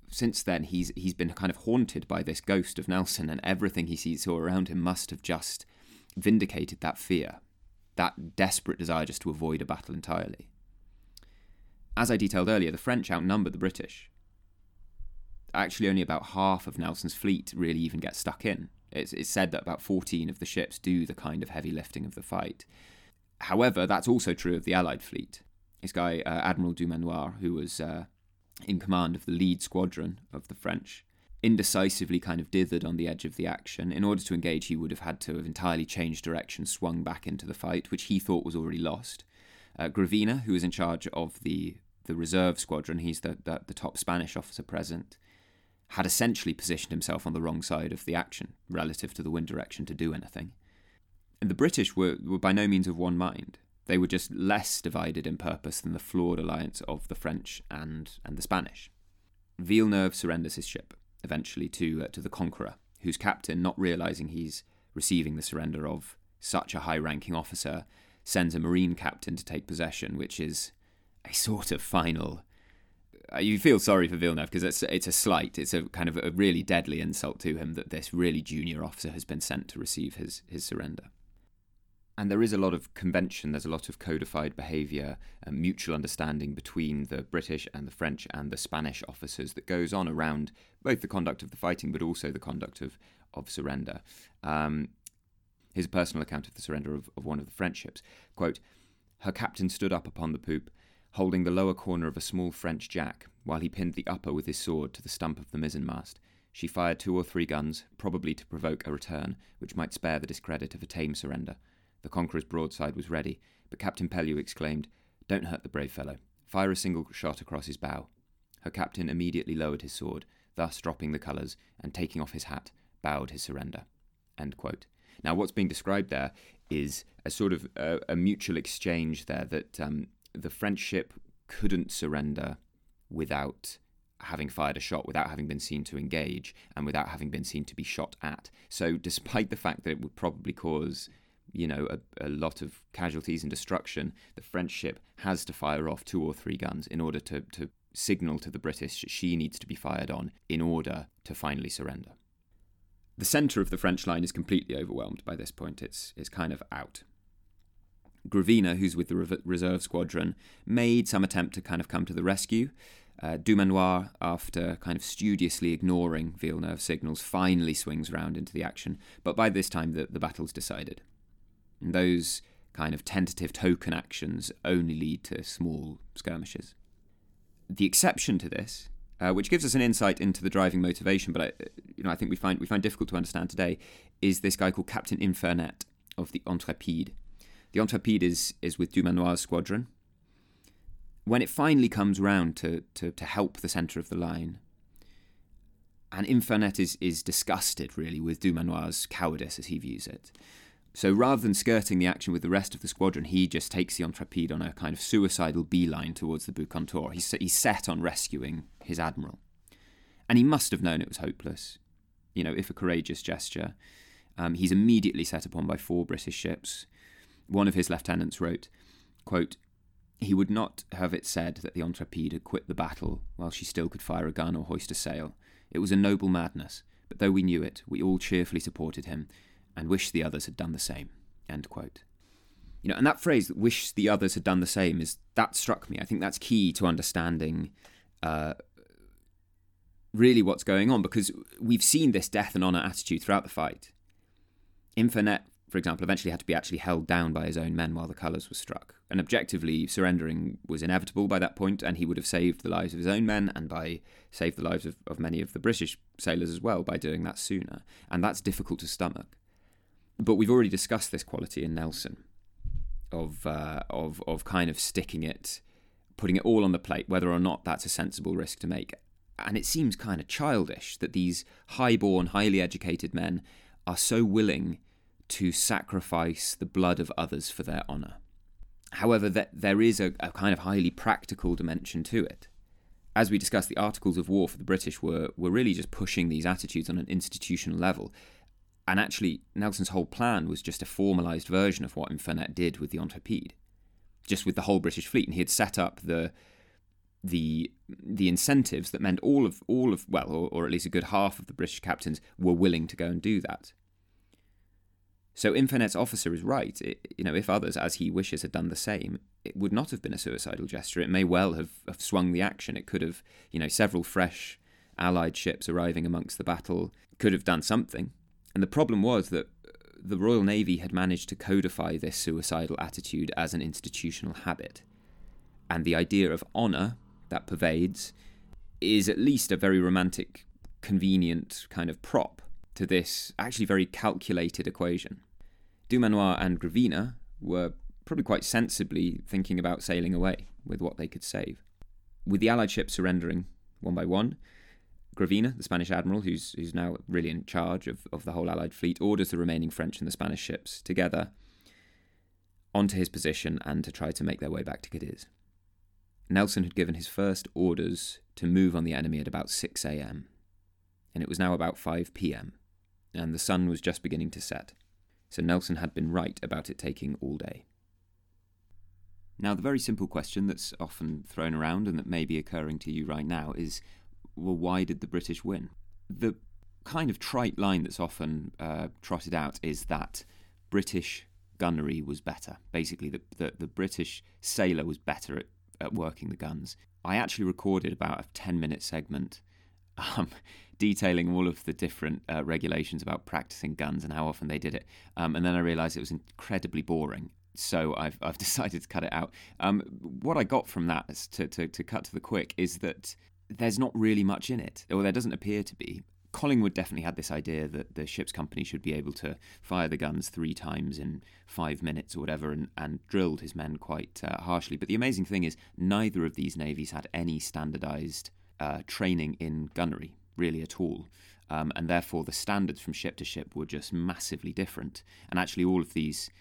[SPEAKER 1] since then he's he's been kind of haunted by this ghost of Nelson, and everything he sees all around him must have just vindicated that fear, that desperate desire just to avoid a battle entirely. As I detailed earlier, the French outnumber the British. Actually, only about half of Nelson's fleet really even gets stuck in. It's, it's said that about 14 of the ships do the kind of heavy lifting of the fight. However, that's also true of the Allied fleet. This guy, uh, Admiral Dumanoir, who was uh, in command of the lead squadron of the French, indecisively kind of dithered on the edge of the action. In order to engage, he would have had to have entirely changed direction, swung back into the fight, which he thought was already lost. Uh, Gravina, who was in charge of the the reserve squadron, he's the, the, the top Spanish officer present, had essentially positioned himself on the wrong side of the action relative to the wind direction to do anything. And the British were, were by no means of one mind. They were just less divided in purpose than the flawed alliance of the French and, and the Spanish. Villeneuve surrenders his ship, eventually to, uh, to the Conqueror, whose captain, not realizing he's receiving the surrender of such a high ranking officer, sends a marine captain to take possession, which is a sort of final. Uh, you feel sorry for Villeneuve because it's it's a slight, it's a kind of a really deadly insult to him that this really junior officer has been sent to receive his his surrender. And there is a lot of convention, there's a lot of codified behaviour, and mutual understanding between the British and the French and the Spanish officers that goes on around both the conduct of the fighting but also the conduct of, of surrender. Um, here's a personal account of the surrender of, of one of the French ships. Quote, Her captain stood up upon the poop holding the lower corner of a small French jack, while he pinned the upper with his sword to the stump of the mizzenmast. She fired two or three guns, probably to provoke a return, which might spare the discredit of a tame surrender. The Conqueror's broadside was ready, but Captain Pellew exclaimed, Don't hurt the brave fellow. Fire a single shot across his bow. Her captain immediately lowered his sword, thus dropping the colours, and taking off his hat, bowed his surrender. Now, what's being described there is a sort of a, a mutual exchange there that um, the French ship couldn't surrender without having fired a shot, without having been seen to engage, and without having been seen to be shot at. So, despite the fact that it would probably cause you know, a, a, lot of casualties and destruction, the French ship has to fire off two or three guns in order to, to signal to the British she needs to be fired on in order to finally surrender. The centre of the French line is completely overwhelmed by this point. It's, it's kind of out. Gravina, who's with the reserve squadron, made some attempt to kind of come to the rescue. Uh, Dumanoir, after kind of studiously ignoring Villeneuve signals, finally swings round into the action, but by this time the, the battle's decided. And those kind of tentative token actions only lead to small skirmishes. The exception to this, uh, which gives us an insight into the driving motivation, but I, you know, I think we find we find difficult to understand today, is this guy called Captain Infernet of the Intrépide. The Intrépide is, is with Dumanoir's squadron. When it finally comes round to, to, to help the centre of the line, and Infernet is, is disgusted, really, with Dumanoir's cowardice as he views it. So rather than skirting the action with the rest of the squadron, he just takes the Intrépide on a kind of suicidal beeline towards the Bucentaur. He's, he's set on rescuing his admiral. And he must have known it was hopeless, you know, if a courageous gesture. Um, he's immediately set upon by four British ships. One of his lieutenants wrote, quote, He would not have it said that the Intrépide had quit the battle while she still could fire a gun or hoist a sail. It was a noble madness, but though we knew it, we all cheerfully supported him and wish the others had done the same. End quote. You know, and that phrase, "wish the others had done the same," is that struck me. I think that's key to understanding uh, really what's going on because we've seen this death and honor attitude throughout the fight. Infernet for example, eventually had to be actually held down by his own men while the colours were struck. And objectively, surrendering was inevitable by that point, and he would have saved the lives of his own men and by saved the lives of, of many of the British sailors as well by doing that sooner. And that's difficult to stomach. But we've already discussed this quality in Nelson of uh, of of kind of sticking it, putting it all on the plate, whether or not that's a sensible risk to make. And it seems kind of childish that these high-born, highly educated men are so willing to sacrifice the blood of others for their honour. However, that there is a, a kind of highly practical dimension to it. As we discussed, the Articles of War for the British were, were really just pushing these attitudes on an institutional level. And actually, Nelson's whole plan was just a formalised version of what Infernet did with the Intrépide, just with the whole British fleet. And he had set up the the the incentives that meant all of all of well, or, or at least a good half of the British captains were willing to go and do that. So Infernet's officer is right. It, you know, if others, as he wishes, had done the same, it would not have been a suicidal gesture. It may well have, have swung the action. It could have, you know, several fresh Allied ships arriving amongst the battle could have done something. And the problem was that uh, the Royal Navy had managed to codify this suicidal attitude as an institutional habit. And the idea of honour that pervades is at least a very romantic, convenient kind of prop to this actually very calculated equation. Dumanoir and Gravina were probably quite sensibly thinking about sailing away with what they could save. With the Allied ships surrendering one by one, Gravina, the Spanish admiral, who's, who's now really in charge of, of the whole Allied fleet, orders the remaining French and the Spanish ships together onto his position and to try to make their way back to Cadiz. Nelson had given his first orders to move on the enemy at about 6 a.m., and it was now about 5 p.m and the sun was just beginning to set, so Nelson had been right about it taking all day. Now, the very simple question that's often thrown around and that may be occurring to you right now is well, why did the British win? The kind of trite line that's often uh, trotted out is that British gunnery was better. Basically, the, the, the British sailor was better at, at working the guns. I actually recorded about a 10 minute segment um, [laughs] detailing all of the different uh, regulations about practicing guns and how often they did it. Um, and then I realised it was incredibly boring. So I've, I've [laughs] decided to cut it out. Um, what I got from that, to, to, to cut to the quick, is that there's not really much in it, or there doesn't appear to be. Collingwood definitely had this idea that the ship's company should be able to fire the guns three times in five minutes or whatever and, and drilled his men quite uh, harshly. But the amazing thing is, neither of these navies had any standardized uh, training in gunnery really at all. Um, and therefore, the standards from ship to ship were just massively different. And actually, all of these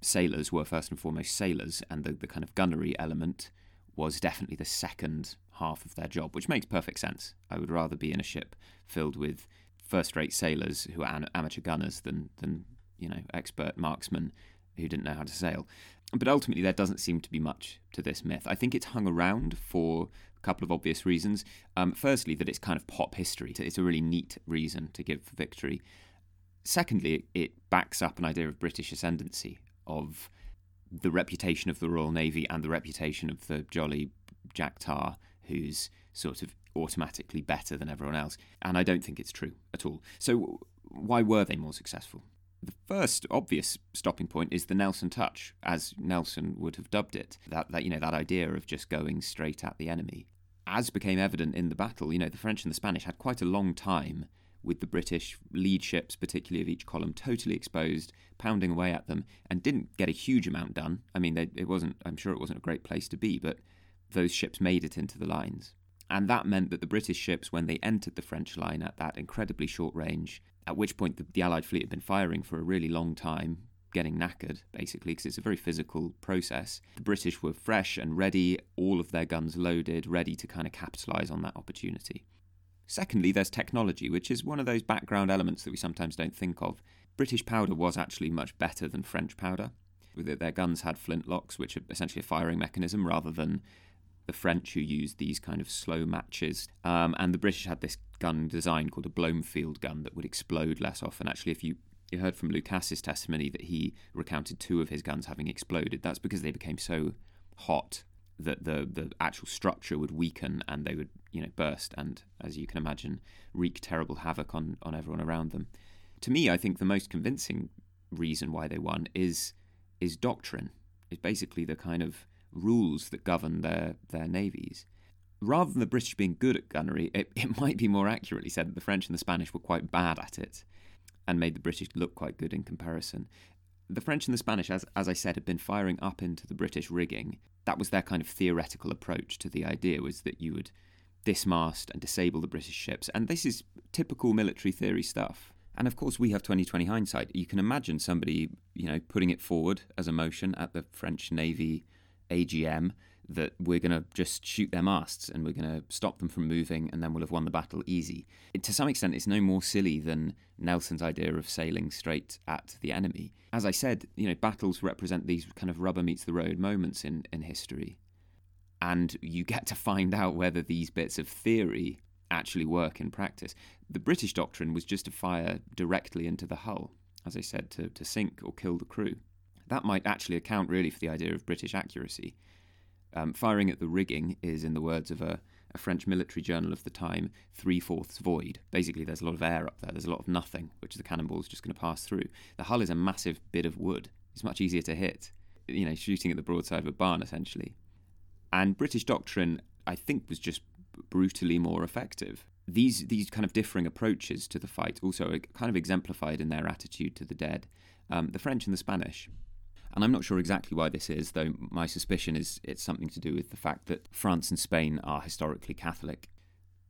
[SPEAKER 1] sailors were first and foremost sailors, and the, the kind of gunnery element was definitely the second half of their job, which makes perfect sense. I would rather be in a ship filled with first-rate sailors who are amateur gunners than than you know expert marksmen who didn't know how to sail. But ultimately, there doesn't seem to be much to this myth. I think it's hung around for a couple of obvious reasons. Um, firstly, that it's kind of pop history. It's a really neat reason to give victory. Secondly, it backs up an idea of British ascendancy, of the reputation of the Royal Navy and the reputation of the jolly Jack Tar, who's sort of automatically better than everyone else. And I don't think it's true at all. So, why were they more successful? The first obvious stopping point is the Nelson touch, as Nelson would have dubbed it. That, that you know that idea of just going straight at the enemy as became evident in the battle, you know, the French and the Spanish had quite a long time with the British lead ships, particularly of each column, totally exposed, pounding away at them, and didn't get a huge amount done. I mean, they, it wasn't. I'm sure it wasn't a great place to be, but those ships made it into the lines, and that meant that the British ships, when they entered the French line at that incredibly short range, at which point the, the Allied fleet had been firing for a really long time, getting knackered, basically, because it's a very physical process. The British were fresh and ready, all of their guns loaded, ready to kind of capitalise on that opportunity. Secondly, there's technology, which is one of those background elements that we sometimes don't think of. British powder was actually much better than French powder. Their guns had flintlocks, which are essentially a firing mechanism, rather than the French who used these kind of slow matches. Um, and the British had this gun design called a Blomefield gun that would explode less often. Actually, if you you heard from Lucas's testimony that he recounted two of his guns having exploded. That's because they became so hot that the the actual structure would weaken and they would you know burst and as you can imagine wreak terrible havoc on on everyone around them. To me, I think the most convincing reason why they won is is doctrine. It's basically the kind of rules that govern their their navies. Rather than the British being good at gunnery, it, it [laughs] might be more accurately said that the French and the Spanish were quite bad at it and made the British look quite good in comparison. The French and the Spanish, as, as I said, had been firing up into the British rigging. That was their kind of theoretical approach to the idea, was that you would dismast and disable the British ships. And this is typical military theory stuff. And of course, we have 2020 hindsight. You can imagine somebody, you know, putting it forward as a motion at the French Navy AGM that we're going to just shoot their masts and we're going to stop them from moving and then we'll have won the battle easy. It, to some extent, it's no more silly than Nelson's idea of sailing straight at the enemy. As I said, you know, battles represent these kind of rubber meets the road moments in, in history. And you get to find out whether these bits of theory actually work in practice. The British doctrine was just to fire directly into the hull, as I said, to, to sink or kill the crew. That might actually account really for the idea of British accuracy. Um, firing at the rigging is, in the words of a, a French military journal of the time, three fourths void. Basically, there's a lot of air up there, there's a lot of nothing, which the cannonball is just going to pass through. The hull is a massive bit of wood, it's much easier to hit. You know, shooting at the broadside of a barn, essentially. And British doctrine, I think, was just brutally more effective. These these kind of differing approaches to the fight also are kind of exemplified in their attitude to the dead. Um, the French and the Spanish. And I'm not sure exactly why this is, though my suspicion is it's something to do with the fact that France and Spain are historically Catholic.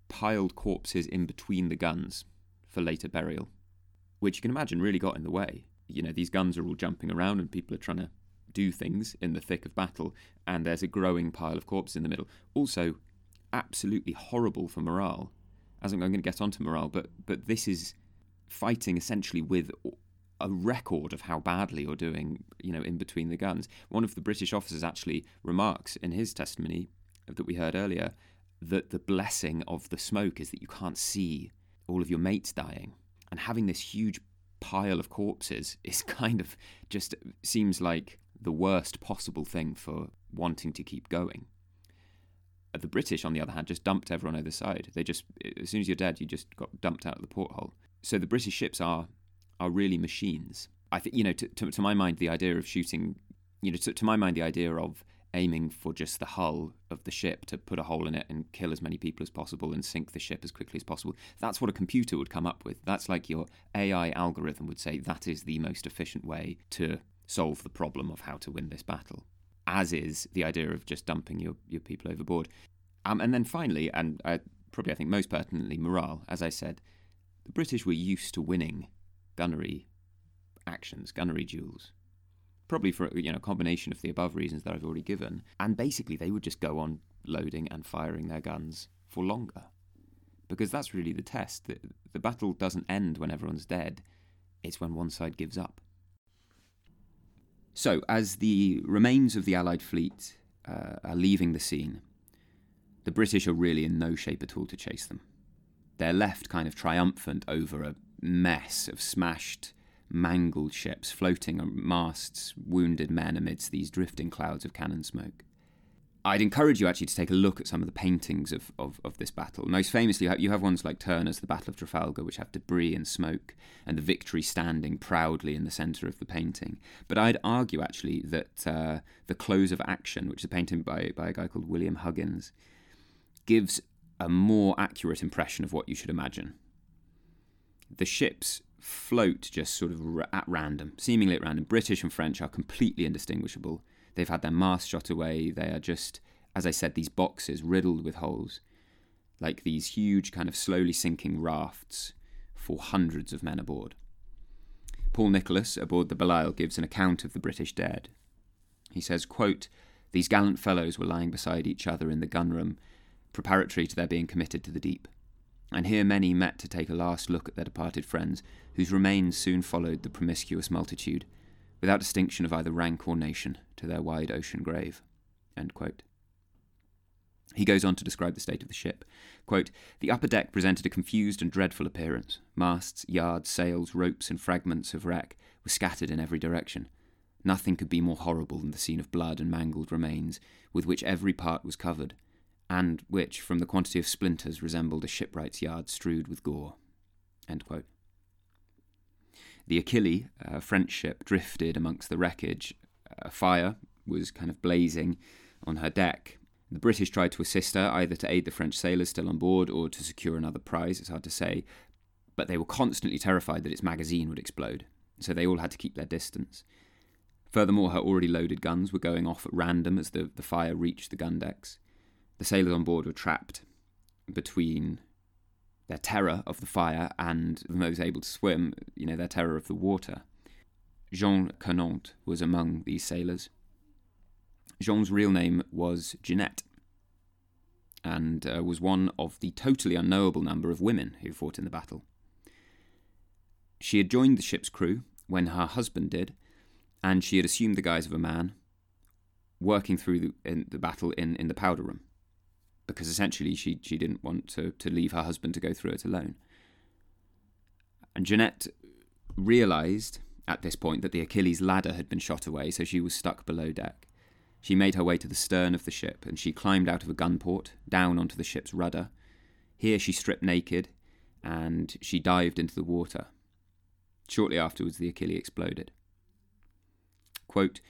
[SPEAKER 1] Piled corpses in between the guns for later burial, which you can imagine really got in the way. You know, these guns are all jumping around and people are trying to do things in the thick of battle, and there's a growing pile of corpses in the middle. Also, absolutely horrible for morale. As I'm going to get onto morale, but but this is fighting essentially with a record of how badly you're doing, you know, in between the guns. One of the British officers actually remarks in his testimony that we heard earlier that the blessing of the smoke is that you can't see all of your mates dying. And having this huge pile of corpses [laughs] is kind of just seems like the worst possible thing for wanting to keep going. Uh, the British, on the other hand, just dumped everyone over the side. They just, as soon as you're dead, you just got dumped out of the porthole. So the British ships are are really machines. I think you know, to, to, to my mind, the idea of shooting, you know, to, to my mind, the idea of aiming for just the hull of the ship to put a hole in it and kill as many people as possible and sink the ship as quickly as possible. That's what a computer would come up with. That's like your AI algorithm would say that is the most efficient way to solve the problem of how to win this battle. As is the idea of just dumping your, your people overboard. Um, and then finally, and uh, probably I think most pertinently, morale. As I said, the British were used to winning gunnery actions, gunnery duels. Probably for you know a combination of the above reasons that I've already given. And basically they would just go on loading and firing their guns for longer. Because that's really the test. The, the battle doesn't end when everyone's dead. It's when one side gives up. So, as the remains of the Allied fleet uh, are leaving the scene, the British are really in no shape at all to chase them. They're left kind of triumphant over a mess of smashed, mangled ships floating on masts, wounded men amidst these drifting clouds of cannon smoke. I'd encourage you actually to take a look at some of the paintings of, of, of, this battle. Most famously, you have ones like Turner's The Battle of Trafalgar, which have debris and smoke, and the victory standing proudly in the centre of the painting. But I'd argue actually that uh, The Close of Action, which is a painting by, by a guy called William Huggins, gives a more accurate impression of what you should imagine the ships float just sort of at random, seemingly at random. British and French are completely indistinguishable. They've had their masts shot away. They are just, as I said, these boxes riddled with holes, like these huge, kind of slowly sinking rafts for hundreds of men aboard. Paul Nicolas, aboard the Belleisle, gives an account of the British dead. He says, quote, These gallant fellows were lying beside each other in the gunroom, preparatory to their being committed to the deep and here many met to take a last look at their departed friends, whose remains soon followed the promiscuous multitude, without distinction of either rank or nation, to their wide ocean grave. He goes on to describe the state of the ship. Quote, the upper deck presented a confused and dreadful appearance. Masts, yards, sails, ropes, and fragments of wreck were scattered in every direction. Nothing could be more horrible than the scene of blood and mangled remains, with which every part was covered, and which, from the quantity of splinters, resembled a shipwright's yard strewed with gore. The Achille, a French ship, drifted amongst the wreckage. A fire was kind of blazing on her deck. The British tried to assist her, either to aid the French sailors still on board or to secure another prize, it's hard to say, but they were constantly terrified that its magazine would explode, so they all had to keep their distance. Furthermore, her already loaded guns were going off at random as the, the fire reached the gun decks. The sailors on board were trapped between their terror of the fire and those able to swim, you know, their terror of the water. Jean Cernant was among these sailors. Jean's real name was Jeanette and uh, was one of the totally unknowable number of women who fought in the battle. She had joined the ship's crew when her husband did, and she had assumed the guise of a man, working through the, the battle in, in the powder room, because essentially she, she didn't want to, to leave her husband to go through it alone. And Jeanette realised at this point that the Achille's ladder had been shot away, so she was stuck below deck. She made her way to the stern of the ship, and she climbed out of a gun port, down onto the ship's rudder. Here she stripped naked, and she dived into the water. Shortly afterwards, the Achilles exploded. Quote,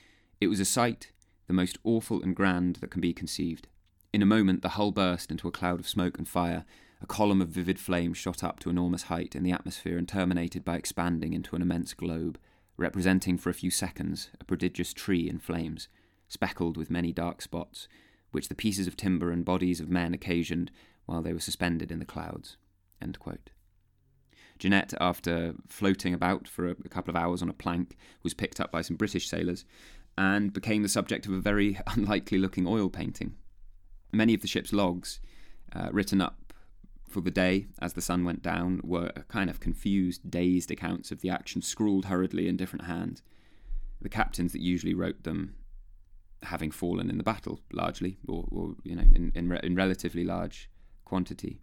[SPEAKER 1] it was a sight, the most awful and grand that can be conceived. In a moment, the hull burst into a cloud of smoke and fire. A column of vivid flame shot up to enormous height in the atmosphere and terminated by expanding into an immense globe, representing for a few seconds a prodigious tree in flames, speckled with many dark spots, which the pieces of timber and bodies of men occasioned while they were suspended in the clouds. Jeanette, after floating about for a, a couple of hours on a plank, was picked up by some British sailors and became the subject of a very [laughs] unlikely looking oil painting. Many of the ship's logs, uh, written up for the day as the sun went down, were kind of confused, dazed accounts of the action, scrawled hurriedly in different hands. The captains that usually wrote them having fallen in the battle, largely, or, or you know, in, in, re- in relatively large quantity.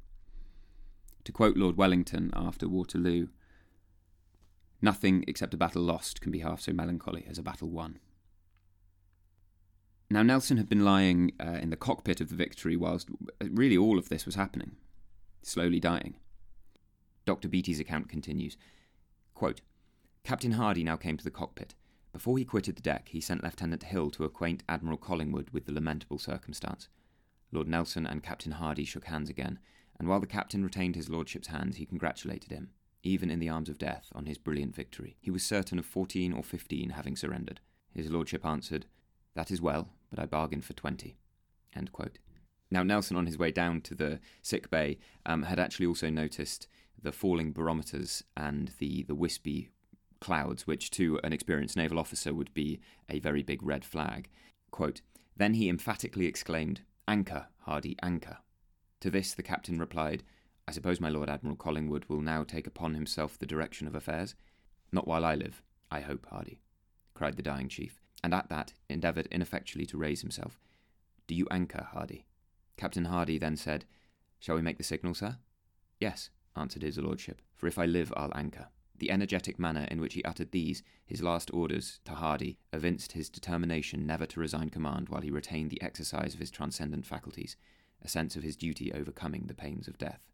[SPEAKER 1] To quote Lord Wellington after Waterloo, nothing except a battle lost can be half so melancholy as a battle won. Now, Nelson had been lying uh, in the cockpit of the Victory whilst really all of this was happening, slowly dying. Dr. Beatty's account continues quote, Captain Hardy now came to the cockpit. Before he quitted the deck, he sent Lieutenant Hill to acquaint Admiral Collingwood with the lamentable circumstance. Lord Nelson and Captain Hardy shook hands again, and while the captain retained his lordship's hand, he congratulated him, even in the arms of death, on his brilliant victory. He was certain of fourteen or fifteen having surrendered. His lordship answered, That is well, but I bargained for twenty. Now, Nelson, on his way down to the sick bay, um, had actually also noticed the falling barometers and the, the wispy clouds, which to an experienced naval officer would be a very big red flag. Quote, then he emphatically exclaimed, Anchor, Hardy, anchor. To this the captain replied, I suppose my Lord Admiral Collingwood will now take upon himself the direction of affairs? Not while I live, I hope, Hardy, cried the dying chief, and at that endeavoured ineffectually to raise himself. Do you anchor, Hardy? Captain Hardy then said, Shall we make the signal, sir? Yes, answered his lordship, for if I live, I'll anchor. The energetic manner in which he uttered these, his last orders, to Hardy, evinced his determination never to resign command while he retained the exercise of his transcendent faculties a sense of his duty overcoming the pains of death.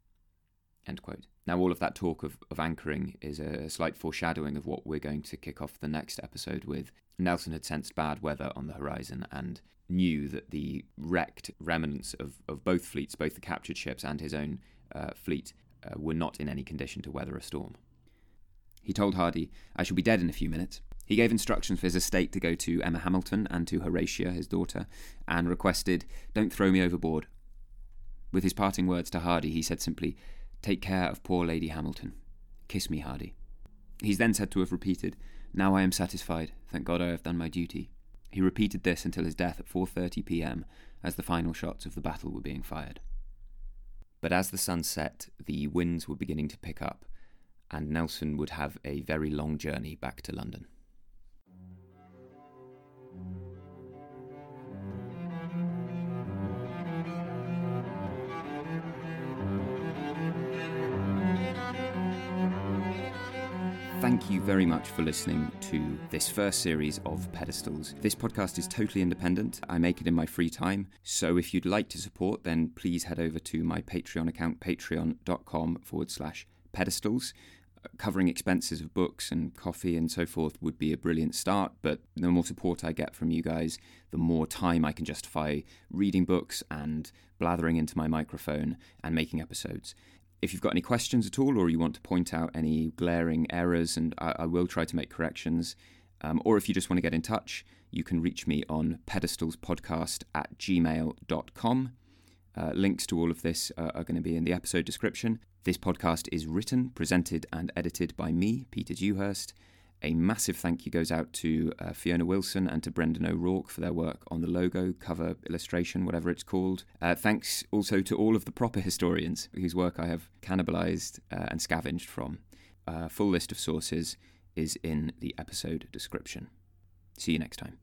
[SPEAKER 1] Now, all of that talk of, of anchoring is a slight foreshadowing of what we're going to kick off the next episode with. Nelson had sensed bad weather on the horizon and knew that the wrecked remnants of, of both fleets, both the captured ships and his own uh, fleet, uh, were not in any condition to weather a storm. He told Hardy, I shall be dead in a few minutes. He gave instructions for his estate to go to Emma Hamilton and to Horatia, his daughter, and requested, Don't throw me overboard. With his parting words to Hardy, he said simply, Take care of poor Lady Hamilton. Kiss me, Hardy. He's then said to have repeated, Now I am satisfied. Thank God I have done my duty. He repeated this until his death at 4:30 p.m. as the final shots of the battle were being fired. But as the sun set, the winds were beginning to pick up, and Nelson would have a very long journey back to London. Thank you very much for listening to this first series of Pedestals. This podcast is totally independent. I make it in my free time. So if you'd like to support, then please head over to my Patreon account, patreon.com forward slash pedestals. Covering expenses of books and coffee and so forth would be a brilliant start, but the more support I get from you guys, the more time I can justify reading books and blathering into my microphone and making episodes. If you've got any questions at all, or you want to point out any glaring errors, and I, I will try to make corrections, um, or if you just want to get in touch, you can reach me on pedestalspodcast at gmail.com. Uh, links to all of this uh, are going to be in the episode description. This podcast is written, presented, and edited by me, Peter Dewhurst. A massive thank you goes out to uh, Fiona Wilson and to Brendan O'Rourke for their work on the logo, cover, illustration, whatever it's called. Uh, thanks also to all of the proper historians whose work I have cannibalized uh, and scavenged from. A full list of sources is in the episode description. See you next time.